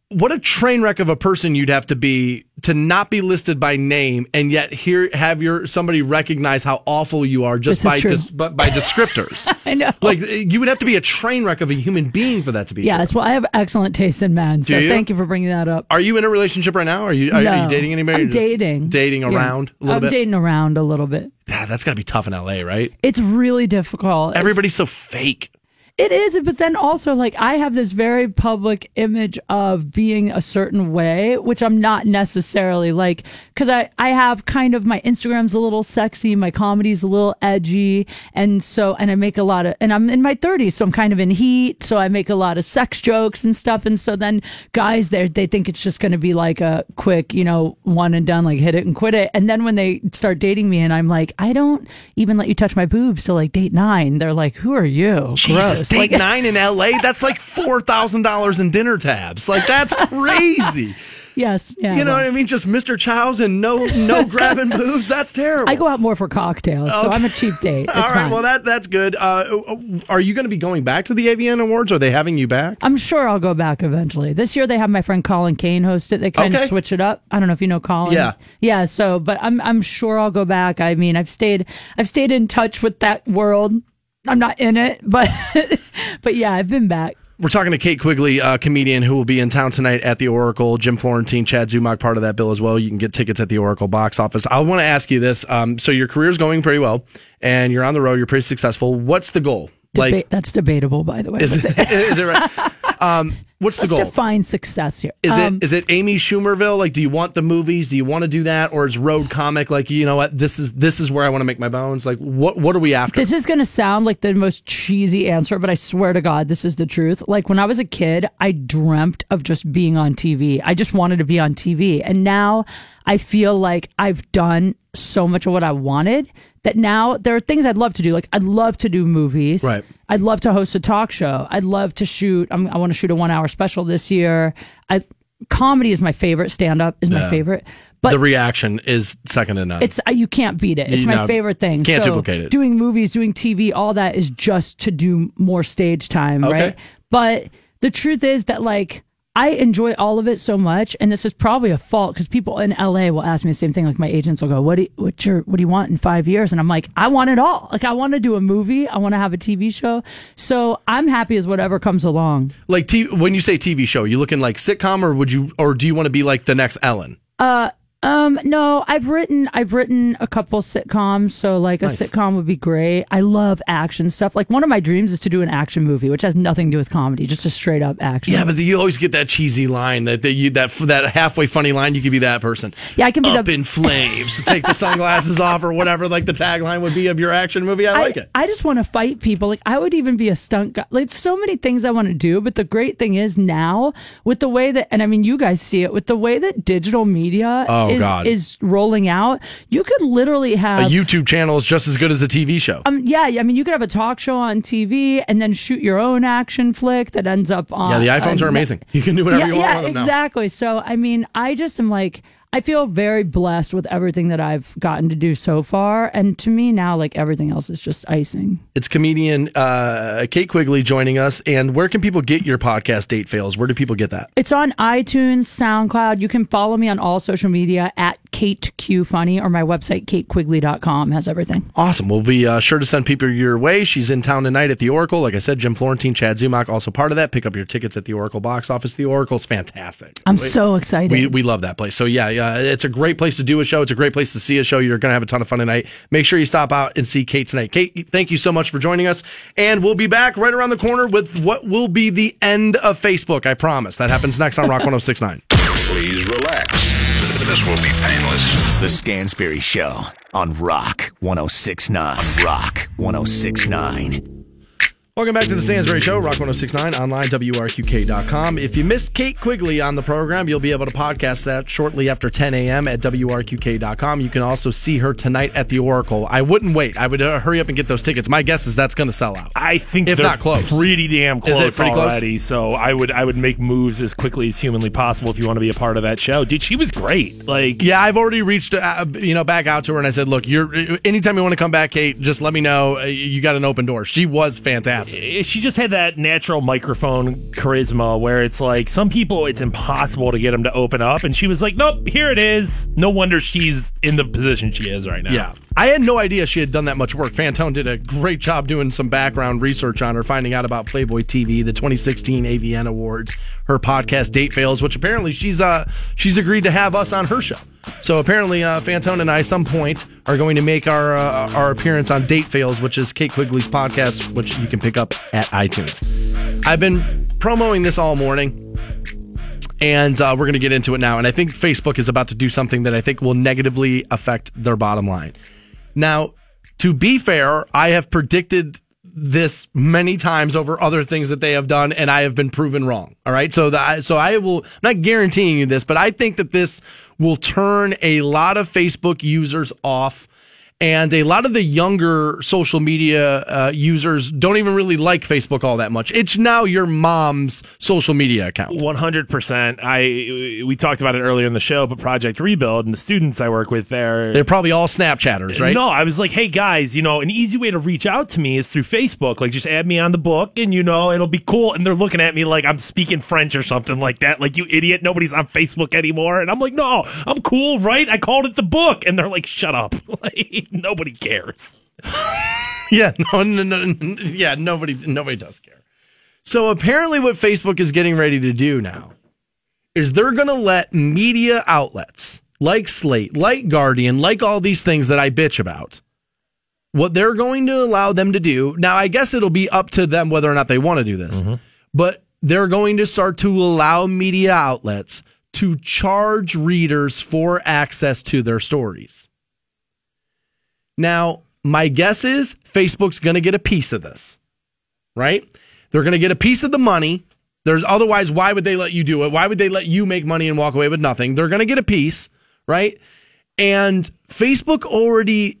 What a train wreck of a person you'd have to be to not be listed by name and yet here have your somebody recognize how awful you are just by true. dis, by, by descriptors. [laughs] I know. Like you would have to be a train wreck of a human being for that to be. true. Yes, well, I have excellent taste in men, so you? thank you for bringing that up. Are you in a relationship right now? Are you are, are you dating anybody? I'm dating. Dating Yeah. around a little bit. I'm bit. dating around a little bit. Ah, that's got to be tough in LA, right? It's really difficult. It's- Everybody's so fake. It is, but then also like I have this very public image of being a certain way, which I'm not necessarily like because I I have kind of my Instagram's a little sexy, my comedy's a little edgy, and so and I make a lot of and I'm in my 30s, so I'm kind of in heat, so I make a lot of sex jokes and stuff, and so then guys they they think it's just going to be like a quick you know one and done like hit it and quit it, and then when they start dating me and I'm like I don't even let you touch my boobs till like date nine, they're like who are you? Jesus, Gross. Date Like- nine in LA. That's like four thousand dollars in dinner tabs. Like that's crazy. [laughs] Yes, yeah. You know well, what I mean? Just Mr. Chow's and no no [laughs] grabbing boobs. That's terrible. I go out more for cocktails, so I'm a cheap date. [laughs] It's All right, fine. well that that's good. Uh, are you going to be going back to the AVN Awards? Are they having you back? I'm sure I'll go back eventually. This year they have my friend Colin Kane host it. They kind Okay. of switch it up. I don't know if you know Colin. Yeah. yeah. So, but I'm I'm sure I'll go back. I mean, I've stayed I've stayed in touch with that world. I'm not in it, but [laughs] but yeah, I've been back. We're talking to Kate Quigley, a comedian who will be in town tonight at the Oracle. Jim Florentine, Chad Zumock, part of that bill as well. You can get tickets at the Oracle box office. I want to ask you this. Um, so your career's going pretty well, and you're on the road. You're pretty successful. What's the goal? Deba- that's debatable, by the way. is it, [laughs] is it right? [laughs] Um, what's the Let's goal? define success here. Is Um, it is it Amy Schumerville? Like, do you want the movies? Do you want to do that, or is road comic like you know what? This is this is where I want to make my bones. Like, what what are we after? This is going to sound like the most cheesy answer, but I swear to God, this is the truth. Like when I was a kid, I dreamt of just being on TV. I just wanted to be on TV. And now I feel like I've done so much of what I wanted that now there are things I'd love to do. Like I'd love to do movies. Right. I'd love to host a talk show. I'd love to shoot. I'm, I want to shoot a one hour special this year. I, comedy is my favorite. Stand up is my favorite. But the reaction is second to none. it's uh, you can't beat it. It's You my know, favorite thing. can't So, duplicate it. Doing movies, doing TV, all that is just to do more stage time, Okay. right? But the truth is that like I enjoy all of it so much, and this is probably a fault because people in LA will ask me the same thing. Like my agents will go, "What do you, what your what do you want in five years?" And I'm like, "I want it all. Like I want to do a movie. I want to have a TV show. So I'm happy as whatever comes along." like t- when you say TV show, you looking like sitcom, or would you, or do you want to be like the next Ellen? Uh, Um, no, I've written I've written a couple sitcoms, so like a sitcom would be great. I love action stuff. Like one of my dreams is to do an action movie, which has nothing to do with comedy, just a straight up action. Yeah, but you always get that cheesy line that that you that that halfway funny line. You could be that person. Yeah, I can be up the- in flames. Take the sunglasses off, or whatever. Like the tagline would be of your action movie. I, like it. I just want to fight people. Like I would even be a stunt guy. Like so many things I want to do. But the great thing is now with the way that, and I mean, you guys see it with the way that digital media Oh, is, God. is rolling out. You could literally have a YouTube channel is just as good as a TV show. Um, yeah, I mean, you could have a talk show on TV and then shoot your own action flick that ends up on. yeah, the iPhones on- are amazing. You can do whatever yeah, you want yeah, with them now. exactly. So, I mean, I just am like, I feel very blessed with everything that I've gotten to do so far, and to me now, like everything else is just icing. It's comedian uh, Kate Quigley joining us. And where can people get your podcast date fails? Where do people get that? It's on iTunes, SoundCloud. You can follow me on all social media at Kate Q Funny or my website, katequigley.com has everything. Awesome. We'll be uh, sure to send people your way. She's in town tonight at the Oracle. Like I said, Jim Florentine, Chad Zumock, also part of that. Pick up your tickets at the Oracle box office. The Oracle's fantastic. I'm We- so excited. We, we love that place. So yeah, yeah, it's a great place to do a show. It's a great place to see a show. You're going to have a ton of fun tonight. Make sure you stop out and see Kate tonight. Kate, thank you so much for joining us. And we'll be back right around the corner with what will be the end of Facebook. I promise. That happens next on Rock 1069. Please relax. This will be painless. The Stansbury Show on Rock 1069. Rock 1069. Welcome back to the Stansbury Show, Rock 1069, online, WRQK.com. If you missed Kate Quigley on the program, you'll be able to podcast that shortly after 10 a.m. at WRQK.com. You can also see her tonight at the Oracle. I wouldn't wait. I would uh, hurry up and get those tickets. My guess is that's going to sell out. I think If they're not close. pretty damn Is it close pretty close? So I would I would make moves as quickly as humanly possible if you want to be a part of that show. Dude, she was great. Like Yeah, I've already reached, uh, you know, back out to her and I said, look, you're anytime you want to come back, Kate, just let me know. Uh, You got an open door. She was fantastic. She just had that natural microphone charisma where it's like some people it's impossible to get them to open up. And she was like nope here it is. No wonder she's in the position she is right now. Yeah. I had no idea she had done that much work. Fantone did a great job doing some background research on her, finding out about Playboy TV, the 2016 AVN Awards, her podcast Date Fails, which apparently she's uh she's agreed to have us on her show. So apparently, uh, Fantone and I, some point, are going to make our uh, our appearance on Date Fails, which is Kate Quigley's podcast, which you can pick up at iTunes. I've been promoting this all morning and uh, we're going to get into it now. And I think Facebook is about to do something that I think will negatively affect their bottom line. Now, to be fair, I have predicted this many times over other things that they have done, and I have been proven wrong. All right, so the, so I will I'm not guaranteeing you this, but I think that this will turn a lot of Facebook users off. And a lot of the younger social media uh, users don't even really like Facebook all that much. It's now your mom's social media account. One hundred percent. I we talked about it earlier in the show, but Project Rebuild and the students I work with there. They're probably all Snapchatters, right? No, I was like, hey guys, you know, an easy way to reach out to me is through Facebook. Like, just add me on the book, and you know, it'll be cool. And they're looking at me like I'm speaking French or something like that. Like, you idiot, nobody's on Facebook anymore. And I'm like, no, I'm cool, right? I called it the book, and they're like, shut up. [laughs] like, nobody cares. [laughs] Yeah, no, no, no, yeah, nobody, nobody does care. So apparently, what Facebook is getting ready to do now is they're going to let media outlets like Slate, like Guardian, like all these things that I bitch about. What they're going to allow them to do now, I guess it'll be up to them whether or not they want to do this, mm-hmm. but they're going to start to allow media outlets to charge readers for access to their stories. Now, my guess is Facebook's going to get a piece of this, right? They're going to get a piece of the money. There's otherwise, why would they let you do it? Why would they let you make money and walk away with nothing? They're going to get a piece, right? And Facebook already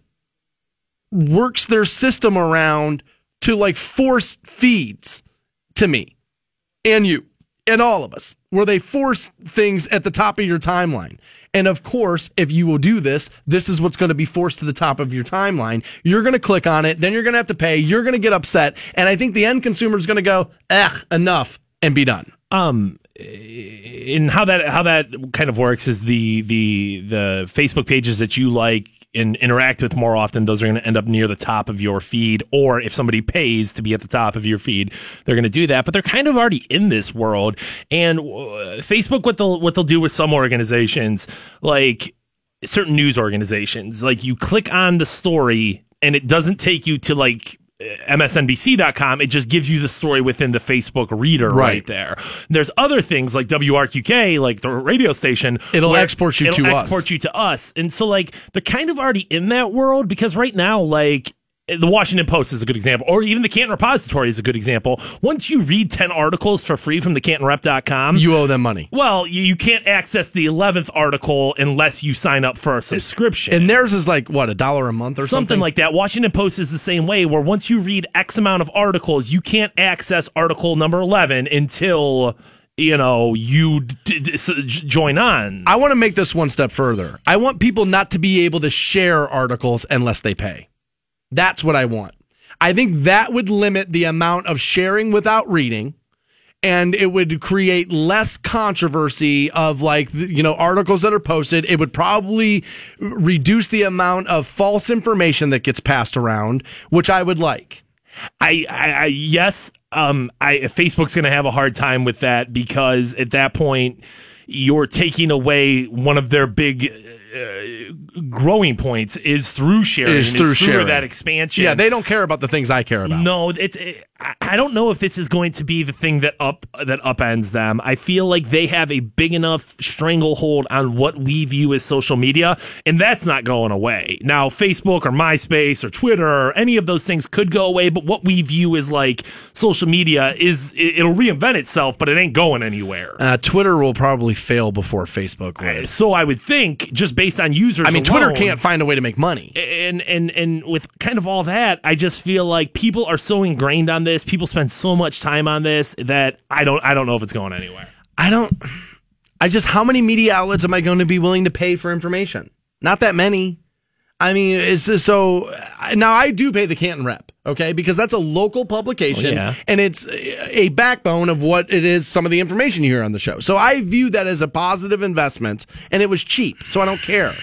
works their system around to like force feeds to me and you and all of us where they force things at the top of your timeline. And of course, if you will do this, this is what's going to be forced to the top of your timeline. You're going to click on it, then you're going to have to pay, you're going to get upset, and I think the end consumer is going to go, "Ugh, enough," and be done. Um, and how that how that kind of works is the the the Facebook pages that you like and interact with more often. Those are going to end up near the top of your feed, or if somebody pays to be at the top of your feed, they're going to do that. But they're kind of already in this world, and uh, Facebook what they'll what they'll do with some organizations like certain news organizations, like you click on the story and it doesn't take you to like MSNBC.com, it just gives you the story within the Facebook reader right, Right. there. There's other things like WRQK, like the radio station. It'll export you to us. it'll to us. export you to us. And so, like, they're kind of already in that world because right now, like, the Washington Post is a good example, or even the Canton Repository is a good example. Once you read 10 articles for free from the CantonRep.com, You owe them money. well, you, you can't access the 11th article unless you sign up for a subscription And theirs is like what a dollar a month or something. something like that. Washington Post is the same way, where once you read X amount of articles, you can't access article number 11 until, you know, you d- d- s- j- join on. I want to make this one step further. I want people not to be able to share articles unless they pay. That's what I want. I think that would limit the amount of sharing without reading and it would create less controversy of like you know articles that are posted it would probably reduce the amount of false information that gets passed around which i would like I, I, I yes, um, I Facebook's going to have a hard time with that because at that point you're taking away one of their big uh, growing points is through sharing, Is through sharing. that expansion. Yeah, they don't care about the things I care about. No, it's. It, I- don't know if this is going to be the thing that up that upends them. I feel like they have a big enough stranglehold on what we view as social media, and that's not going away. Now, Facebook or MySpace or Twitter or any of those things could go away, but what we view as like social media is it, it'll reinvent itself, but it ain't going anywhere. Uh, Twitter will probably fail before Facebook will. so I would think, just based on users, I mean, Twitter can't find a way to make money. and and and with kind of all that, I just feel like people are so ingrained on this. People spend so much time on this that I don't I don't know if it's going anywhere. I don't. I just how many media outlets am I going to be willing to pay for information? Not that many. I mean, it's just so now I do pay the Canton Rep, okay, because that's a local publication Oh, yeah. and it's a backbone of what it is. Some of the information you hear on the show, so I view that as a positive investment, and it was cheap, so I don't care.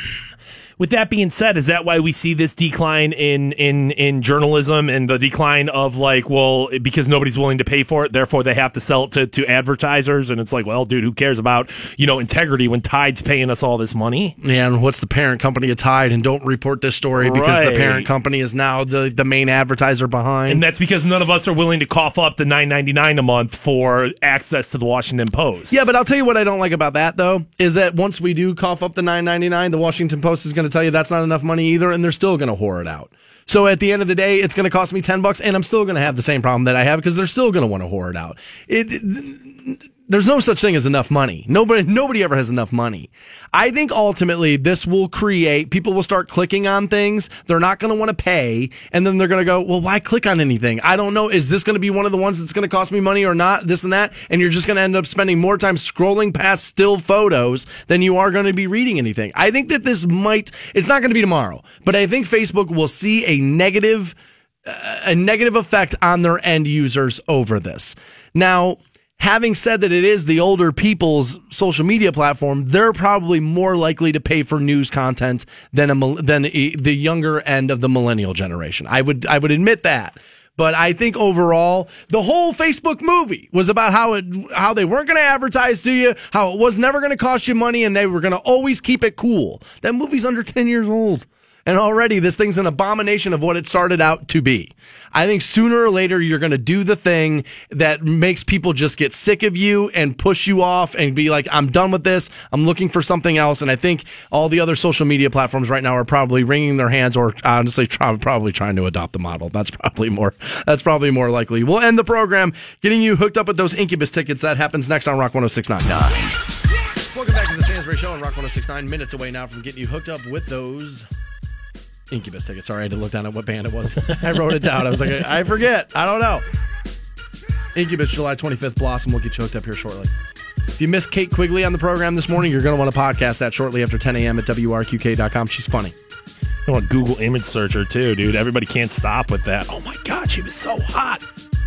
With that being said, is that why we see this decline in in in journalism and the decline of like, well, because nobody's willing to pay for it, therefore they have to sell it to, to advertisers, and it's like, well, dude, who cares about you know integrity when Tide's paying us all this money? And what's the parent company of Tide? And don't report this story because the parent company is now the the main advertiser behind. And that's because none of us are willing to cough up the nine ninety nine a month for access to the Washington Post. Yeah, but I'll tell you what I don't like about that though is that once we do cough up the 9.99, the Washington Post is going to tell you that's not enough money either, and they're still going to whore it out. So at the end of the day, it's going to cost me ten bucks, and I'm still going to have the same problem that I have because they're still going to want to whore it out. It- there's no such thing as enough money. Nobody, nobody ever has enough money. I think ultimately this will create people will start clicking on things. They're not going to want to pay, and then they're going to go, well, why click on anything? I don't know. Is this going to be one of the ones that's going to cost me money or not? This and that, and you're just going to end up spending more time scrolling past still photos than you are going to be reading anything. I think that this might. It's not going to be tomorrow, but I think Facebook will see a negative a negative effect on their end users over this. Now, having said that it is the older people's social media platform, they're probably more likely to pay for news content than a than a, the younger end of the millennial generation. I would I would admit that. But I think overall, the whole Facebook movie was about how it how they weren't going to advertise to you, how it was never going to cost you money, and they were going to always keep it cool. That movie's under ten years old. And already this thing's an abomination of what it started out to be. I think sooner or later you're going to do the thing that makes people just get sick of you and push you off and be like, I'm done with this. I'm looking for something else. And I think all the other social media platforms right now are probably wringing their hands or honestly probably trying to adopt the model. That's probably more, that's probably more likely. We'll end the program getting you hooked up with those Incubus tickets. That happens next on Rock 1069. Welcome back to the Stansbury Show on Rock 1069. Minutes away now from getting you hooked up with those Incubus tickets. Sorry, I had to look down at what band it was. I wrote it down. I was like, I I forget. I don't know. Incubus, July 25th, Blossom. We'll get choked up here shortly. If you missed Kate Quigley on the program this morning, you're going to want to podcast that shortly after 10 a.m. at WRQK.com. She's funny. I want Google image searcher too, dude. Everybody can't stop with that. Oh my god, she was so hot.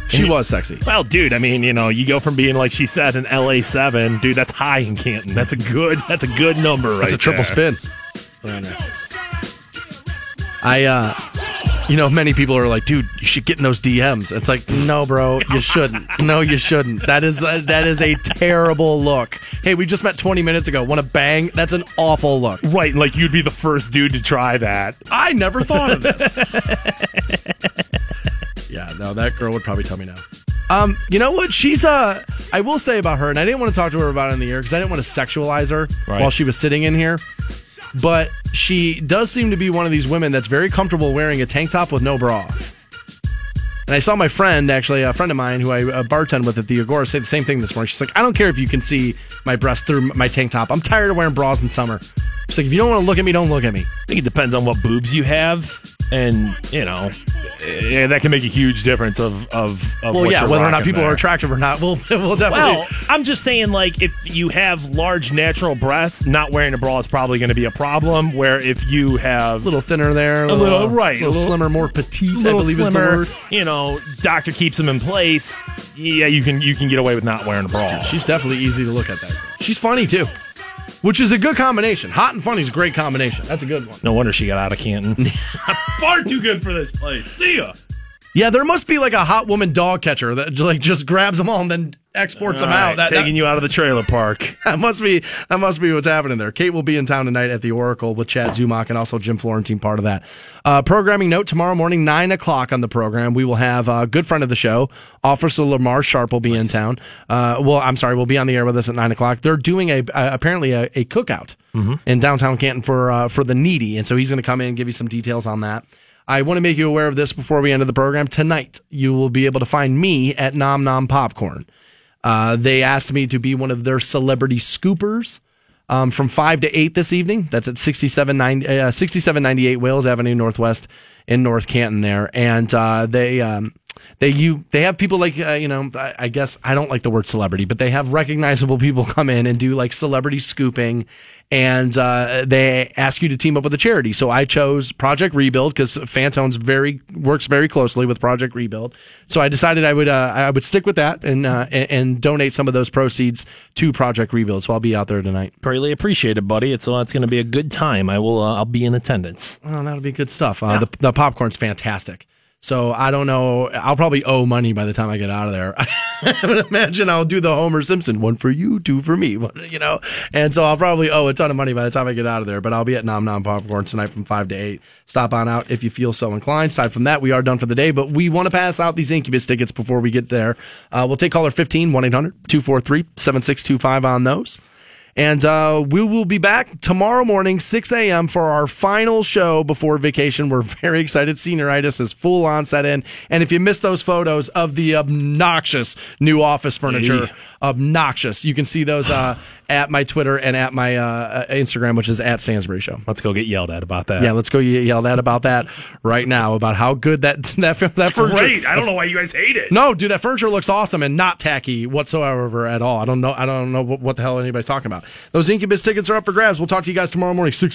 She was sexy. Well, dude, I mean, you know, you go from being like she said an LA seven, dude. That's high in Canton. That's a good. That's a good number, right? That's a triple there. spin. I, uh, you know, many people are like, dude, you should get in those DMs. It's like, no, bro, you shouldn't. No, you shouldn't. That is uh, that is a terrible look. Hey, we just met 20 minutes ago. Want to bang? That's an awful look. Right, like you'd be the first dude to try that. I never thought of this. [laughs] yeah, no, that girl would probably tell me no. Um, you know what? She's uh I will say about her, and I didn't want to talk to her about it in the air because I didn't want to sexualize her Right. while she was sitting in here. But she does seem to be one of these women that's very comfortable wearing a tank top with no bra. And I saw my friend, actually, a friend of mine who I uh, bartend with at the Agora, say the same thing this morning. She's like, I don't care if you can see my breast through my tank top. I'm tired of wearing bras in summer. She's like, if you don't want to look at me, don't look at me. I think it depends on what boobs you have, and you know, eh, that can make a huge difference of of. of Well, yeah, whether or not people there. are attractive or not, [laughs] we'll, we'll definitely. Well, I'm just saying, like, if you have large natural breasts, not wearing a bra is probably going to be a problem. Where if you have a little thinner there, a a little, right, a little, little- slimmer, more petite. I little believe slimmer, is the word. you know, doctor keeps them in place. Yeah, you can you can get away with not wearing a bra. She's definitely easy to look at. That she's funny too, which is a good combination. Hot and funny is a great combination. That's a good one. No wonder she got out of Canton. [laughs] Far too good for this place. See ya. Yeah, there must be like a hot woman dog catcher that like just grabs them all and then exports them All right, out. That, that- taking you out of the trailer park. [laughs] that must be that must be what's happening there. Kate will be in town tonight at the Oracle with Chad Zumock and also Jim Florentine, part of that. Uh, programming note: tomorrow morning, nine o'clock on the program, we will have a good friend of the show, Officer Lamar Sharp, will be in town. Uh, well, I'm sorry, we'll be on the air with us at nine o'clock. They're doing a uh, apparently a, a cookout in downtown Canton for uh, for the needy, and so he's going to come in and give you some details on that. I want to make you aware of this before we end the program. Tonight, you will be able to find me at Nom Nom Popcorn. Uh, they asked me to be one of their celebrity scoopers um, from 5 to 8 this evening. That's at 6790, uh, 6798 Wales Avenue Northwest in North Canton there. And uh, they. Um, they you they have people like uh, you know I, I guess I don't like the word celebrity, but they have recognizable people [laughs] come in and do like celebrity scooping, and uh, they ask you to team up with a charity. So I chose Project Rebuild because Fantone's very works very closely with Project Rebuild. So I decided I would uh, I would stick with that and, uh, and and donate some of those proceeds to Project Rebuild. So I'll be out there tonight. Greatly appreciated, buddy. It's uh, it's going to be a good time. I will. Uh, I'll be in attendance. Oh, that'll be good stuff. Uh, the, the popcorn's fantastic. So I don't know. I'll probably owe money by the time I get out of there. I [laughs] would imagine I'll do the Homer Simpson one for you, two for me, [laughs] you know. And so I'll probably owe a ton of money by the time I get out of there. But I'll be at Nom Nom Popcorn tonight from five to eight. Stop on out if you feel so inclined. Aside from that, we are done for the day. But we want to pass out these Incubus tickets before we get there. Uh, we'll take caller 15 1 800 243 7625 on those. And uh, we will be back tomorrow morning, 6 a.m., for our final show before vacation. We're [laughs] very excited. Senioritis is full on set in. And if you missed those photos of the obnoxious new office furniture, obnoxious, you can see those uh, at my Twitter and at my uh, Instagram, which is at Stansbury Show. Let's go get yelled at about that. Yeah, let's go get yelled at about that right now, about how good that [laughs] that, that furniture Great. I don't know why you guys hate it. no, dude, that furniture looks awesome and not tacky whatsoever at all. I don't know. I don't know what, what the hell anybody's talking about. Those Incubus tickets are up for grabs. We'll talk to you guys tomorrow morning, six